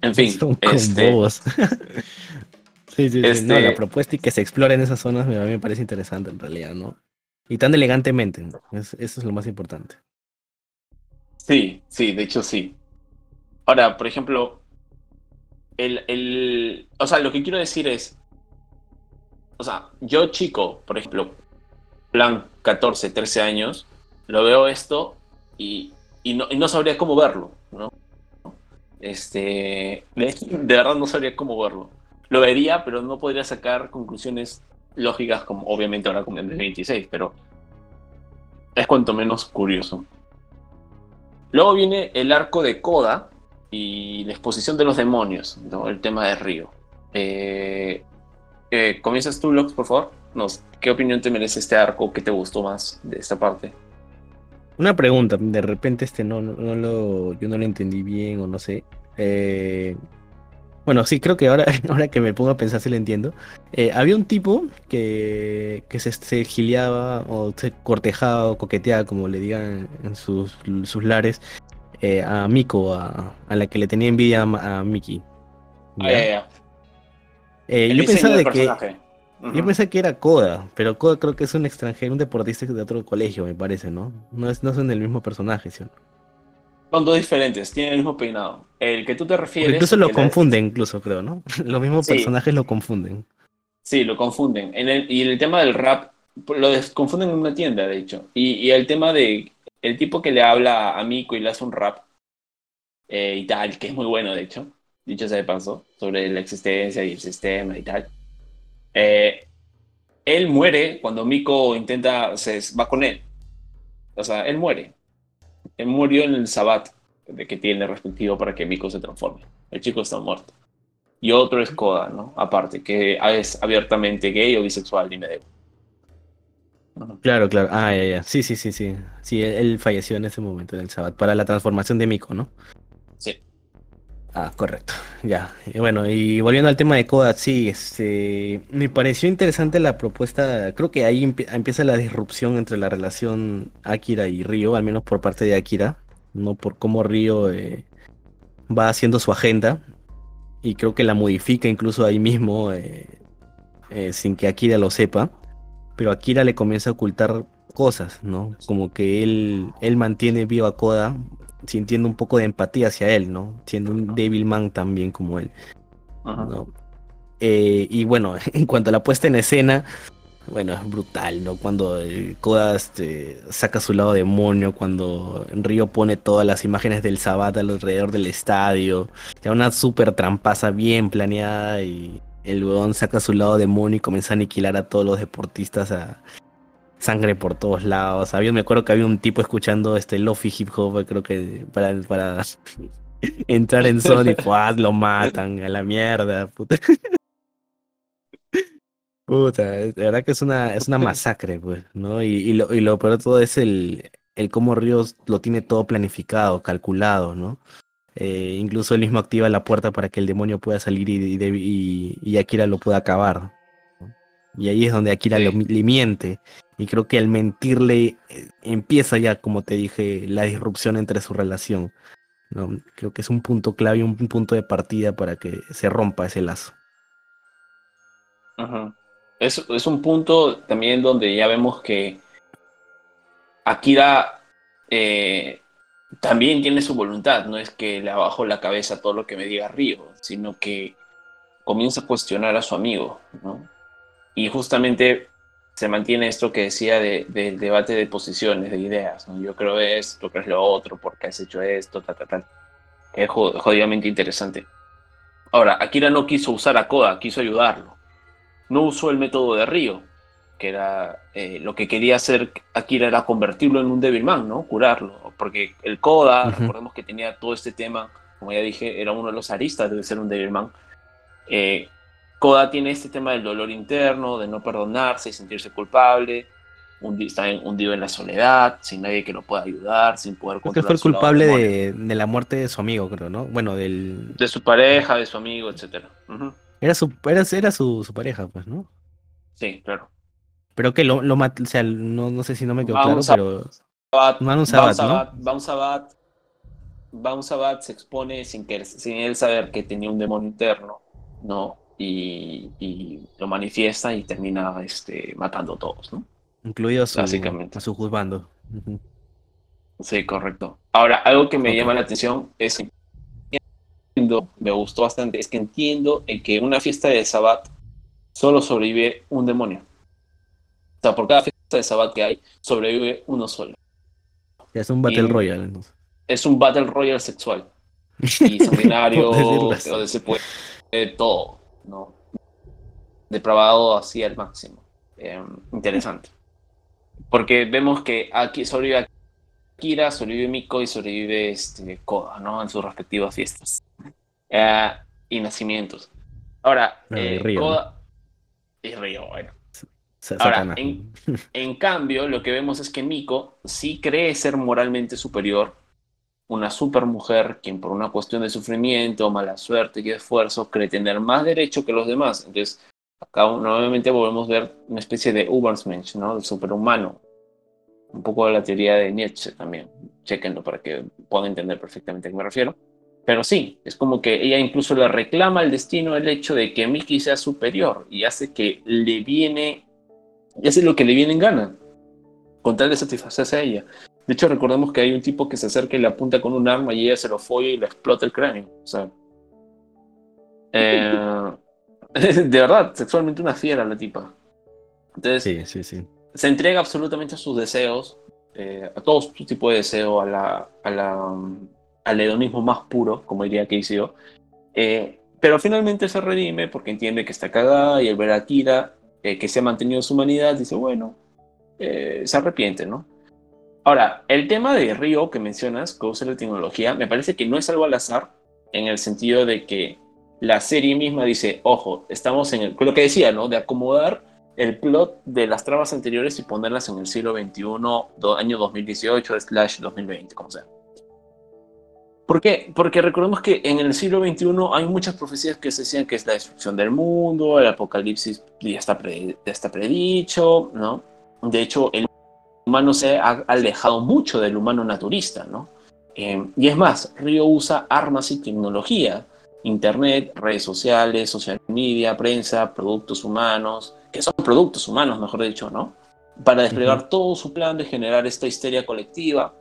S2: En fin,
S1: son con este, bobos. sí, sí, sí. No, la este propuesta y que se exploren esas zonas a mí me parece interesante en realidad, ¿no? Y tan elegantemente, eso es lo más importante.
S2: Sí, sí, de hecho sí. Ahora, por ejemplo, el, el, o sea, lo que quiero decir es, o sea, yo chico, por ejemplo, plan 14, 13 años, lo veo esto y, y, no, y no sabría cómo verlo, ¿no? Este, de, de verdad no sabría cómo verlo. Lo vería, pero no podría sacar conclusiones lógicas como obviamente ahora con el 26, pero es cuanto menos curioso. Luego viene el arco de Coda y la exposición de los demonios, el tema de Río. Eh, eh, ¿Comienzas tú, Lux, por favor? Nos, ¿Qué opinión te merece este arco? ¿Qué te gustó más de esta parte?
S1: Una pregunta, de repente este no, no, lo, yo no lo entendí bien o no sé. Eh, bueno, sí, creo que ahora, ahora que me pongo a pensar si lo entiendo. Eh, había un tipo que, que se, se, giliaba o se cortejaba o coqueteaba, como le digan en sus, sus lares, eh, a Miko, a, a, la que le tenía envidia a, a Miki.
S2: Ah,
S1: eh, yo pensaba de que. Yo pensé que era Koda, pero Koda creo que es un extranjero, un deportista de otro colegio, me parece, ¿no? No, es, no son el mismo personaje, ¿sí?
S2: Son dos diferentes, tienen el mismo peinado. El que tú te refieres.
S1: incluso lo confunden, incluso creo, ¿no? Los mismos personajes lo confunden.
S2: Sí, lo confunden. En el, y el tema del rap, lo confunden en una tienda, de hecho. Y, y, el tema de el tipo que le habla a Miko y le hace un rap eh, y tal, que es muy bueno, de hecho, dicho sea de paso, sobre la existencia y el sistema y tal. Eh, él muere cuando Miko intenta, se va con él. O sea, él muere él murió en el Sabbat de que tiene respectivo para que Miko se transforme. El chico está muerto. Y otro es Koda, ¿no? Aparte, que es abiertamente gay o bisexual, y me debo.
S1: Claro, claro. Ah, ya, ya. Sí, sí, sí, sí. Sí, él, falleció en ese momento en el Sabbat para la transformación de Miko, ¿no?
S2: Sí.
S1: Ah, correcto. Ya. Y bueno, y volviendo al tema de Koda, sí, este, me pareció interesante la propuesta. Creo que ahí empieza la disrupción entre la relación Akira y Ryo, al menos por parte de Akira, no por cómo Ryo eh, va haciendo su agenda. Y creo que la modifica incluso ahí mismo, eh, eh, sin que Akira lo sepa. Pero Akira le comienza a ocultar cosas, ¿no? Como que él, él mantiene vivo a Koda sintiendo un poco de empatía hacia él, ¿no? Siendo un man también como él. ¿no? Eh, y bueno, en cuanto a la puesta en escena, Bueno, es brutal, ¿no? Cuando Koda este, saca su lado demonio, cuando Río pone todas las imágenes del Sabat alrededor del estadio. Ya una súper trampaza bien planeada y el weón saca su lado demonio y comienza a aniquilar a todos los deportistas a sangre por todos lados. Había, me acuerdo que había un tipo escuchando este Lofi hip hop, creo que para, entrar en zona y pues, lo matan a la mierda. Puta. Puta, de verdad que es una, es una masacre, pues, ¿no? Y, y, lo, y lo peor de todo es el, el cómo Ríos lo tiene todo planificado, calculado, ¿no? Eh, incluso él mismo activa la puerta para que el demonio pueda salir y, y, y Akira lo pueda acabar. Y ahí es donde Akira le miente. Y creo que al mentirle eh, empieza ya, como te dije, la disrupción entre su relación. ¿no? Creo que es un punto clave, un punto de partida para que se rompa ese lazo.
S2: es, es, un punto también donde ya vemos que Akira eh, también tiene su voluntad, no es que le abajo la cabeza todo lo que me diga Río, sino que comienza a cuestionar a su amigo, ¿no? Y justamente se mantiene esto que decía de, del debate de posiciones, de ideas, ¿no? Yo creo esto, crees lo otro, porque has hecho esto, tal, tal, tal. Es jodidamente interesante. Ahora, Akira no quiso usar a Koda, quiso ayudarlo. No usó el método de Río, que era eh, lo que quería hacer Akira era convertirlo en un Devilman, ¿no? Curarlo. Porque el Koda, recordemos que tenía todo este tema, como ya dije, era uno de los aristas de ser un Devilman. Eh, Koda tiene este tema del dolor interno, de no perdonarse y sentirse culpable. Un, está hundido en la soledad, sin nadie que lo pueda ayudar, sin poder
S1: controlar. que fue el culpable de, de, la muerte de su amigo, creo, ¿no? Bueno, del.
S2: De su pareja, de su amigo, etc.
S1: Era, su, era, era su, su, pareja, pues, ¿no?
S2: Sí, claro.
S1: Pero que lo, lo o sea, no, no sé si no me quedó claro, pero.
S2: Bounce Sabat, ¿no? Sabat, Bounce Sabat se expone sin, que, sin él saber que tenía un demonio interno, ¿no? Y, y, lo manifiesta y termina este, matando a todos, ¿no?
S1: Incluido a su, Básicamente. a su juzgando.
S2: Sí, correcto. Ahora, algo que me okay. llama la atención es que me gustó bastante, es que entiendo en que una fiesta de Sabat solo sobrevive un demonio. O sea, por cada fiesta de Sabat que hay, sobrevive uno solo.
S1: Es un Battle y Royale.
S2: Es un Battle Royale sexual. Y sanguinario, donde se puede todo, ¿no? Depravado así al máximo. Eh, interesante. Porque vemos que aquí sobrevive Akira, sobrevive Miko y sobrevive este, Koda, ¿no? En sus respectivas fiestas. Eh, y nacimientos. Ahora, eh, Río, Koda... Y Río, bueno. Ahora, en, en, cambio, lo que vemos es que Miko sí cree ser moralmente superior, una super mujer quien por una cuestión de sufrimiento, mala suerte y esfuerzo cree tener más derecho que los demás. Entonces, acá nuevamente volvemos a ver una especie de Ubersmensch, ¿no? El superhumano. Un poco de la teoría de Nietzsche también. Chequenlo para que puedan entender perfectamente a qué me refiero. Pero sí, es como que ella incluso le reclama al destino el hecho de que Mickey sea superior y hace que le viene y hace lo que le viene en gana, con tal de satisfacerse a ella. De hecho, recordemos que hay un tipo que se acerca y le apunta con un arma y ella se lo folla y le explota el cráneo. O sea, eh, de verdad, sexualmente una fiera la tipa. Entonces,
S1: sí, sí, sí.
S2: se entrega absolutamente a sus deseos, eh, a todo su tipo de deseo, a la, a la, al hedonismo más puro, como diría Casey. Eh, pero finalmente se redime porque entiende que está cagada y el ver a Kira eh, que se ha mantenido su humanidad, dice, bueno, se arrepiente, ¿no? Ahora, el tema de Río que mencionas, que usa la tecnología, me parece que no es algo al azar, en el sentido de que la serie misma dice, ojo, estamos en el, lo que decía, ¿no? De acomodar el plot de las trabas anteriores y ponerlas en el siglo XXI, do, año 2018, slash 2020, como sea. ¿Por qué? Porque recordemos que en el siglo XXI hay muchas profecías que se decían que es la destrucción del mundo, el apocalipsis ya está, pre, ya está predicho, ¿no? De hecho, el humano se ha alejado mucho del humano naturista, ¿no? Eh, y es más, Río usa armas y tecnología, internet, redes sociales, social media, prensa, productos humanos, que son productos humanos, mejor dicho, ¿no? Para desplegar uh -huh. todo su plan de generar esta histeria colectiva,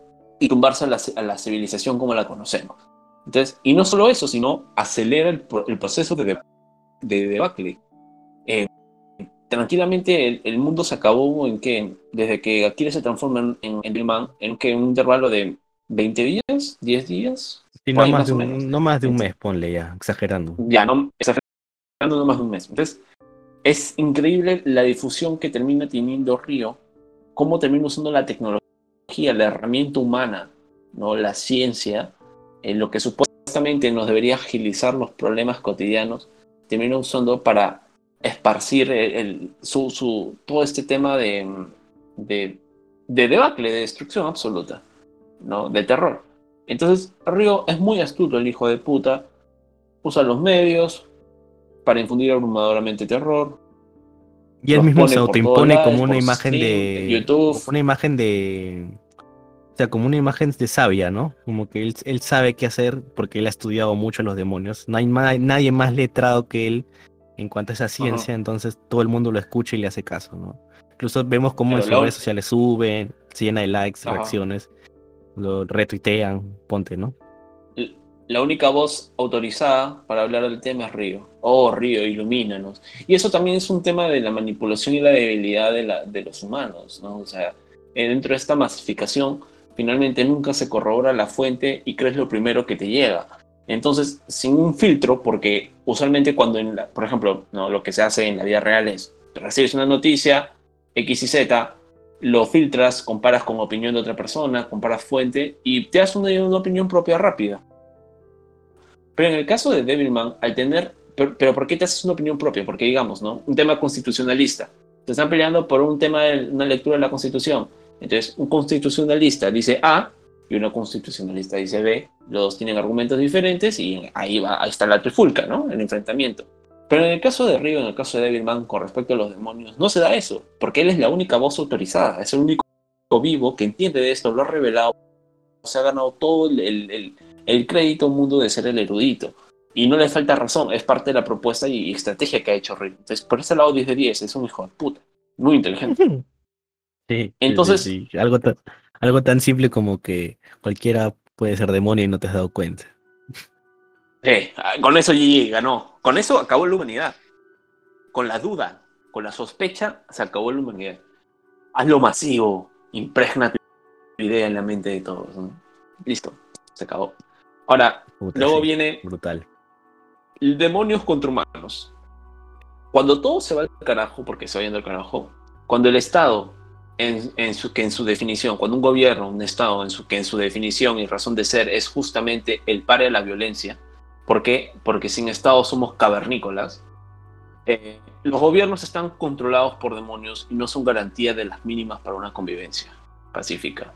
S2: y tumbarse a la, a la, civilización como la conocemos. Entonces, y no solo eso, sino acelera el, el proceso de, de, de debacle. Eh, tranquilamente el, mundo se acabó en que, desde que Akira se transforma en, en, Man, en que un intervalo de 20 días, 10 días.
S1: no, más de un, no más de un mes, ponle ya, exagerando.
S2: Ya, no, exagerando no más de un mes. Entonces, es increíble la difusión que termina teniendo Río, cómo termina usando la tecnología, la herramienta humana, ¿no? la ciencia, en lo que supuestamente nos debería agilizar los problemas cotidianos, termina usando para esparcir el, su, su, todo este tema de, de, de, debacle, de destrucción absoluta, ¿no? de terror. Entonces, Río es muy astuto, el hijo de puta, usa los medios para infundir abrumadoramente terror.
S1: Y él mismo se autoimpone como una imagen de. YouTube. Una imagen de. O sea, como una imagen de sabia, ¿no? Como que él, él sabe qué hacer porque él ha estudiado mucho los demonios. No hay nadie más letrado que él en cuanto a esa ciencia, entonces todo el mundo lo escucha y le hace caso, ¿no? Incluso vemos cómo en sus redes sociales suben, se llena de likes, reacciones, lo retuitean, ponte, ¿no?
S2: La única voz autorizada para hablar del tema es Río. Oh, Río, ilumínanos. Y eso también es un tema de la manipulación y la debilidad de, la, de los humanos, ¿no? O sea, eh, dentro de esta masificación, finalmente nunca se corrobora la fuente y crees lo primero que te llega. Entonces, sin un filtro, porque usualmente cuando, en por ejemplo, ¿no? lo que se hace en la vida real es, recibes una noticia, X y Z, lo filtras, comparas con opinión de otra persona, comparas fuente y te das una, una opinión propia rápida. Pero en el caso de Devilman, al tener, pero, pero, ¿por qué te haces una opinión propia? Porque digamos, ¿no? Un tema constitucionalista. Te están peleando por un tema de una lectura de la Constitución. Entonces, un constitucionalista dice A, y una constitucionalista dice B, los dos tienen argumentos diferentes y ahí, va, ahí está la trifulca, ¿no? El enfrentamiento. Pero en el caso de Río, en el caso de Devilman, con respecto a los demonios, no se da eso, porque él es la única voz autorizada, es el único vivo que entiende de esto, lo ha revelado, se ha ganado todo el, el, el crédito un mundo de ser el erudito. Y no le falta razón, es parte de la propuesta y estrategia que ha hecho Río. Entonces, por ese lado 10 de 10, es un hijo de puta, muy inteligente.
S1: Sí, Entonces, Algo, algo tan simple como que cualquiera puede ser demonio y no te has dado cuenta.
S2: Eh, con eso Gigi ganó. Con eso acabó la humanidad. Con la duda, con la sospecha, se acabó la humanidad. Hazlo masivo, impregna tu idea en la mente de todos. Listo, se acabó. Ahora, luego viene.
S1: Brutal.
S2: Demonios contra humanos. Cuando todo se va al carajo, porque se va yendo al carajo, cuando el Estado en, su, que en su definición, cuando un gobierno, un Estado, en su, que en su definición y razón de ser es justamente el par de la violencia, ¿por qué? Porque sin Estado somos cavernícolas, eh, los gobiernos están controlados por demonios y no son garantía de las mínimas para una convivencia pacífica.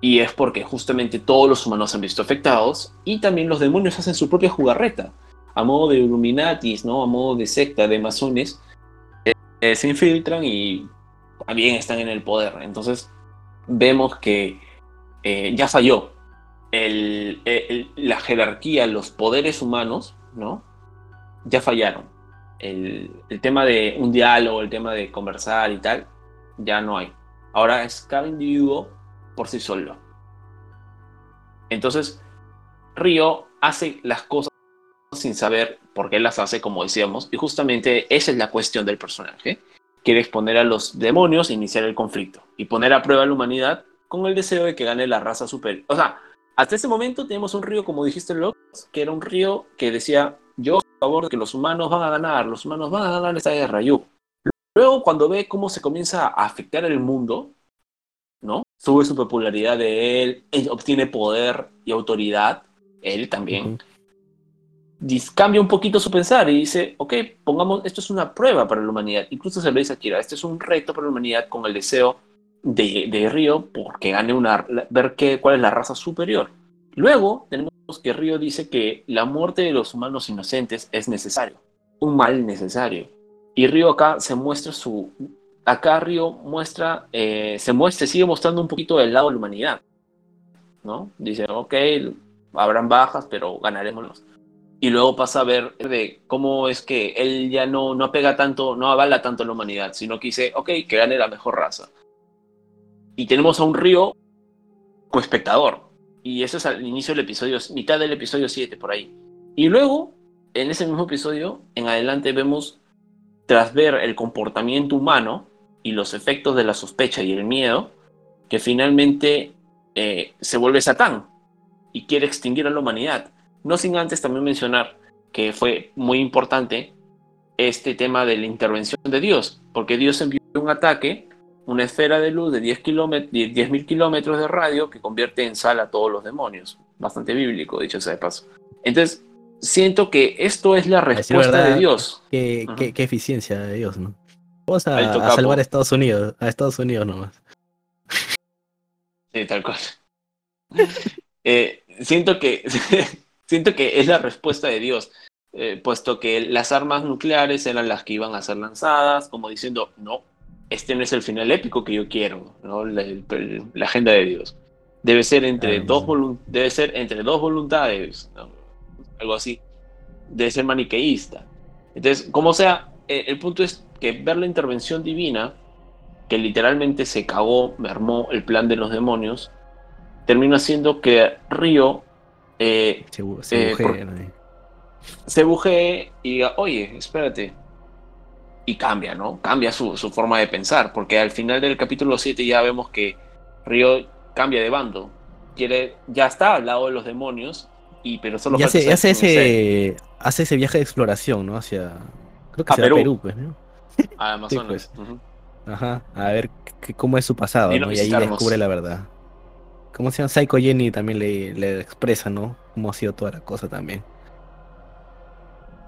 S2: Y es porque justamente todos los humanos se han visto afectados y también los demonios hacen su propia jugarreta, a modo de Illuminatis, ¿no? a modo de secta, de masones, eh, se infiltran y también están en el poder. Entonces vemos que eh, ya falló la jerarquía, los poderes humanos, ¿no? Ya fallaron. El, tema de un diálogo, el tema de conversar y tal, ya no hay. Ahora es cada individuo por sí solo. Entonces, Río hace las cosas sin saber por qué las hace, como decíamos, y justamente esa es la cuestión del personaje quiere exponer a los demonios e iniciar el conflicto y poner a prueba a la humanidad con el deseo de que gane la raza superior. O sea, hasta ese momento tenemos un río, como dijiste, Locke, que era un río que decía, yo a favor de que los humanos van a ganar, los humanos van a ganar esta guerra. Luego, cuando ve cómo se comienza a afectar el mundo, ¿no? Sube su popularidad de él, él obtiene poder y autoridad, él también cambia un poquito su pensar y dice, ok, pongamos, esto es una prueba para la humanidad. Incluso se lo dice a Kira, este es un reto para la humanidad con el deseo de, de Río porque gane una, ver qué, cuál es la raza superior. Luego tenemos que Río dice que la muerte de los humanos inocentes es necesario, un mal necesario. Y Río acá se muestra su, acá Río muestra, eh, se muestra, sigue mostrando un poquito del lado de la humanidad, ¿no? Dice, ok, habrán bajas, pero ganaremos y luego pasa a ver cómo es que él ya no, no apega tanto, no avala tanto a la humanidad, sino que dice, ok, que gane la mejor raza. Y tenemos a un río como espectador. Y eso es al inicio del episodio, mitad del episodio 7 por ahí. Y luego, en ese mismo episodio, en adelante vemos tras ver el comportamiento humano y los efectos de la sospecha y el miedo, que finalmente eh, se vuelve Satán y quiere extinguir a la humanidad. No sin antes también mencionar que fue muy importante este tema de la intervención de Dios, porque Dios envió un ataque, una esfera de luz de 10.000 10, kilómetros de radio que convierte en sal a todos los demonios. Bastante bíblico, dicho sea de paso. Entonces, siento que esto es la respuesta de Dios.
S1: Qué, eficiencia de Dios, ¿no? Vamos a, salvar a Estados Unidos, a Estados Unidos nomás.
S2: Sí, tal cual. Eh, siento que siento que es la respuesta de Dios, eh, puesto que las armas nucleares eran las que iban a ser lanzadas, como diciendo, no, este no es el final épico que yo quiero, ¿no? la, agenda de Dios. Debe ser entre, dos, debe ser entre dos voluntades, algo así. Debe ser maniqueísta. Entonces, como sea, eh, el punto es que ver la intervención divina, que literalmente se cagó, mermó el plan de los demonios, termina haciendo que Río eh, se, se, eh, se bujee y diga, oye, espérate. Y cambia, ¿no? Cambia su, su, forma de pensar, porque al final del capítulo 7 ya vemos que Río cambia de bando. Quiere, ya está al lado de los demonios, y, pero solo
S1: hace, hace ese, hace ese viaje de exploración, ¿no? Hacia, creo que a Perú. pues, ¿no?
S2: A Amazonas.
S1: Pues. Ajá, a ver cómo es su pasado, ¿no? Y ahí descubre la verdad. Como se llama? Psycho Jenny también le, le expresa, ¿no? Cómo ha sido toda la cosa también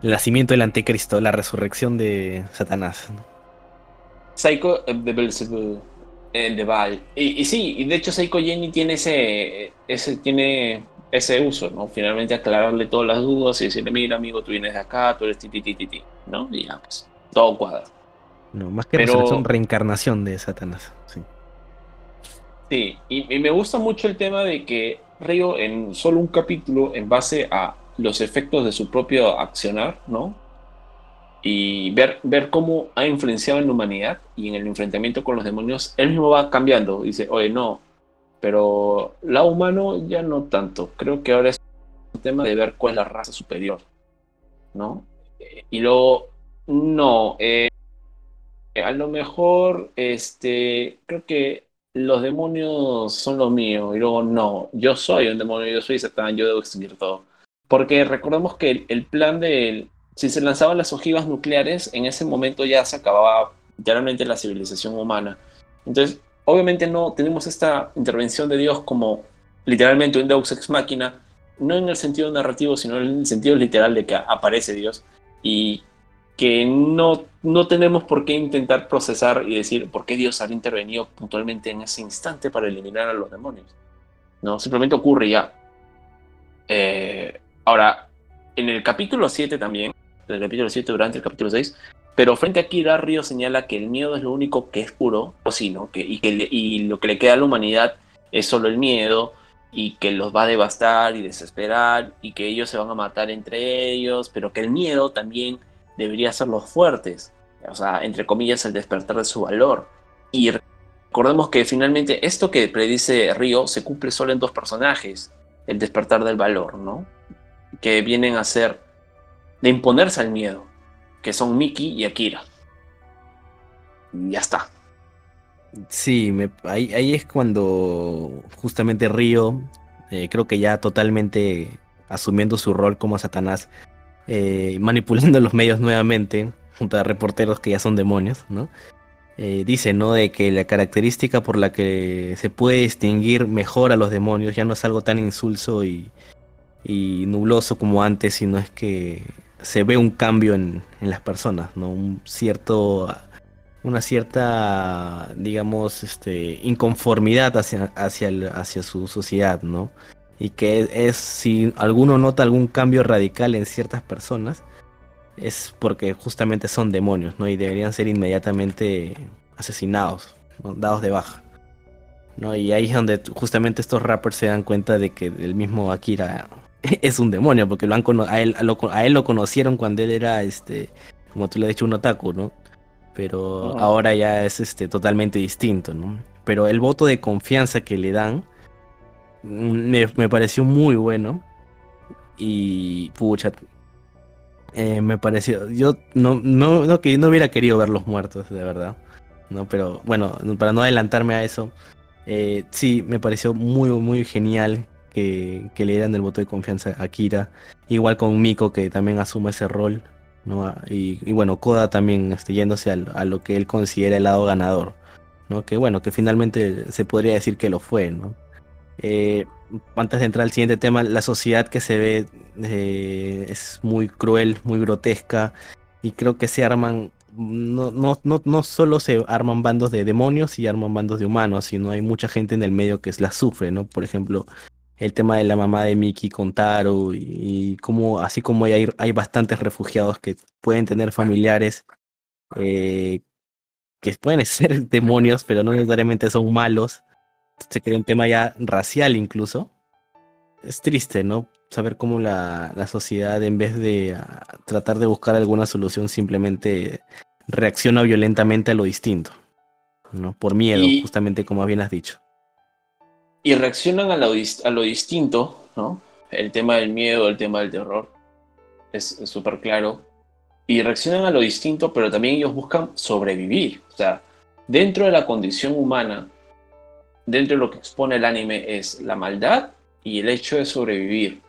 S1: el nacimiento del anticristo, la resurrección de Satanás.
S2: Psycho eh, de Belzebub, eh, de Baal. Y, sí, y de hecho Psycho Jenny tiene ese, ese, tiene ese uso, ¿no? Finalmente aclararle todas las dudas y decirle, mira amigo, tú vienes de acá, tú eres ti, ti, ti, ti, ¿no? Y ya, pues, todo cuadra.
S1: No, más que Pero... resurrección, reencarnación de Satanás, sí.
S2: Sí, y, y me gusta mucho el tema de que Río en solo un capítulo, en base a los efectos de su propio accionar, ¿no? Y ver, ver cómo ha influenciado en la humanidad y en el enfrentamiento con los demonios, él mismo va cambiando. Dice, oye, no, pero la humano ya no tanto. Creo que ahora es un tema de ver cuál es la raza superior, ¿no? Y luego, no, eh, a lo mejor, este, creo que los demonios son los míos. Y luego, no, yo soy un demonio, yo soy Satán, yo debo extinguir todo. Porque recordemos que el, plan de... Si se lanzaban las ojivas nucleares, en ese momento ya se acababa realmente la civilización humana. Entonces, obviamente no tenemos esta intervención de Dios como literalmente un Deus ex machina, no en el sentido narrativo, sino en el sentido literal de que aparece Dios y que no, no tenemos por qué intentar procesar y decir por qué Dios ha intervenido puntualmente en ese instante para eliminar a los demonios. No, simplemente ocurre ya. Eh, Ahora, en el capítulo 7 también, en el capítulo 7 durante el capítulo 6, pero frente a Kira, señala que el miedo es lo único que es puro, o sí, ¿no? Que, y, que y lo que le queda a la humanidad es solo el miedo y que los va a devastar y desesperar y que ellos se van a matar entre ellos, pero que el miedo también debería hacerlos fuertes, o sea, entre comillas, el despertar de su valor. Y recordemos que finalmente esto que predice Río se cumple solo en dos personajes, el despertar del valor, ¿no? que vienen a ser de imponerse al miedo, que son Miki y Akira. Y ya está.
S1: Sí, ahí, es cuando justamente Río, eh, creo que ya totalmente asumiendo su rol como Satanás, eh, manipulando los medios nuevamente, junto a reporteros que ya son demonios, ¿no? Eh, dice, ¿no? De que la característica por la que se puede distinguir mejor a los demonios ya no es algo tan insulso y, y nubloso como antes, sino es que se ve un cambio en, las personas, ¿no? Un cierto, una cierta, digamos, este, inconformidad hacia, hacia, hacia su sociedad, ¿no? Y que es, si alguno nota algún cambio radical en ciertas personas, es porque justamente son demonios, ¿no? Y deberían ser inmediatamente asesinados, dados de baja. ¿no? Y ahí es donde justamente estos rappers se dan cuenta de que el mismo Akira es un demonio, porque lo han a, él, a, él lo conocieron cuando él era, este, como tú le has dicho, un otaku, ¿no? Pero ahora ya es este, totalmente distinto, ¿no? Pero el voto de confianza que le dan me, pareció muy bueno. Y, pucha, Eh, me pareció, yo no, no, no, que no hubiera querido ver los muertos, de verdad. ¿no? Pero bueno, para no adelantarme a eso, eh, sí, me pareció muy, muy genial que, que, le dieran el voto de confianza a Kira. Igual con Miko, que también asume ese rol. ¿no? Y, bueno, Koda también este, yéndose a, a, lo que él considera el lado ganador. ¿no? Que bueno, que finalmente se podría decir que lo fue, ¿no? Eh, antes de entrar al siguiente tema, la sociedad que se ve eh, es muy cruel, muy grotesca, y creo que se arman, no, no, no, no solo se arman bandos de demonios y arman bandos de humanos, sino hay mucha gente en el medio que la sufre, ¿no? Por ejemplo, el tema de la mamá de Mickey con Taro, y, como, así como hay, hay bastantes refugiados que pueden tener familiares eh, que pueden ser demonios, pero no necesariamente son malos se crea un tema ya racial incluso. Es triste, ¿no? Saber cómo la, la sociedad, en vez de ah, tratar de buscar alguna solución, simplemente reacciona violentamente a lo distinto, ¿no? Por miedo, justamente como bien has dicho.
S2: Y reaccionan a lo, a lo distinto, ¿no? El tema del miedo, el tema del terror, es súper claro. Y reaccionan a lo distinto, pero también ellos buscan sobrevivir. O sea, dentro de la condición humana, dentro de lo que expone el anime es la maldad y el hecho de sobrevivir.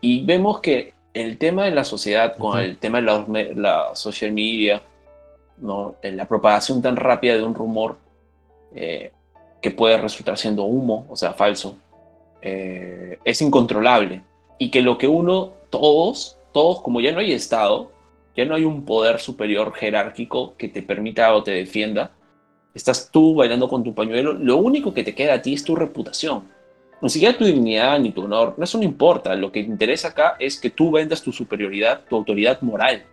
S2: Y vemos que el tema de la sociedad, con el tema de la, social media, ¿no? la propagación tan rápida de un rumor eh, que puede resultar siendo humo, o sea, falso, eh, es incontrolable. Y que lo que uno, todos, todos, como ya no hay Estado, ya no hay un poder superior jerárquico que te permita o te defienda, estás tú bailando con tu pañuelo, lo único que te queda a ti es tu reputación. Ni siquiera tu dignidad ni tu honor, eso no importa. Lo que interesa acá es que tú vendas tu superioridad, tu autoridad moral.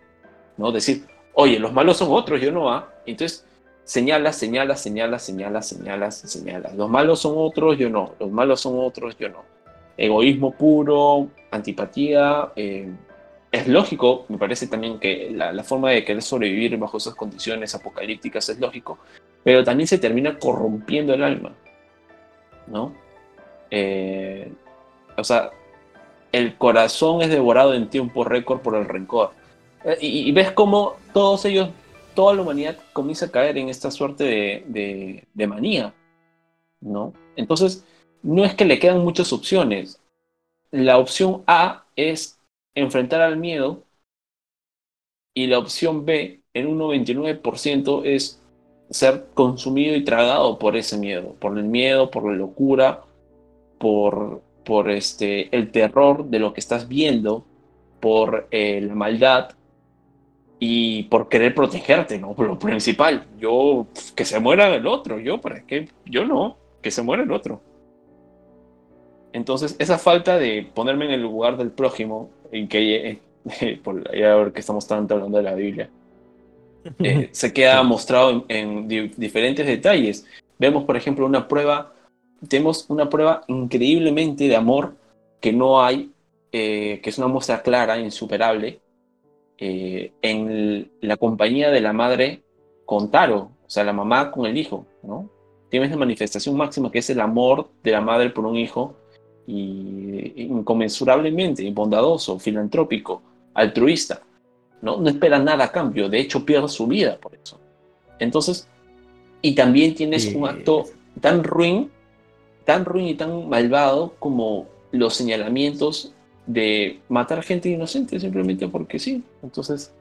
S2: ¿no? Decir, oye, los malos son otros, yo no, ¿ah? Entonces, señalas, señalas, señalas, señalas, señalas, señalas. Los malos son otros, yo no. Los malos son otros, yo no. Egoísmo puro, antipatía. Eh, es lógico, me parece también que la, forma de querer sobrevivir bajo esas condiciones apocalípticas es lógico, pero también se termina corrompiendo el alma, ¿no? Eh, o sea, el corazón es devorado en tiempo récord por el rencor. Eh, y, ves cómo todos ellos, toda la humanidad comienza a caer en esta suerte de, de manía, ¿no? Entonces, no es que le quedan muchas opciones. La opción A es enfrentar al miedo y la opción B en un 99% es ser consumido y tragado por ese miedo, por el miedo, por la locura, por, por este, el terror de lo que estás viendo, por eh, la maldad y por querer protegerte, ¿no? Por lo principal, yo, que se muera el otro, yo, ¿para qué? Yo no, que se muera el otro. Entonces, esa falta de ponerme en el lugar del prójimo, en que, por ver que estamos tanto hablando de la Biblia, eh, se queda mostrado en, diferentes detalles. Vemos, por ejemplo, una prueba, tenemos una prueba increíblemente de amor que no hay, eh, que es una muestra clara, insuperable, eh, en la compañía de la madre con Taro, o sea, la mamá con el hijo, ¿no? Tiene esa manifestación máxima que es el amor de la madre por un hijo y inconmensurablemente bondadoso, filantrópico, altruista. ¿no? No espera nada a cambio, de hecho pierde su vida por eso. Entonces, y también tienes un acto tan ruin, tan ruin y tan malvado como los señalamientos de matar gente inocente simplemente porque sí. Entonces...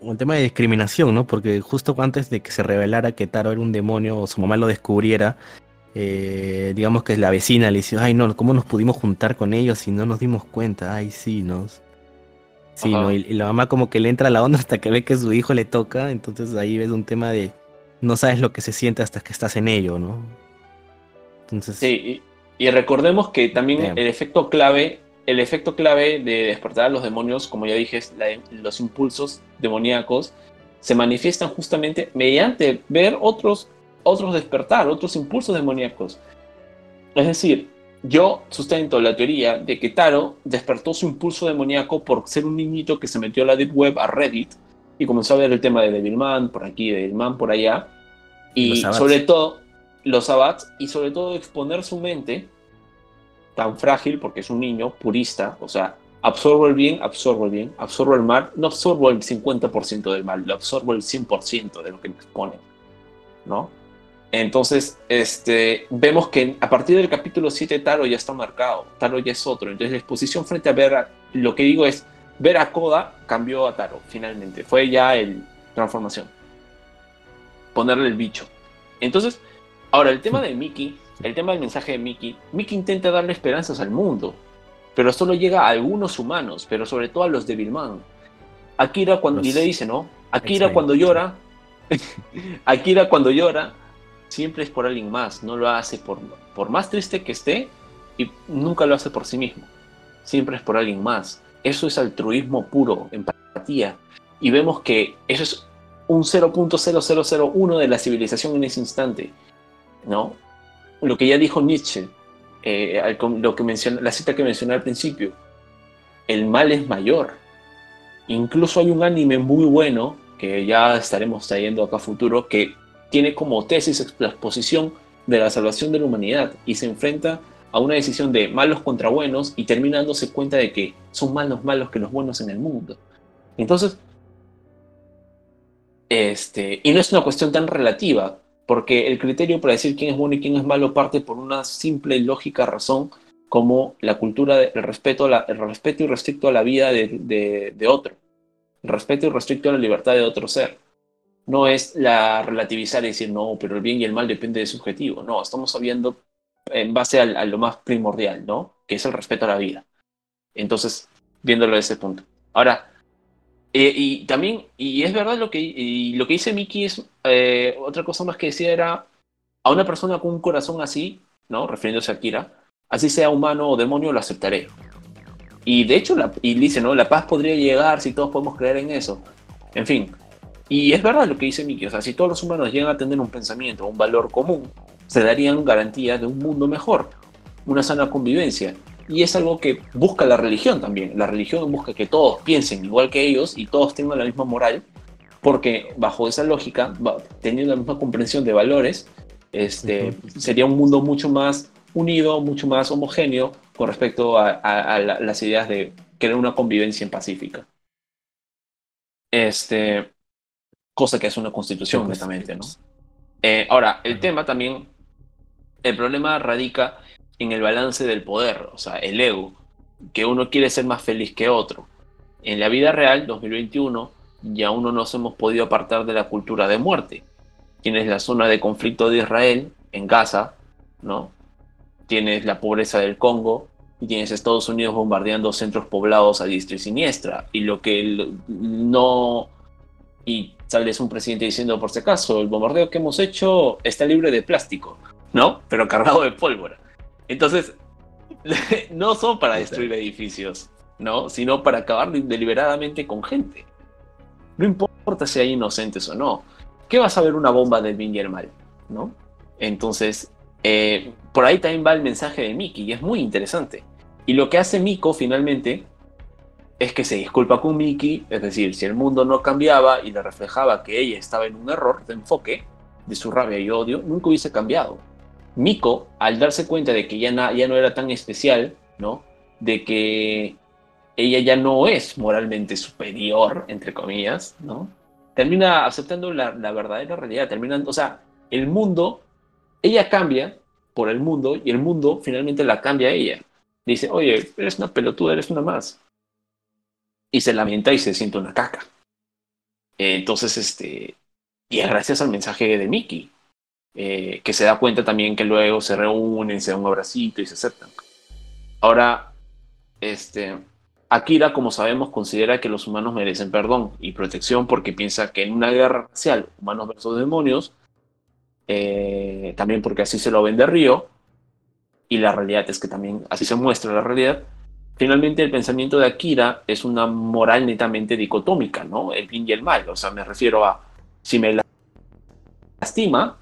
S1: Un tema de discriminación, ¿no? Porque justo antes de que se revelara que Taro era un demonio o su mamá lo descubriera, eh, digamos que la vecina le dice, ay no, ¿cómo nos pudimos juntar con ellos y no nos dimos cuenta? Ay, sí, nos Sí, ¿no? Y, la mamá como que le entra a la onda hasta que ve que su hijo le toca, entonces ahí ves un tema de no sabes lo que se siente hasta que estás en ello, ¿no?
S2: Entonces... Sí, y, recordemos que también el efecto clave, el efecto clave de despertar a los demonios, como ya dije, los impulsos demoníacos, se manifiestan justamente mediante ver otros, otros despertar, otros impulsos demoníacos. Es decir, yo sustento la teoría de que Taro despertó su impulso demoníaco por ser un niñito que se metió a la Deep Web, a Reddit, y comenzó a ver el tema de Devilman por aquí, Devilman por allá, y sobre todo los abats, y sobre todo exponer su mente tan frágil, porque es un niño purista, o sea, absorbo el bien, absorbo el bien, absorbo el mal, no absorbo el 50% del mal, lo absorbo el 100% de lo que me expone, ¿no? Entonces, este, vemos que a partir del capítulo 7 Taro ya está marcado, Taro ya es otro, entonces la exposición frente a Vera, lo que digo es, ver a Koda cambió a Taro, finalmente, fue ya el transformación, ponerle el bicho. Entonces, ahora el tema de Mickey, el tema del mensaje de Mickey, Mickey intenta darle esperanzas al mundo, pero solo llega a algunos humanos, pero sobre todo a los de Vilman. Akira cuando y le dice, ¿no? Akira cuando llora, Akira cuando llora siempre es por alguien más, no lo hace por por más triste que esté y nunca lo hace por sí mismo. Siempre es por alguien más. Eso es altruismo puro, empatía. Y vemos que eso es un 0.0001 de la civilización en ese instante, ¿no? Lo que ya dijo Nietzsche, eh, lo que menciona, la cita que mencioné al principio, el mal es mayor. Incluso hay un anime muy bueno, que ya estaremos trayendo acá a futuro, que tiene como tesis la exposición de la salvación de la humanidad y se enfrenta a una decisión de malos contra buenos y termina dándose cuenta de que son más los malos que los buenos en el mundo. Entonces, este, y no es una cuestión tan relativa, porque el criterio para decir quién es bueno y quién es malo parte por una simple lógica razón como la cultura del respeto, el respeto y restricto a la vida de, otro, el respeto y restricto a la libertad de otro ser. No es la relativizar y decir, no, pero el bien y el mal depende de su objetivo. No, estamos hablando en base a, lo más primordial, ¿no? Que es el respeto a la vida. Entonces, viéndolo desde ese punto. Ahora, eh, y también, y es verdad lo que, lo que dice Mickey es eh, otra cosa más que decía era a una persona con un corazón así, ¿no? Refiriéndose a Kira, así sea humano o demonio, lo aceptaré. Y de hecho, la, y dice, ¿no? La paz podría llegar si todos podemos creer en eso. En fin. Y es verdad lo que dice Mickey, o sea, si todos los humanos llegan a tener un pensamiento, un valor común, se darían garantías de un mundo mejor, una sana convivencia. Y es algo que busca la religión también. La religión busca que todos piensen igual que ellos y todos tengan la misma moral, porque bajo esa lógica, teniendo la misma comprensión de valores, este, sería un mundo mucho más unido, mucho más homogéneo con respecto a, las ideas de querer una convivencia en pacífica. Este, cosa que es una constitución, honestamente, ¿no? Eh, ahora, el tema también, el problema radica en el balance del poder, o sea, el ego, que uno quiere ser más feliz que otro. En la vida real, 2021, ya uno nos hemos podido apartar de la cultura de muerte. Tienes la zona de conflicto de Israel, en Gaza, ¿no? Tienes la pobreza del Congo, y tienes Estados Unidos bombardeando centros poblados a diestra y siniestra. Y lo que no... Y sales un presidente diciendo, por si acaso, el bombardeo que hemos hecho está libre de plástico, ¿no? Pero cargado de pólvora. Entonces, no son para destruir edificios, ¿no? Sino para acabar deliberadamente con gente. No importa si hay inocentes o no. ¿Qué vas a ver una bomba del bien y el mal? ¿No? Entonces, eh, por ahí también va el mensaje de Mickey y es muy interesante. Y lo que hace Miko finalmente es que se disculpa con Mickey, es decir, si el mundo no cambiaba y le reflejaba que ella estaba en un error de enfoque de su rabia y odio, nunca hubiese cambiado. Miko, al darse cuenta de que ya, ya no era tan especial, ¿no? De que ella ya no es moralmente superior, entre comillas, ¿no? Termina aceptando la, verdadera realidad, terminando, o sea, el mundo, ella cambia por el mundo y el mundo finalmente la cambia a ella. Dice, oye, eres una pelotuda, eres una más. Y se lamenta y se siente una caca. Entonces, este, y es gracias al mensaje de Mickey, eh, que se da cuenta también que luego se reúnen, se dan un abracito y se aceptan. Ahora, este, Akira, como sabemos, considera que los humanos merecen perdón y protección porque piensa que en una guerra racial, humanos versus demonios, eh, también porque así se lo vende Río, y la realidad es que también así se muestra la realidad, finalmente el pensamiento de Akira es una moral netamente dicotómica, ¿no? El bien y el mal. O sea, me refiero a si me lastima,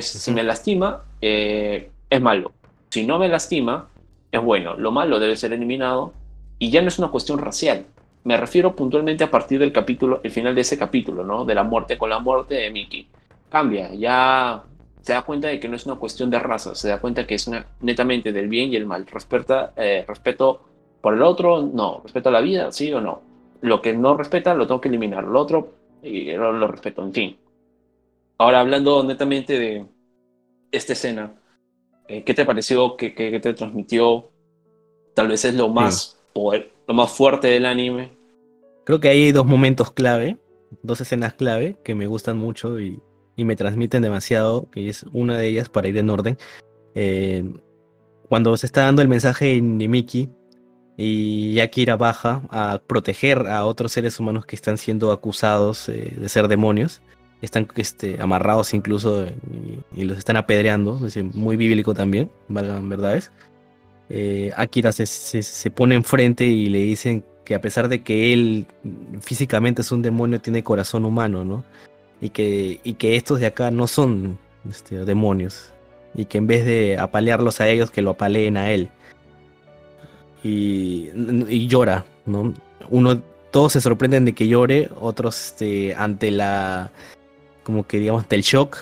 S2: si me lastima, eh, es malo. Si no me lastima, es bueno. Lo malo debe ser eliminado y ya no es una cuestión racial. Me refiero puntualmente a partir del capítulo, el final de ese capítulo, ¿no? De la muerte con la muerte de Mickey. Cambia, ya se da cuenta de que no es una cuestión de raza, se da cuenta que es una, netamente del bien y el mal. Respeta, eh, respeto por el otro, no. Respeto a la vida, sí o no. Lo que no respeta, lo tengo que eliminar. Lo otro, y lo, respeto, en fin. Ahora, hablando netamente de esta escena, eh, ¿qué te pareció? ¿Qué, qué, te transmitió? Tal vez es lo más, lo más fuerte del anime.
S1: Creo que hay dos momentos clave, dos escenas clave que me gustan mucho y, y me transmiten demasiado, que es una de ellas para ir en orden. Eh, cuando se está dando el mensaje de Miki y Yakira baja a proteger a otros seres humanos que están siendo acusados eh, de ser demonios, están este, amarrados incluso y, los están apedreando, es muy bíblico también, valgan verdades. Eh, Akira se, se, pone enfrente y le dicen que a pesar de que él físicamente es un demonio, tiene corazón humano, ¿no? Y que, y que estos de acá no son este, demonios, y que en vez de apalearlos a ellos, que lo apaleen a él. Y, llora, ¿no? Uno, todos se sorprenden de que llore, otros este, ante la, como que digamos, ante el shock,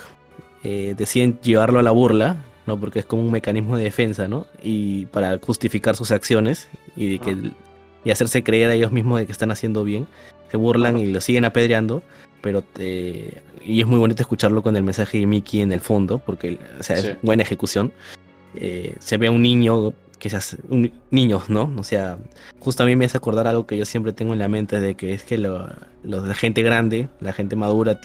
S1: eh, deciden llevarlo a la burla, ¿no? Porque es como un mecanismo de defensa, ¿no? Y para justificar sus acciones y, de que, y hacerse creer a ellos mismos de que están haciendo bien, se burlan y lo siguen apedreando pero y es muy bonito escucharlo con el mensaje de Mickey en el fondo, porque o sea, es buena ejecución. Eh, se ve a un niño que se hace, un, niños, ¿no? O sea, justo a mí me hace acordar algo que yo siempre tengo en la mente de que es que lo, la gente grande, la gente madura,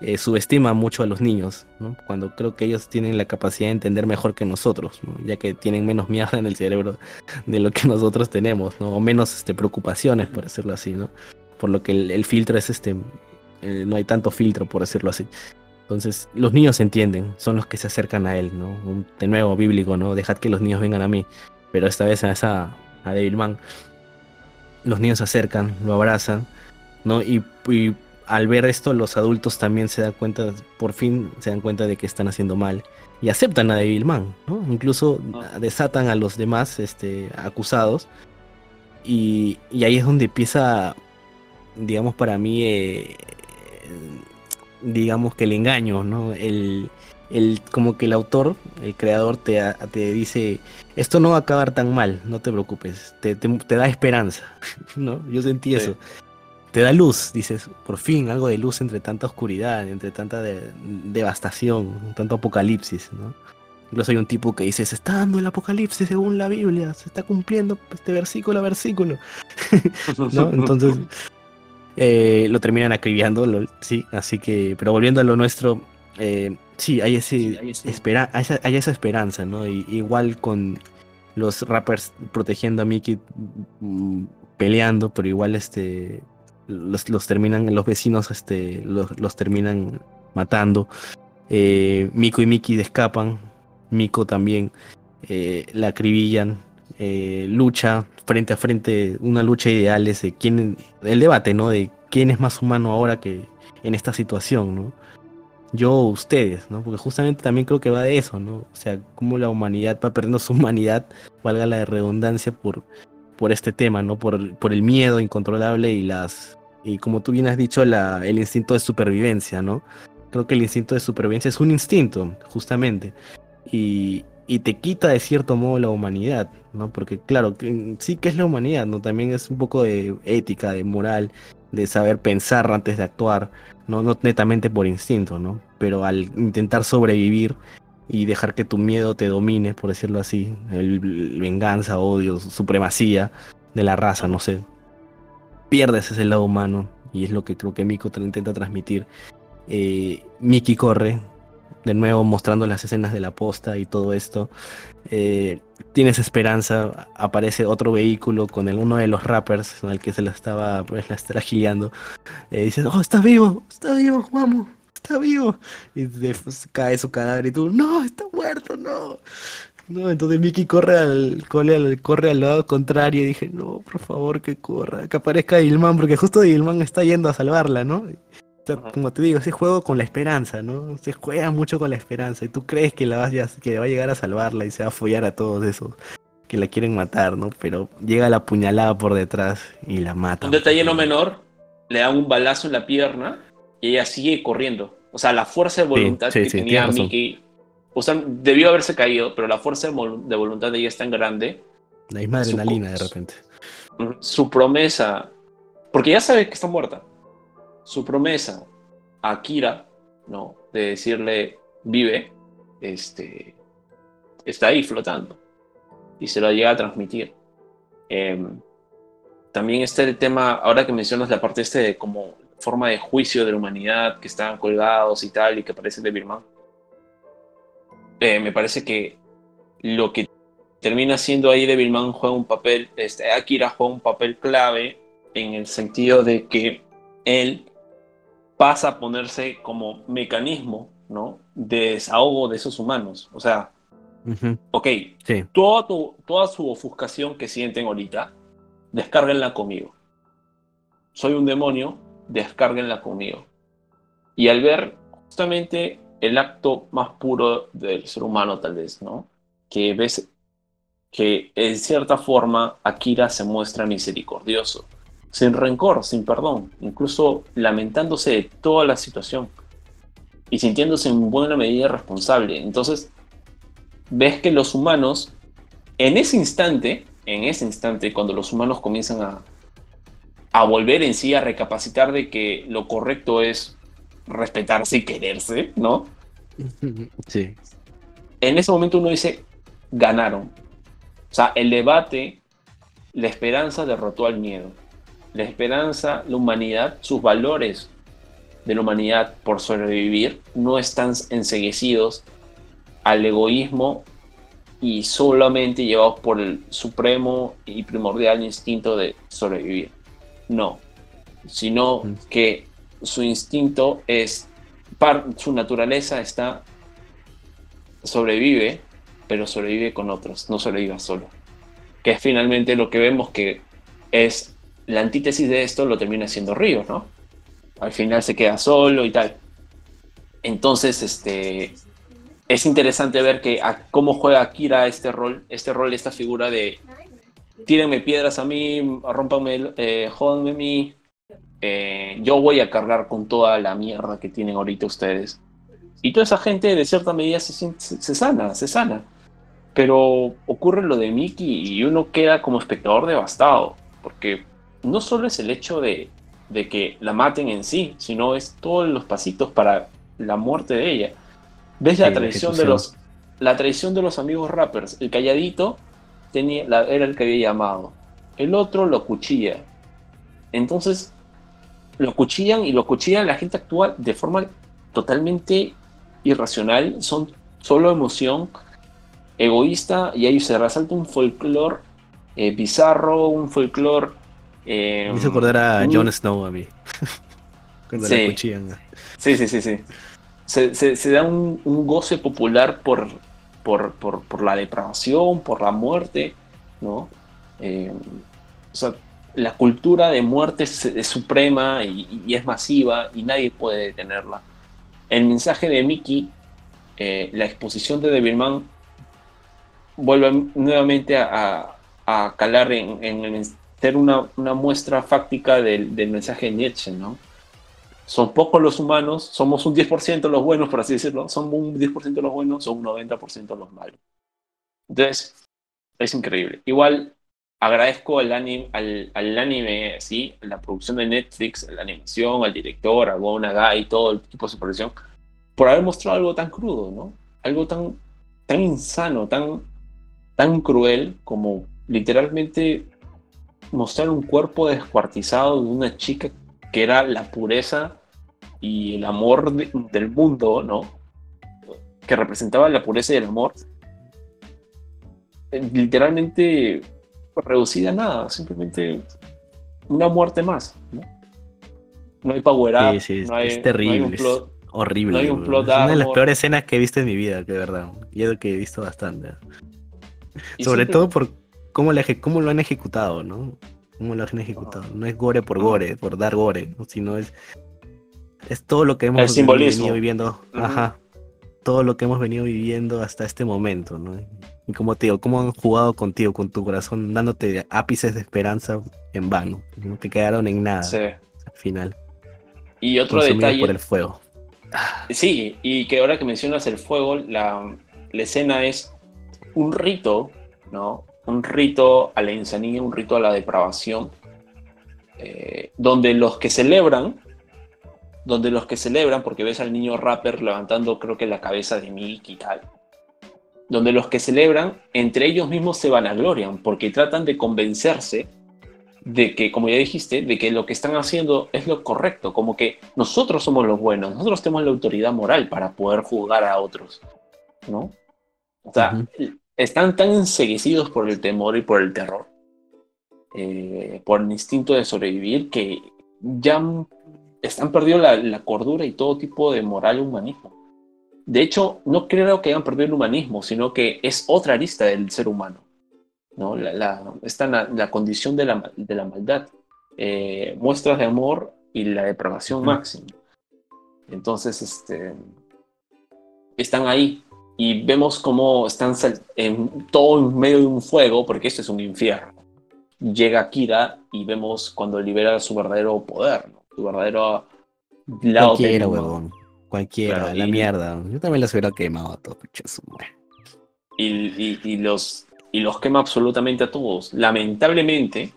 S1: eh, subestima mucho a los niños, ¿no? Cuando creo que ellos tienen la capacidad de entender mejor que nosotros, ya que tienen menos mierda en el cerebro de lo que nosotros tenemos, ¿no? O menos este, preocupaciones, por decirlo así, ¿no? Por lo que el filtro es este eh, no hay tanto filtro, por decirlo así. Entonces, los niños entienden, son los que se acercan a él, ¿no? de nuevo, bíblico, ¿no? Dejad que los niños vengan a mí. Pero esta vez a esa, a Devilman, los niños se acercan, lo abrazan, ¿no? Y, al ver esto, los adultos también se dan cuenta, por fin se dan cuenta de que están haciendo mal. Y aceptan a Devilman, ¿no? Incluso ah. desatan a los demás este, acusados. Y, y ahí es donde empieza, digamos, para mí, eh, digamos que el engaño, ¿no? El, el, como que el autor, el creador te, te dice, esto no va a acabar tan mal, no te preocupes, te, te, da esperanza, ¿no? Yo sentí eso. Te da luz, dices, por fin algo de luz entre tanta oscuridad, entre tanta devastación, tanto apocalipsis, ¿no? Incluso hay un tipo que dice, se está dando el apocalipsis según la Biblia, se está cumpliendo este versículo a versículo. ¿No? Entonces, eh, lo terminan acribillando, sí, así que, pero volviendo a lo nuestro, eh, sí, hay, ese, Espera, hay, esa, esperanza, ¿no? igual con los rappers protegiendo a Mickey, mm, peleando, pero igual este, los, los terminan, los vecinos este, los, los terminan matando. Eh, Miko y Mickey escapan, Miko también la acribillan, eh, lucha frente a frente, una lucha ideal es de quién, el debate, ¿no? De quién es más humano ahora que en esta situación, ¿no? Yo o ustedes, ¿no? Porque justamente también creo que va de eso, ¿no? O sea, cómo la humanidad va perdiendo su humanidad, valga la redundancia, por, por este tema, ¿no? Por, por el miedo incontrolable y las. Y como tú bien has dicho, la, el instinto de supervivencia, ¿no? Creo que el instinto de supervivencia es un instinto, justamente. Y, y te quita de cierto modo la humanidad, ¿no? Porque claro, sí que es la humanidad, ¿no? También es un poco de ética, de moral, de saber pensar antes de actuar, no, no netamente por instinto, ¿no? Pero al intentar sobrevivir y dejar que tu miedo te domine, por decirlo así, el, venganza, odio, supremacía de la raza, no sé, pierdes ese lado humano y es lo que creo que Miko te intenta transmitir. Eh, Miki corre, de nuevo mostrando las escenas de la posta y todo esto. Eh, tienes esperanza, aparece otro vehículo con el, uno de los rappers con el que se la estaba, pues, la estaba giliando. Eh, dices, oh, está vivo, está vivo, vamos, está vivo. Y pues, cae su cadáver y tú, no, está muerto, no. No, entonces Mickey corre al, corre al, corre al lado contrario y dije, no, por favor que corra, que aparezca Dilman, porque justo Dilman está yendo a salvarla, ¿no? Como te digo, ese juego con la esperanza, ¿no? Se juega mucho con la esperanza y tú crees que, la vas que va a llegar a salvarla y se va a follar a todos esos que la quieren matar, ¿no? Pero llega la puñalada por detrás y la mata.
S2: Un detalle no menor, le dan un balazo en la pierna y ella sigue corriendo. O sea, la fuerza de voluntad que tenía Mickey, o sea, debió haberse caído, pero la fuerza de voluntad de ella es tan grande.
S1: La misma adrenalina de repente.
S2: su promesa, porque ya sabe que está muerta, su promesa a Kira, ¿no? De decirle, vive, este, está ahí flotando y se lo llega a transmitir. Em, también está el tema, ahora que mencionas la parte este de como forma de juicio de la humanidad, que están colgados y tal, y que aparece de Birman. Eh, me parece que lo que termina siendo ahí Devilman juega un papel, este, Akira juega un papel clave en el sentido de que él pasa a ponerse como mecanismo, ¿no? De desahogo de esos humanos. O sea, ok, toda, toda su ofuscación que sienten ahorita, descárguenla conmigo. Soy un demonio, descárguenla conmigo. Y al ver justamente el acto más puro del ser humano, tal vez, ¿no? Que ves que en cierta forma Akira se muestra misericordioso, sin rencor, sin perdón, incluso lamentándose de toda la situación y sintiéndose en buena medida responsable. Entonces, ves que los humanos, en ese instante, en ese instante, cuando los humanos comienzan a, a volver en sí, a recapacitar de que lo correcto es respetarse y quererse, ¿no?
S1: Sí.
S2: En ese momento uno dice, ganaron. O sea, el debate, la esperanza derrotó al miedo. La esperanza, la humanidad, sus valores de la humanidad por sobrevivir no están enseguecidos al egoísmo y solamente llevados por el supremo y primordial instinto de sobrevivir. No, sino mm. que su instinto es, su naturaleza está, sobrevive, pero sobrevive con otros, no sobrevive solo. Que es finalmente lo que vemos que es la antítesis de esto, lo termina siendo Río, ¿no? Al final se queda solo y tal. Entonces, este, es interesante ver que cómo juega Kira este rol, este rol, esta figura de tírenme piedras a mí, rompanme, eh, jódanme a mí, eh, yo voy a cargar con toda la mierda que tienen ahorita ustedes. Y toda esa gente de cierta medida se, se, sana, se sana. Pero ocurre lo de Mickey y uno queda como espectador devastado, porque no solo es el hecho de, de que la maten en sí, sino es todos los pasitos para la muerte de ella. ¿Ves la traición de los la traición de los amigos rappers? El calladito tenía, era el que había llamado. El otro lo cuchilla. Entonces, lo cuchillan y lo cuchillan, la gente actúa de forma totalmente irracional, son solo emoción, egoísta, y ahí se resalta un folclore eh, bizarro, un folclore...
S1: Eh, Me hizo acordar a Jon Snow a mí.
S2: Cuando sí. cuchillan. Sí, sí, sí, sí. Se, da un, goce popular por, por, por, la depravación, por la muerte, ¿no? Eh, o sea, la cultura de muerte es, suprema y, es masiva y nadie puede detenerla. El mensaje de Mickey, eh, la exposición de Devilman, vuelve nuevamente a, calar en, en, ser una, muestra fáctica del, mensaje de Nietzsche, ¿no? Son pocos los humanos, somos un 10% los buenos, por así decirlo, son un 10% los buenos, son un 90% los malos. Entonces, es increíble. Igual, agradezco al anime, al, al anime, ¿sí? la producción de Netflix, la animación, al director, a Go y todo el equipo de supervisión, por haber mostrado algo tan crudo, ¿no? Algo tan, tan insano, tan, tan cruel como literalmente mostrar un cuerpo descuartizado de una chica que era la pureza y el amor del mundo, ¿no? Que representaba la pureza y el amor. Literalmente reducida a nada, simplemente una muerte más. No, no hay power up, no hay,
S1: es terrible. horrible. es una de las peores escenas que he visto en mi vida, de verdad. Y es lo que he visto bastante. Sobre todo por cómo, cómo lo han ejecutado, ¿no? Cómo lo han ejecutado. No es gore por gore, por dar gore, sino es, es todo lo que hemos venido viviendo. Ajá. Todo lo que hemos venido viviendo hasta este momento, ¿no? Y como te digo, cómo han jugado contigo, con tu corazón, dándote ápices de esperanza en vano. No te quedaron en nada al final.
S2: Y otro detalle.
S1: por el fuego.
S2: Sí, y que ahora que mencionas el fuego, la, la escena es un rito, ¿no? Un rito a la insanía, un rito a la depravación, eh, donde los que celebran, donde los que celebran, porque ves al niño rapper levantando creo que la cabeza de Mick y tal, donde los que celebran entre ellos mismos se vanaglorian, porque tratan de convencerse de que, como ya dijiste, de que lo que están haciendo es lo correcto, como que nosotros somos los buenos, nosotros tenemos la autoridad moral para poder juzgar a otros, ¿no? O sea, están tan enseguecidos por el temor y por el terror, eh, por el instinto de sobrevivir, que ya están perdiendo la, cordura y todo tipo de moral y humanismo. De hecho, no creo que hayan perdido el humanismo, sino que es otra arista del ser humano. ¿no? La, la, está en la, condición de la, de la maldad, eh, muestras de amor y la depravación máxima. Entonces, este, están ahí y vemos cómo están en, todo en medio de un fuego, porque esto es un infierno. Llega Kira y vemos cuando libera su verdadero poder, su verdadero
S1: lado. Cualquiera, huevón. Cualquiera, la mierda. Yo también los hubiera quemado a todos,
S2: y, y, y, los, y los quema absolutamente a todos. Lamentablemente,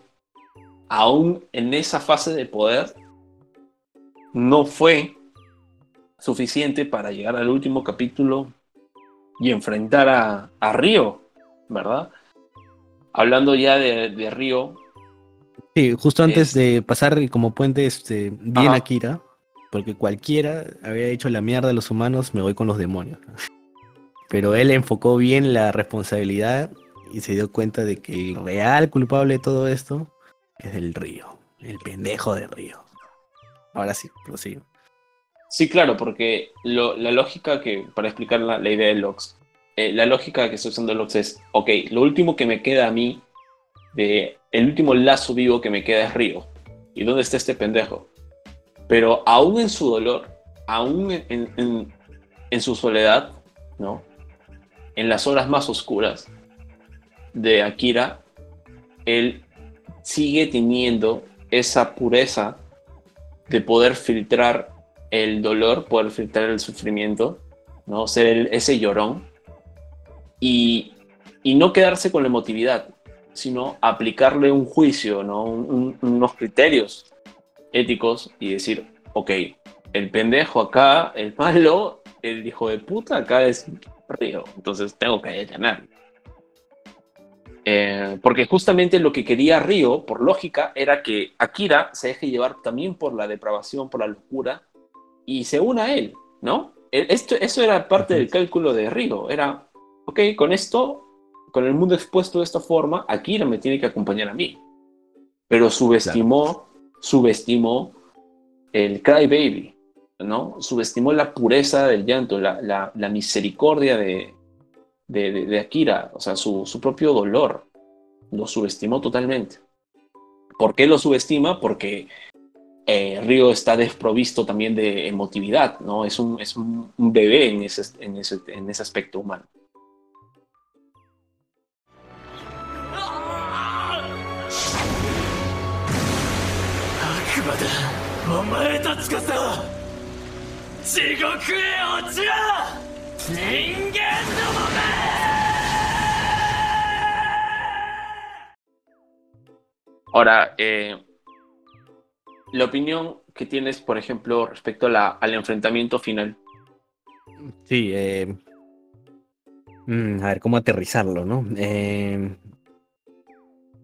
S2: aún en esa fase de poder, no fue suficiente para llegar al último capítulo y enfrentar a, a Río, ¿verdad? Hablando ya de, de Río.
S1: Sí, justo antes de pasar como puente, este, bien Akira, porque cualquiera había hecho la mierda de los humanos, me voy con los demonios. Pero él enfocó bien la responsabilidad y se dio cuenta de que el real culpable de todo esto es el río, el pendejo de río. Ahora sí, prosigo.
S2: Sí, claro, porque la lógica que, para explicar la, idea de Lox, eh, la lógica que estoy usando Lox es, ok, lo último que me queda a mí, el último lazo vivo que me queda es Río. ¿Y dónde está este pendejo? Pero aún en su dolor, aún en, en su soledad, ¿no? En las horas más oscuras de Akira, él sigue teniendo esa pureza de poder filtrar el dolor, poder filtrar el sufrimiento, ¿no? Ser ese llorón y, no quedarse con la emotividad, sino aplicarle un juicio, ¿no? unos criterios éticos y decir, ok, el pendejo acá, el malo, el hijo de puta acá es Río, entonces tengo que detenerlo. Eh, porque justamente lo que quería Río, por lógica, era que Akira se deje llevar también por la depravación, por la locura, y se una a él, ¿no? E, esto, eso era parte del cálculo de Río. Era, ok, con esto, con el mundo expuesto de esta forma, Akira me tiene que acompañar a mí. Pero subestimó, subestimó el cry baby, ¿no? Subestimó la pureza del llanto, la, la, misericordia de, de, de, Akira, o sea, su, su propio dolor. Lo subestimó totalmente. ¿Por qué lo subestima? Porque eh, Río está desprovisto también de emotividad, ¿no? Es un, es un, bebé en ese, en, ese, en ese aspecto humano. Ahora, eh, la opinión que tienes, por ejemplo, respecto al enfrentamiento final.
S1: Sí, eh, mm, a ver cómo aterrizarlo, ¿no? Eh,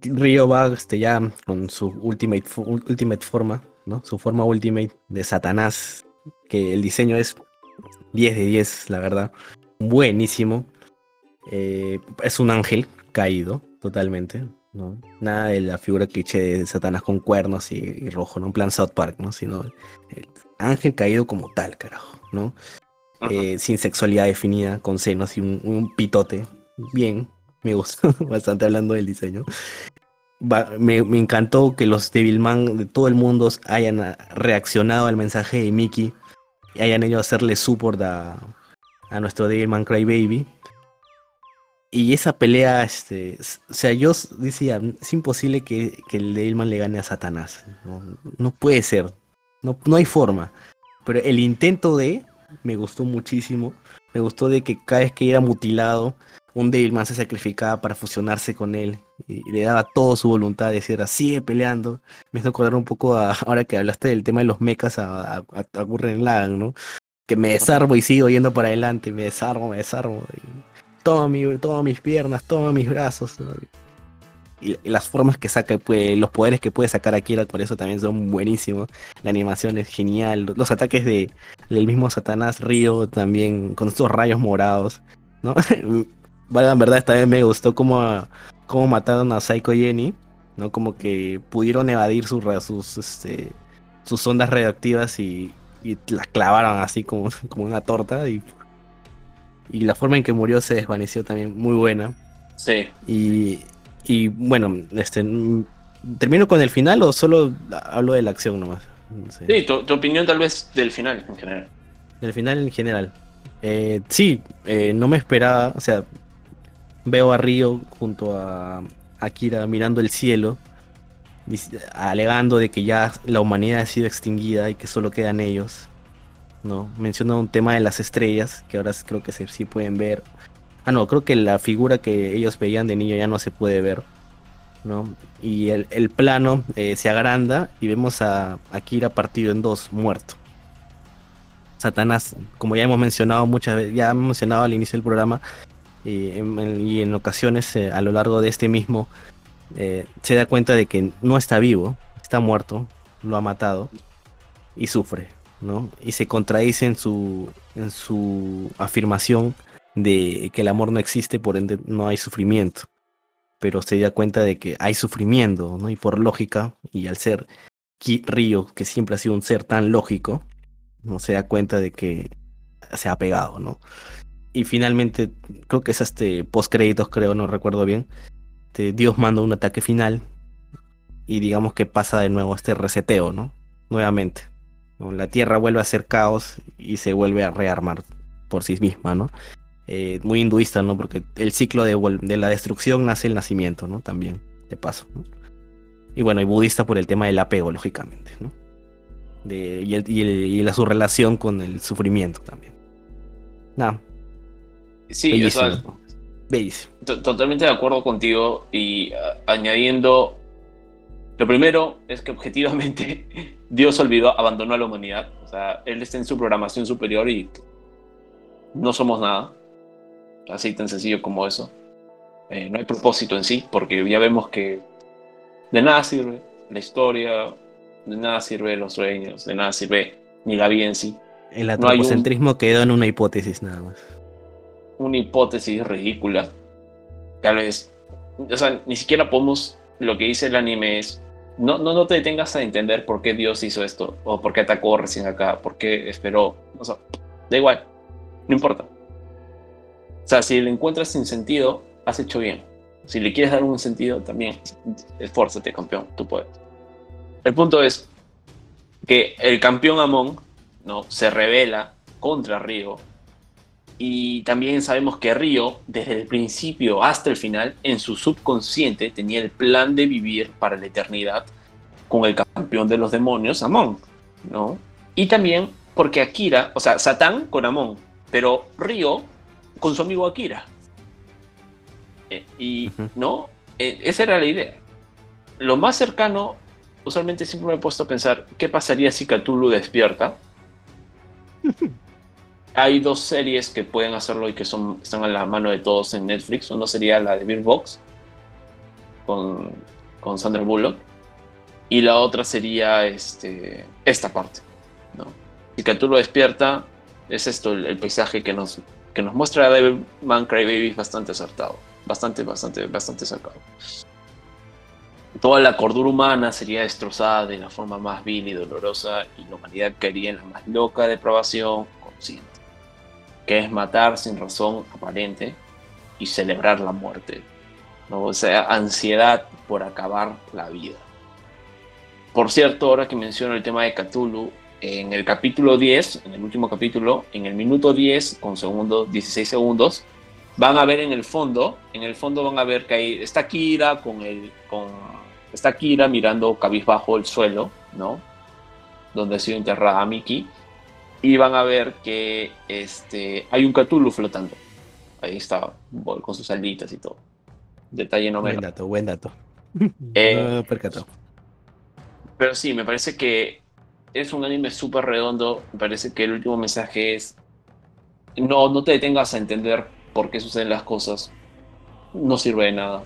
S1: Río va este, ya con su ultimate, ultimate forma, ¿no? Su forma ultimate de Satanás, que el diseño es 10 de 10, la verdad. Buenísimo. Eh, es un ángel caído, totalmente. Nada de la figura cliché de Satanás con cuernos y, rojo, ¿no? Un plan South Park, ¿no? Sino el ángel caído como tal, carajo, ¿no? Eh, sin sexualidad definida, con senos y un, pitote. Bien, me gustó bastante hablando del diseño. me, encantó que los Devilman de todo el mundo hayan reaccionado al mensaje de Mickey y hayan ido a hacerle support a, a nuestro Devilman Crybaby y esa pelea, este, o sea, yo decía, es imposible que, que el Deilman le gane a Satanás. No, puede ser. No, no hay forma. Pero el intento de, me gustó muchísimo. Me gustó de que cada vez que era mutilado, un Devilman se sacrificaba para fusionarse con él y, le daba toda su voluntad, decir, sigue peleando. Me hizo acordar un poco a, ahora que hablaste del tema de los mechas a, a, Gurren Lagann, ¿no? Que me desarmo y sigo yendo para adelante, me desarmo, me desarmo. Mi, todas mis piernas, todos mis brazos. Y, las formas que saca, pues, los poderes que puede sacar Akira, por eso también son buenísimos. La animación es genial. Los ataques de, del mismo Satanás Río también, con estos rayos morados. ¿no? En verdad, esta vez me gustó cómo, cómo mataron a Psycho Jenny, ¿no? Como que pudieron evadir sus, sus, este, sus ondas radioactivas y, y las clavaron así como, como una torta y la forma en que murió se desvaneció también muy buena.
S2: Sí.
S1: Y, y bueno, este, ¿termino con el final o solo hablo de la acción nomás?
S2: Sí, tu, tu, opinión tal vez del final en general.
S1: Del final en general. Eh, sí, eh, no me esperaba, o sea, veo a Río junto a Akira mirando el cielo, alegando de que ya la humanidad ha sido extinguida y que solo quedan ellos. ¿No? Menciona un tema de las estrellas, que ahora creo que sí pueden ver. Ah, no, creo que la figura que ellos veían de niño ya no se puede ver. ¿no? Y el, plano eh, se agranda y vemos a Akira partido en dos, muerto. Satanás, como ya hemos mencionado muchas veces, ya hemos mencionado al inicio del programa, y en, ocasiones eh, a lo largo de este mismo, eh, se da cuenta de que no está vivo, está muerto, lo ha matado y sufre, ¿no? Y se contradice en su, en su afirmación de que el amor no existe, por ende no hay sufrimiento. Pero se da cuenta de que hay sufrimiento, ¿no? Y por lógica, y al ser Río, que siempre ha sido un ser tan lógico, no se da cuenta de que se ha pegado, ¿no? Y finalmente, creo que es este post créditos, creo, no recuerdo bien. Este, Dios manda un ataque final y digamos que pasa de nuevo este reseteo, ¿no? Nuevamente. La Tierra vuelve a ser caos y se vuelve a rearmar por sí misma, ¿no? Eh, muy hinduista, ¿no? Porque el ciclo de, de, la destrucción nace el nacimiento, ¿no? También, de paso. Y bueno, y budista por el tema del apego, lógicamente, ¿no? De, y, y, la, su relación con el sufrimiento también. Nada,
S2: Sí, totalmente de acuerdo contigo y añadiendo, lo primero es que objetivamente Dios olvidó, abandonó a la humanidad. O sea, Él está en su programación superior y no somos nada. Así tan sencillo como eso. Eh, no hay propósito en sí, porque ya vemos que de nada sirve la historia, de nada sirve los sueños, de nada sirve ni la vida en sí.
S1: El antropocentrismo quedó en una hipótesis nada más
S2: una hipótesis ridícula. Tal vez, o sea, ni siquiera podemos, lo que dice el anime es, no, no, no te detengas a entender por qué Dios hizo esto, o por qué atacó recién acá, por qué esperó, o sea, da igual, no importa. O sea, si le encuentras sin sentido, has hecho bien. Si le quieres dar un sentido, también esfuérzate, campeón, tú puedes. El punto es que el campeón Amon ¿no? se revela contra Río y también sabemos que Río, desde el principio hasta el final, en su subconsciente tenía el plan de vivir para la eternidad con el campeón de los demonios, Amon, ¿no? Y también porque Akira, o sea, Satán con Amon, pero Río con su amigo Akira. Eh, y, ¿no? Eh, esa era la idea. Lo más cercano, usualmente siempre me he puesto a pensar, ¿qué pasaría si Cthulhu despierta? hay dos series que pueden hacerlo y que son, están a la mano de todos en Netflix. Uno sería la de Beer Box con, con Sandra Bullock y la otra sería este, esta parte. ¿no? Lo despierta, es esto el, paisaje que nos, que nos muestra Man Cry bastante acertado. Bastante, bastante, bastante sacado. Toda la cordura humana sería destrozada de la forma más vil y dolorosa y la humanidad caería en la más loca depravación consciente que es matar sin razón aparente y celebrar la muerte. ¿no? O sea, ansiedad por acabar la vida. Por cierto, ahora que menciono el tema de Cthulhu, en el capítulo 10, en el último capítulo, en el minuto 10 con segundos, 16 segundos, van a ver en el fondo, en el fondo van a ver que ahí está Kira con el, con, está Kira mirando cabizbajo el suelo, ¿no? Donde ha sido enterrada Miki y van a ver que este, hay un Cthulhu flotando. ahí está, con sus alitas y todo. Detalle no
S1: Buen dato, buen dato.
S2: Eh,
S1: no.
S2: Pero sí, me parece que es un anime súper redondo. Me parece que el último mensaje es: no, no te detengas a entender por qué suceden las cosas. No sirve de nada.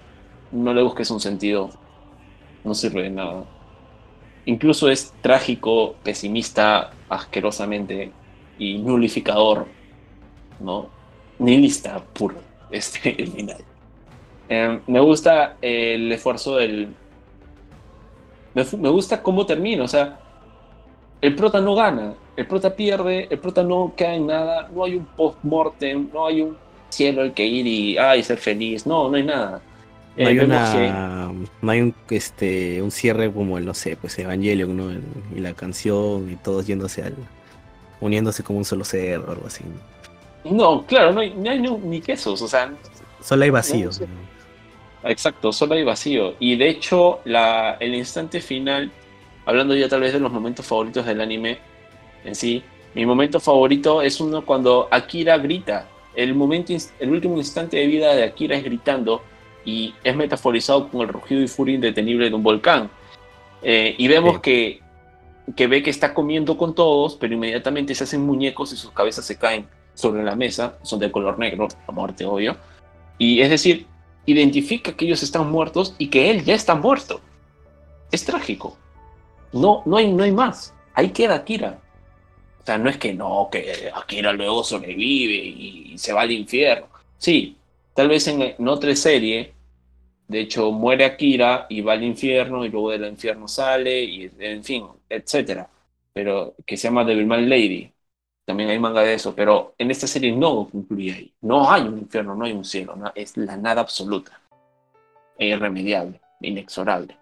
S2: No le busques un sentido. No sirve de nada. Incluso es trágico, pesimista, asquerosamente y nulificador, ¿no? Nihilista puro, este. Em, me gusta el esfuerzo del. Me, gusta cómo termina, o sea, el prota no gana, el prota pierde, el prota no queda en nada, no hay un post-mortem, no hay un cielo al que ir y ay, ser feliz, no, no hay nada.
S1: No hay, no hay un, este, un cierre como el, no sé, pues Evangelion, ¿no? Y la canción y todos yéndose al. uniéndose como un solo ser o algo así.
S2: No, claro, no hay, ni quesos, o sea.
S1: Solo hay vacíos.
S2: Exacto, solo hay vacío. Y de hecho, la, el instante final, hablando ya tal vez de los momentos favoritos del anime en sí, mi momento favorito es uno cuando Akira grita. El, momento, el último instante de vida de Akira es gritando y es metaforizado con el rugido y furia indetenible de un volcán. Eh, y vemos que, que ve que está comiendo con todos, pero inmediatamente se hacen muñecos y sus cabezas se caen sobre la mesa, son de color negro, la muerte obvio. Y es decir, identifica que ellos están muertos y que él ya está muerto. Es trágico. No, no hay, no hay más. Ahí queda Akira. O sea, no es que no, que Akira luego sobrevive y, se va al infierno. Sí, tal vez en, otra serie, de hecho, muere Akira y va al infierno y luego del infierno sale y en fin, etcétera. Pero que se llama Devilman Lady. También hay manga de eso, pero en esta serie no concluye ahí. No hay un infierno, no hay un cielo, es la nada absoluta. E irremediable, inexorable.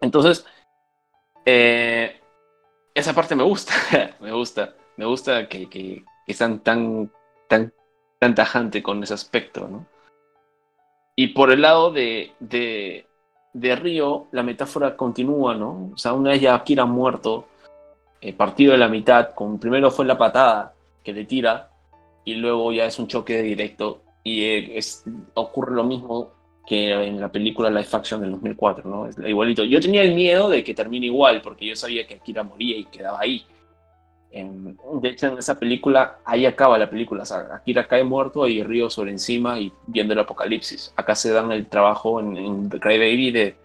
S2: Entonces, eh, esa parte me gusta, me gusta, me gusta que, que, están tan, tan, tan tajante con ese aspecto, ¿no? Y por el lado de, de, de Río, la metáfora continúa, ¿no? O sea, una vez ya Akira muerto, eh, partido de la mitad, con primero fue la patada que le tira y luego ya es un choque directo y eh, es, ocurre lo mismo que en la película Life Action del 2004, ¿no? Es igualito. Yo tenía el miedo de que termine igual porque yo sabía que Akira moría y quedaba ahí. De hecho, en esa película, ahí acaba la película. Akira cae muerto y Río sobre encima y viendo el apocalipsis. Acá se dan el trabajo en, en Cry Baby de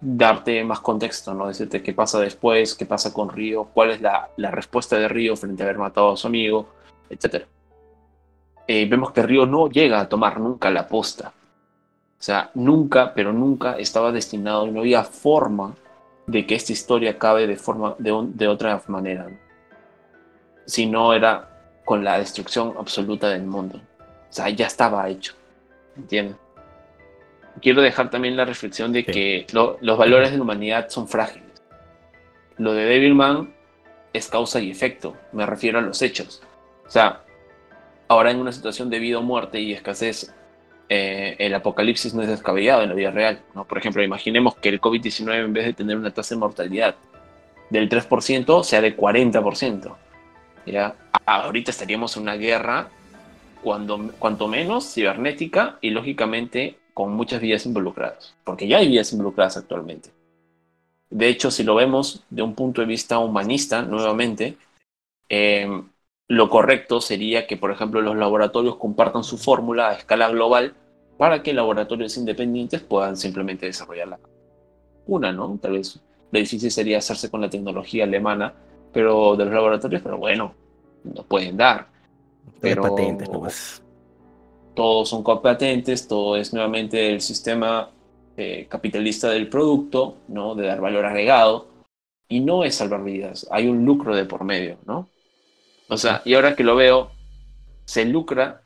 S2: darte más contexto, ¿no? Decirte qué pasa después, qué pasa con Río, cuál es la, respuesta de Río frente a haber matado a su amigo, etc. Eh, vemos que Río no llega a tomar nunca la posta. O sea, nunca, pero nunca estaba destinado y no había forma de que esta historia acabe de, forma, de, de otra manera. Si no era con la destrucción absoluta del mundo. O sea, ya estaba hecho. ¿Entiendes? quiero dejar también la reflexión de que los valores de la humanidad son frágiles. Lo de Devilman es causa y efecto, me refiero a los hechos. O sea, ahora en una situación de vida o muerte y escasez, eh, el apocalipsis no es descabellado en la vida real. ¿no? Por ejemplo, imaginemos que el COVID-19 en vez de tener una tasa de mortalidad del 3% sea de 40%. ¿Ya? Ahorita estaríamos en una guerra cuando, cuanto menos cibernética y lógicamente con muchas vías involucradas, porque ya hay vías involucradas actualmente. De hecho, si lo vemos de un punto de vista humanista, nuevamente, eh, lo correcto sería que, por ejemplo, los laboratorios compartan su fórmula a escala global para que laboratorios independientes puedan simplemente desarrollarla. Una, ¿no? Tal vez lo difícil sería hacerse con la tecnología alemana, pero de los laboratorios, pero bueno, no pueden dar. Pero, patentes todos son competentes, todo es nuevamente el sistema eh, capitalista del producto, ¿no? De dar valor agregado, y no es salvar vidas, hay un lucro de por medio, ¿no? O sea, y ahora que lo veo, se lucra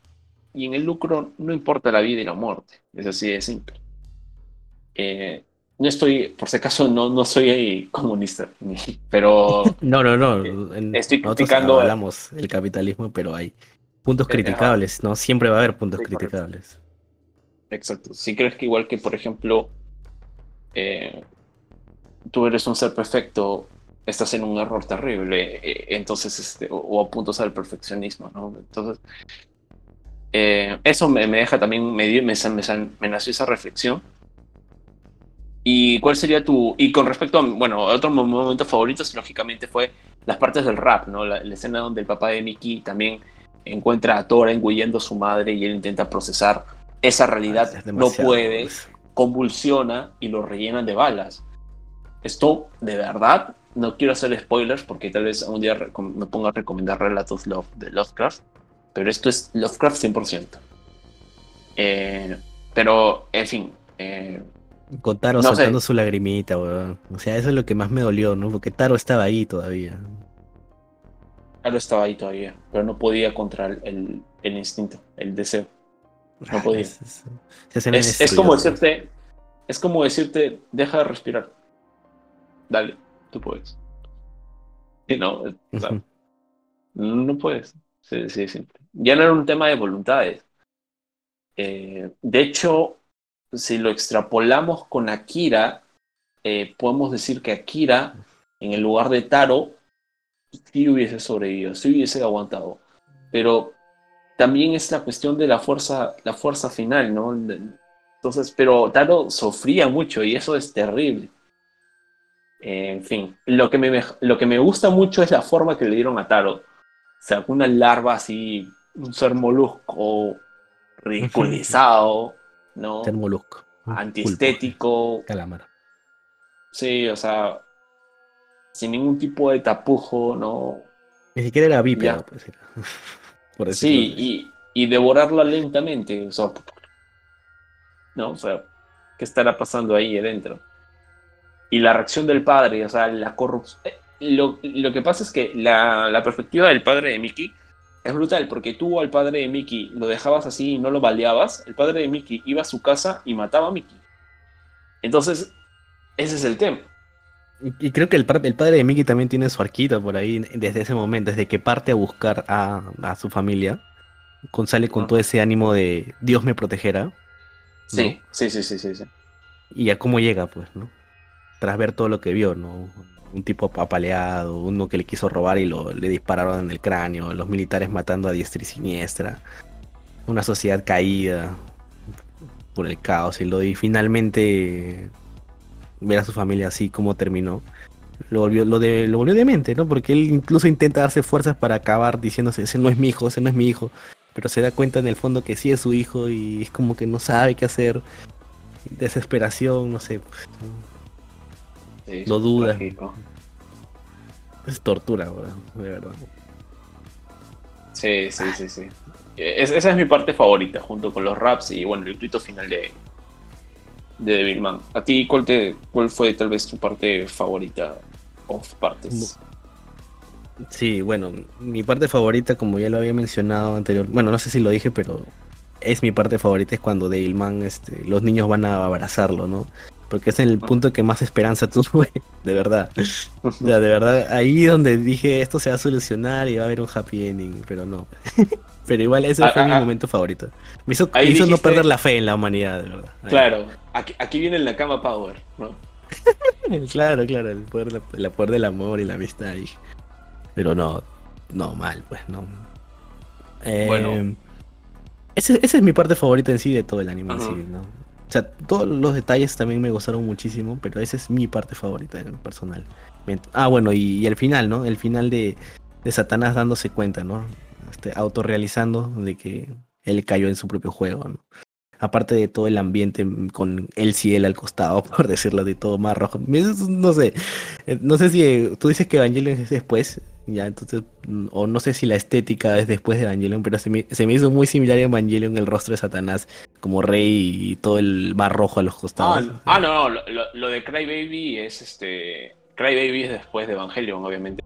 S2: y en el lucro no importa la vida y la muerte, es así de simple. Eh, no estoy, por si acaso, no, no soy comunista, pero...
S1: no, no, no. estoy criticando... Hablamos el capitalismo, pero hay puntos criticables, ¿no? Siempre va a haber puntos criticables.
S2: Exacto. Si crees que igual que, por ejemplo, eh, tú eres un ser perfecto, estás en un error terrible, eh, entonces, este, o, apuntas al perfeccionismo, ¿no? Entonces, Eh, eso me, deja también, me, me, me, nació esa reflexión. ¿Y cuál sería tu...? Y con respecto a, bueno, otros momentos favoritos, lógicamente fue las partes del rap, ¿no? La, escena donde el papá de Mickey también encuentra a Thor engullendo a su madre y él intenta procesar esa realidad, ah, no puede, pues. convulsiona y lo rellenan de balas. Esto, de verdad, no quiero hacer spoilers porque tal vez un día me ponga a recomendar relatos love, de Lovecraft, pero esto es Lovecraft 100%. Eh, pero, en fin. Eh,
S1: Con Taro soltando su lagrimita, weón. O sea, eso es lo que más me dolió, ¿no? Porque Taro estaba ahí todavía.
S2: Taro estaba ahí todavía, pero no podía contra el, instinto, el deseo. No ah, podía. Es, como decirte, es como decirte, deja de respirar. Dale, tú puedes. Y no, no puedes. Sí, sí, ya no era un tema de voluntades. Eh, de hecho, si lo extrapolamos con Akira, eh, podemos decir que Akira, en el lugar de Taro, sí hubiese sobrevivido, sí hubiese aguantado. Pero también es la cuestión de la fuerza, la fuerza final, ¿no? Entonces, pero Taro sufría mucho y eso es terrible. en fin, lo que, me, lo que me gusta mucho es la forma que le dieron a Taro. O sea, una larva así un ser molusco ridiculizado, ¿no?
S1: Ser molusco.
S2: Antiestético.
S1: Calamar.
S2: Sí, o sea, sin ningún tipo de tapujo, ¿no?
S1: Ni siquiera era bípedo,
S2: por Sí, y, y, devorarla lentamente, o sea, ¿no? O sea, ¿qué estará pasando ahí adentro? Y la reacción del padre, o sea, la corrupción. Eh, lo, lo, que pasa es que la, la perspectiva del padre de Mickey es brutal porque tú al padre de Mickey lo dejabas así y no lo baleabas. El padre de Mickey iba a su casa y mataba a Mickey. Entonces, ese es el tema.
S1: Y, creo que el, el, padre de Mickey también tiene su arquito por ahí desde ese momento, desde que parte a buscar a, su familia. Con, sale con todo ese ánimo de Dios me protegerá.
S2: Sí, sí, sí, sí, sí, sí.
S1: Y a cómo llega, pues, ¿no? Tras ver todo lo que vio, ¿no? Un tipo apaleado, uno que le quiso robar y lo, le dispararon en el cráneo, los militares matando a diestra y siniestra, una sociedad caída por el caos y lo y finalmente ver a su familia así como terminó. Lo volvió, lo, de, lo volvió demente, ¿no? Porque él incluso intenta darse fuerzas para acabar diciéndose, ese no es mi hijo, ese no es mi hijo. Pero se da cuenta en el fondo que sí es su hijo y es como que no sabe qué hacer. Desesperación, no sé. Pues, no duda. Es tortura, de verdad.
S2: Sí, sí, sí, sí. esa es mi parte favorita, junto con los raps y bueno, el grito final de, de Devilman. ¿A ti cuál, te, cuál fue tal vez tu parte favorita o partes?
S1: Sí, bueno, mi parte favorita, como ya lo había mencionado anterior, bueno, no sé si lo dije, pero es mi parte favorita, es cuando Devilman, este, los niños van a abrazarlo, ¿no? Porque es el punto que más esperanza tuve, de verdad. O sea, de verdad, ahí donde dije esto se va a solucionar y va a haber un happy ending, pero no. pero igual ese fue ah, mi ah, ah. momento favorito. Me hizo, no perder la fe en la humanidad, de verdad.
S2: Claro, aquí, viene la cama power, ¿no?
S1: claro, claro, el poder, el poder del amor y la amistad. Pero no, no, mal, pues, no. bueno. Eh, esa es mi parte favorita en sí de todo el anime, en sí, ¿no? O sea, todos los detalles también me gustaron muchísimo, pero esa es mi parte favorita en personal. Ah, bueno, y, el final, ¿no? El final de, de Satanás dándose cuenta, ¿no? Este, autorrealizando de que él cayó en su propio juego, ¿no? Aparte de todo el ambiente con el cielo al costado, por decirlo de todo más rojo. No sé, eh, no sé si eh, tú dices que Evangelion es después, ya, entonces, o no sé si la estética es después de Evangelion, pero se me, se me hizo muy similar a Evangelion el rostro de Satanás como rey y todo el bar rojo a los costados.
S2: Ah, ah no, no, lo, de Cry Baby es este. Cry Baby es después de Evangelion, obviamente.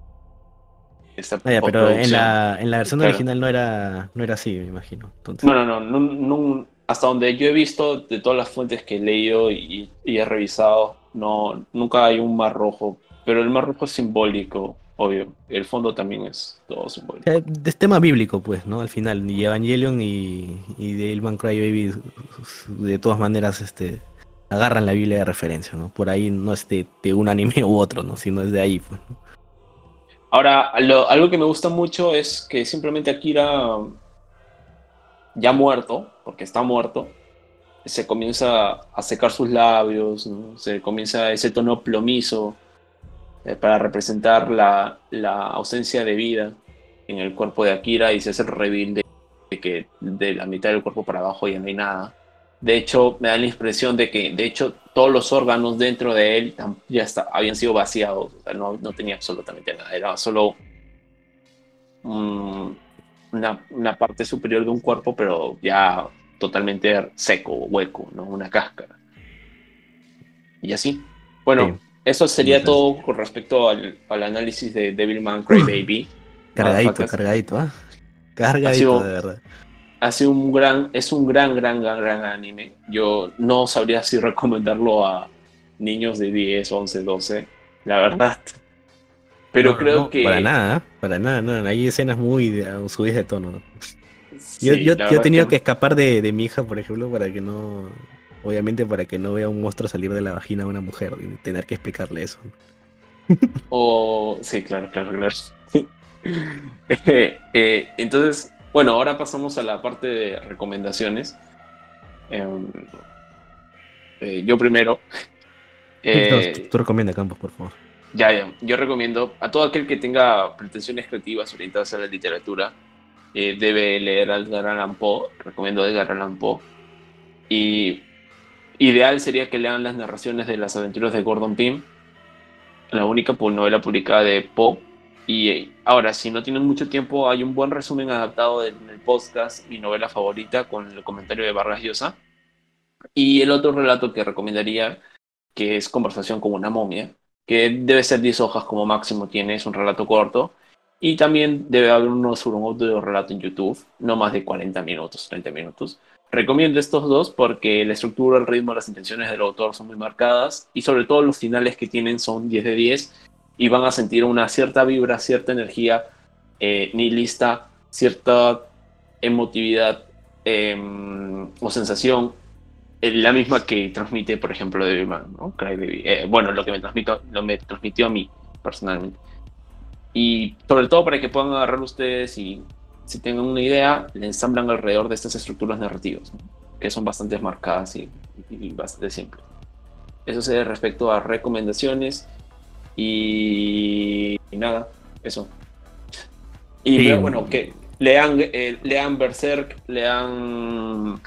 S1: Ah, pero en la, en la versión original no era, no era así, me imagino.
S2: No, no, no, no, hasta donde yo he visto de todas las fuentes que he leído y, y he revisado, no, nunca hay un mar rojo, pero el mar rojo es simbólico obvio. El fondo también es todo simbólico.
S1: Es tema bíblico, pues, ¿no? Al final, ni Evangelion y, y de Cry Baby de todas maneras, este, agarran la Biblia de referencia, ¿no? Por ahí no es de, un anime u otro, ¿no? Sino es de ahí, pues.
S2: Ahora, algo que me gusta mucho es que simplemente Akira ya muerto, porque está muerto, se comienza a secar sus labios, se comienza ese tono plomizo eh, para representar la, la, ausencia de vida en el cuerpo de Akira y se hace el reveal de, que de la mitad del cuerpo para abajo ya no hay nada. De hecho, me da la impresión de que, de hecho, todos los órganos dentro de él ya está, habían sido vaciados, no, no, tenía absolutamente nada, era solo una, una, parte superior de un cuerpo, pero ya totalmente seco, hueco, ¿no? Una cáscara. Y así. Bueno, eso sería todo con respecto al, al análisis de Devilman Crybaby.
S1: Cargadito, cargadito, ¿ah? Cargadito, de verdad.
S2: Ha sido un gran, es un gran, gran, gran, gran anime. Yo no sabría si recomendarlo a niños de 10, 11, 12, la verdad. Pero creo que.
S1: Para nada, para nada, no. Hay escenas muy subidas de tono. yo, yo, he tenido que... escapar de, de, mi hija, por ejemplo, para que no. Obviamente, para que no vea un monstruo salir de la vagina de una mujer y tener que explicarle eso.
S2: O. Sí, claro, claro, claro. Eh, entonces, bueno, ahora pasamos a la parte de recomendaciones. Em, eh, yo primero.
S1: Eh, tú, recomienda Campos, por favor.
S2: Ya, ya. Yo recomiendo a todo aquel que tenga pretensiones creativas orientadas a la literatura, eh, debe leer a Edgar Allan Poe. Recomiendo a Edgar Allan Poe. Y ideal sería que lean las narraciones de las aventuras de Gordon Pym, la única novela publicada de Poe. Y ahora, si no tienen mucho tiempo, hay un buen resumen adaptado en el podcast, mi novela favorita, con el comentario de Vargas Llosa. Y el otro relato que recomendaría, que es Conversación con una momia, que debe ser 10 hojas como máximo tiene, es un relato corto. Y también debe haber uno sobre un audio relato en YouTube, no más de 40 minutos, 30 minutos. Recomiendo estos dos porque la estructura, el ritmo, las intenciones del autor son muy marcadas y sobre todo los finales que tienen son 10 de 10 y van a sentir una cierta vibra, cierta energía eh, nihilista, cierta emotividad em, o sensación la misma que transmite, por ejemplo, Devilman, ¿no? Eh, bueno, lo que me, transmito, lo me transmitió a mí, personalmente. Y sobre todo para que puedan agarrar ustedes y si tengan una idea, le ensamblan alrededor de estas estructuras narrativas, que son bastante marcadas y, bastante simples. Eso se respecto a recomendaciones y, nada, eso. Y bueno, que lean, eh, lean Berserk, lean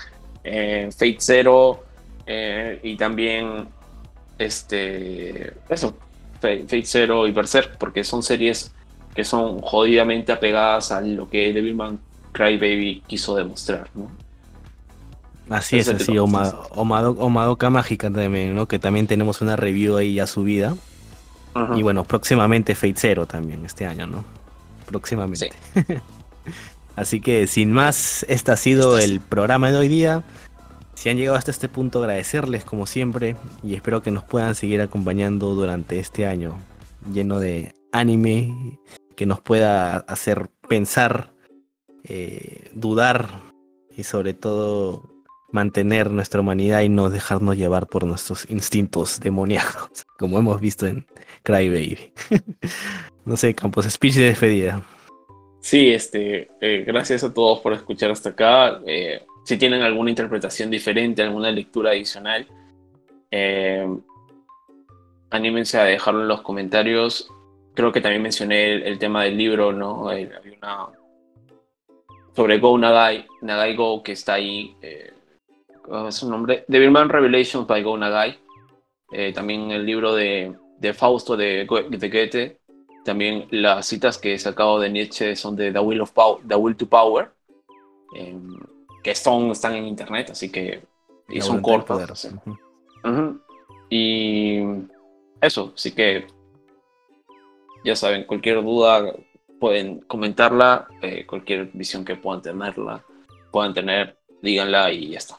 S2: eh, Fate Zero eh, y también este eso, Fate, Zero y Berserk, porque son series que son jodidamente apegadas a lo que Devilman Crybaby quiso demostrar, ¿no?
S1: Así es, así, Omadoka Mágica también, ¿no? Que también tenemos una review ahí ya subida. Y bueno, próximamente Fate Zero también este año, ¿no? Próximamente. Así que sin más, este ha sido el programa de hoy día. Si han llegado hasta este punto, agradecerles como siempre y espero que nos puedan seguir acompañando durante este año lleno de anime que nos pueda hacer pensar, eh, dudar y sobre todo mantener nuestra humanidad y no dejarnos llevar por nuestros instintos demoníacos, como hemos visto en Cry Baby. no sé, Campos, speech de despedida.
S2: Sí, este, eh, gracias a todos por escuchar hasta acá. Eh, si tienen alguna interpretación diferente, alguna lectura adicional, anímense a dejarlo en los comentarios. Creo que también mencioné el, tema del libro, ¿no? había una sobre Go Nagai, Nagai Go, que está ahí. ¿Cómo es su nombre? Devilman Revelations by Go Nagai. también el libro de, de Fausto de, de Goethe también las citas que he sacado de Nietzsche son de The Will, of Power, The Will to Power, em, que son, están en internet, así que y son cortos. Y eso, así que ya saben, cualquier duda pueden comentarla, eh, cualquier visión que puedan tenerla, puedan tener, díganla y ya está.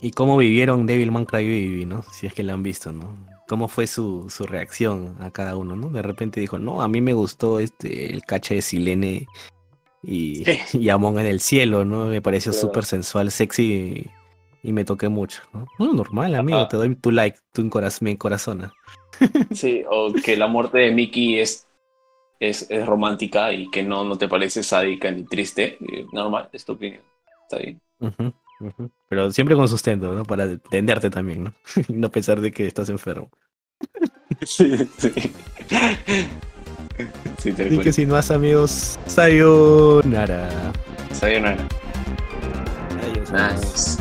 S1: ¿Y cómo vivieron Devilman Crybaby, no? Si es que la han visto, ¿no? cómo fue su, su, reacción a cada uno, ¿no? De repente dijo, no, a mí me gustó este el cache de Silene y, y Amon en el cielo, ¿no? Me pareció súper sensual, sexy y, me toqué mucho, ¿no? Bueno, normal, amigo, te doy tu like, tu corazón, mi corazón.
S2: Sí, o que la muerte de Mickey es, es, es, romántica y que no, no te parece sádica ni triste, eh, normal, es tu opinión. Está bien.
S3: Pero siempre con sustento, ¿no? Para tenderte también, ¿no? no pensar de que estás enfermo.
S2: sí, sí. sí
S3: Así que sin más, amigos, sayonara.
S2: Sayonara.
S3: Adiós.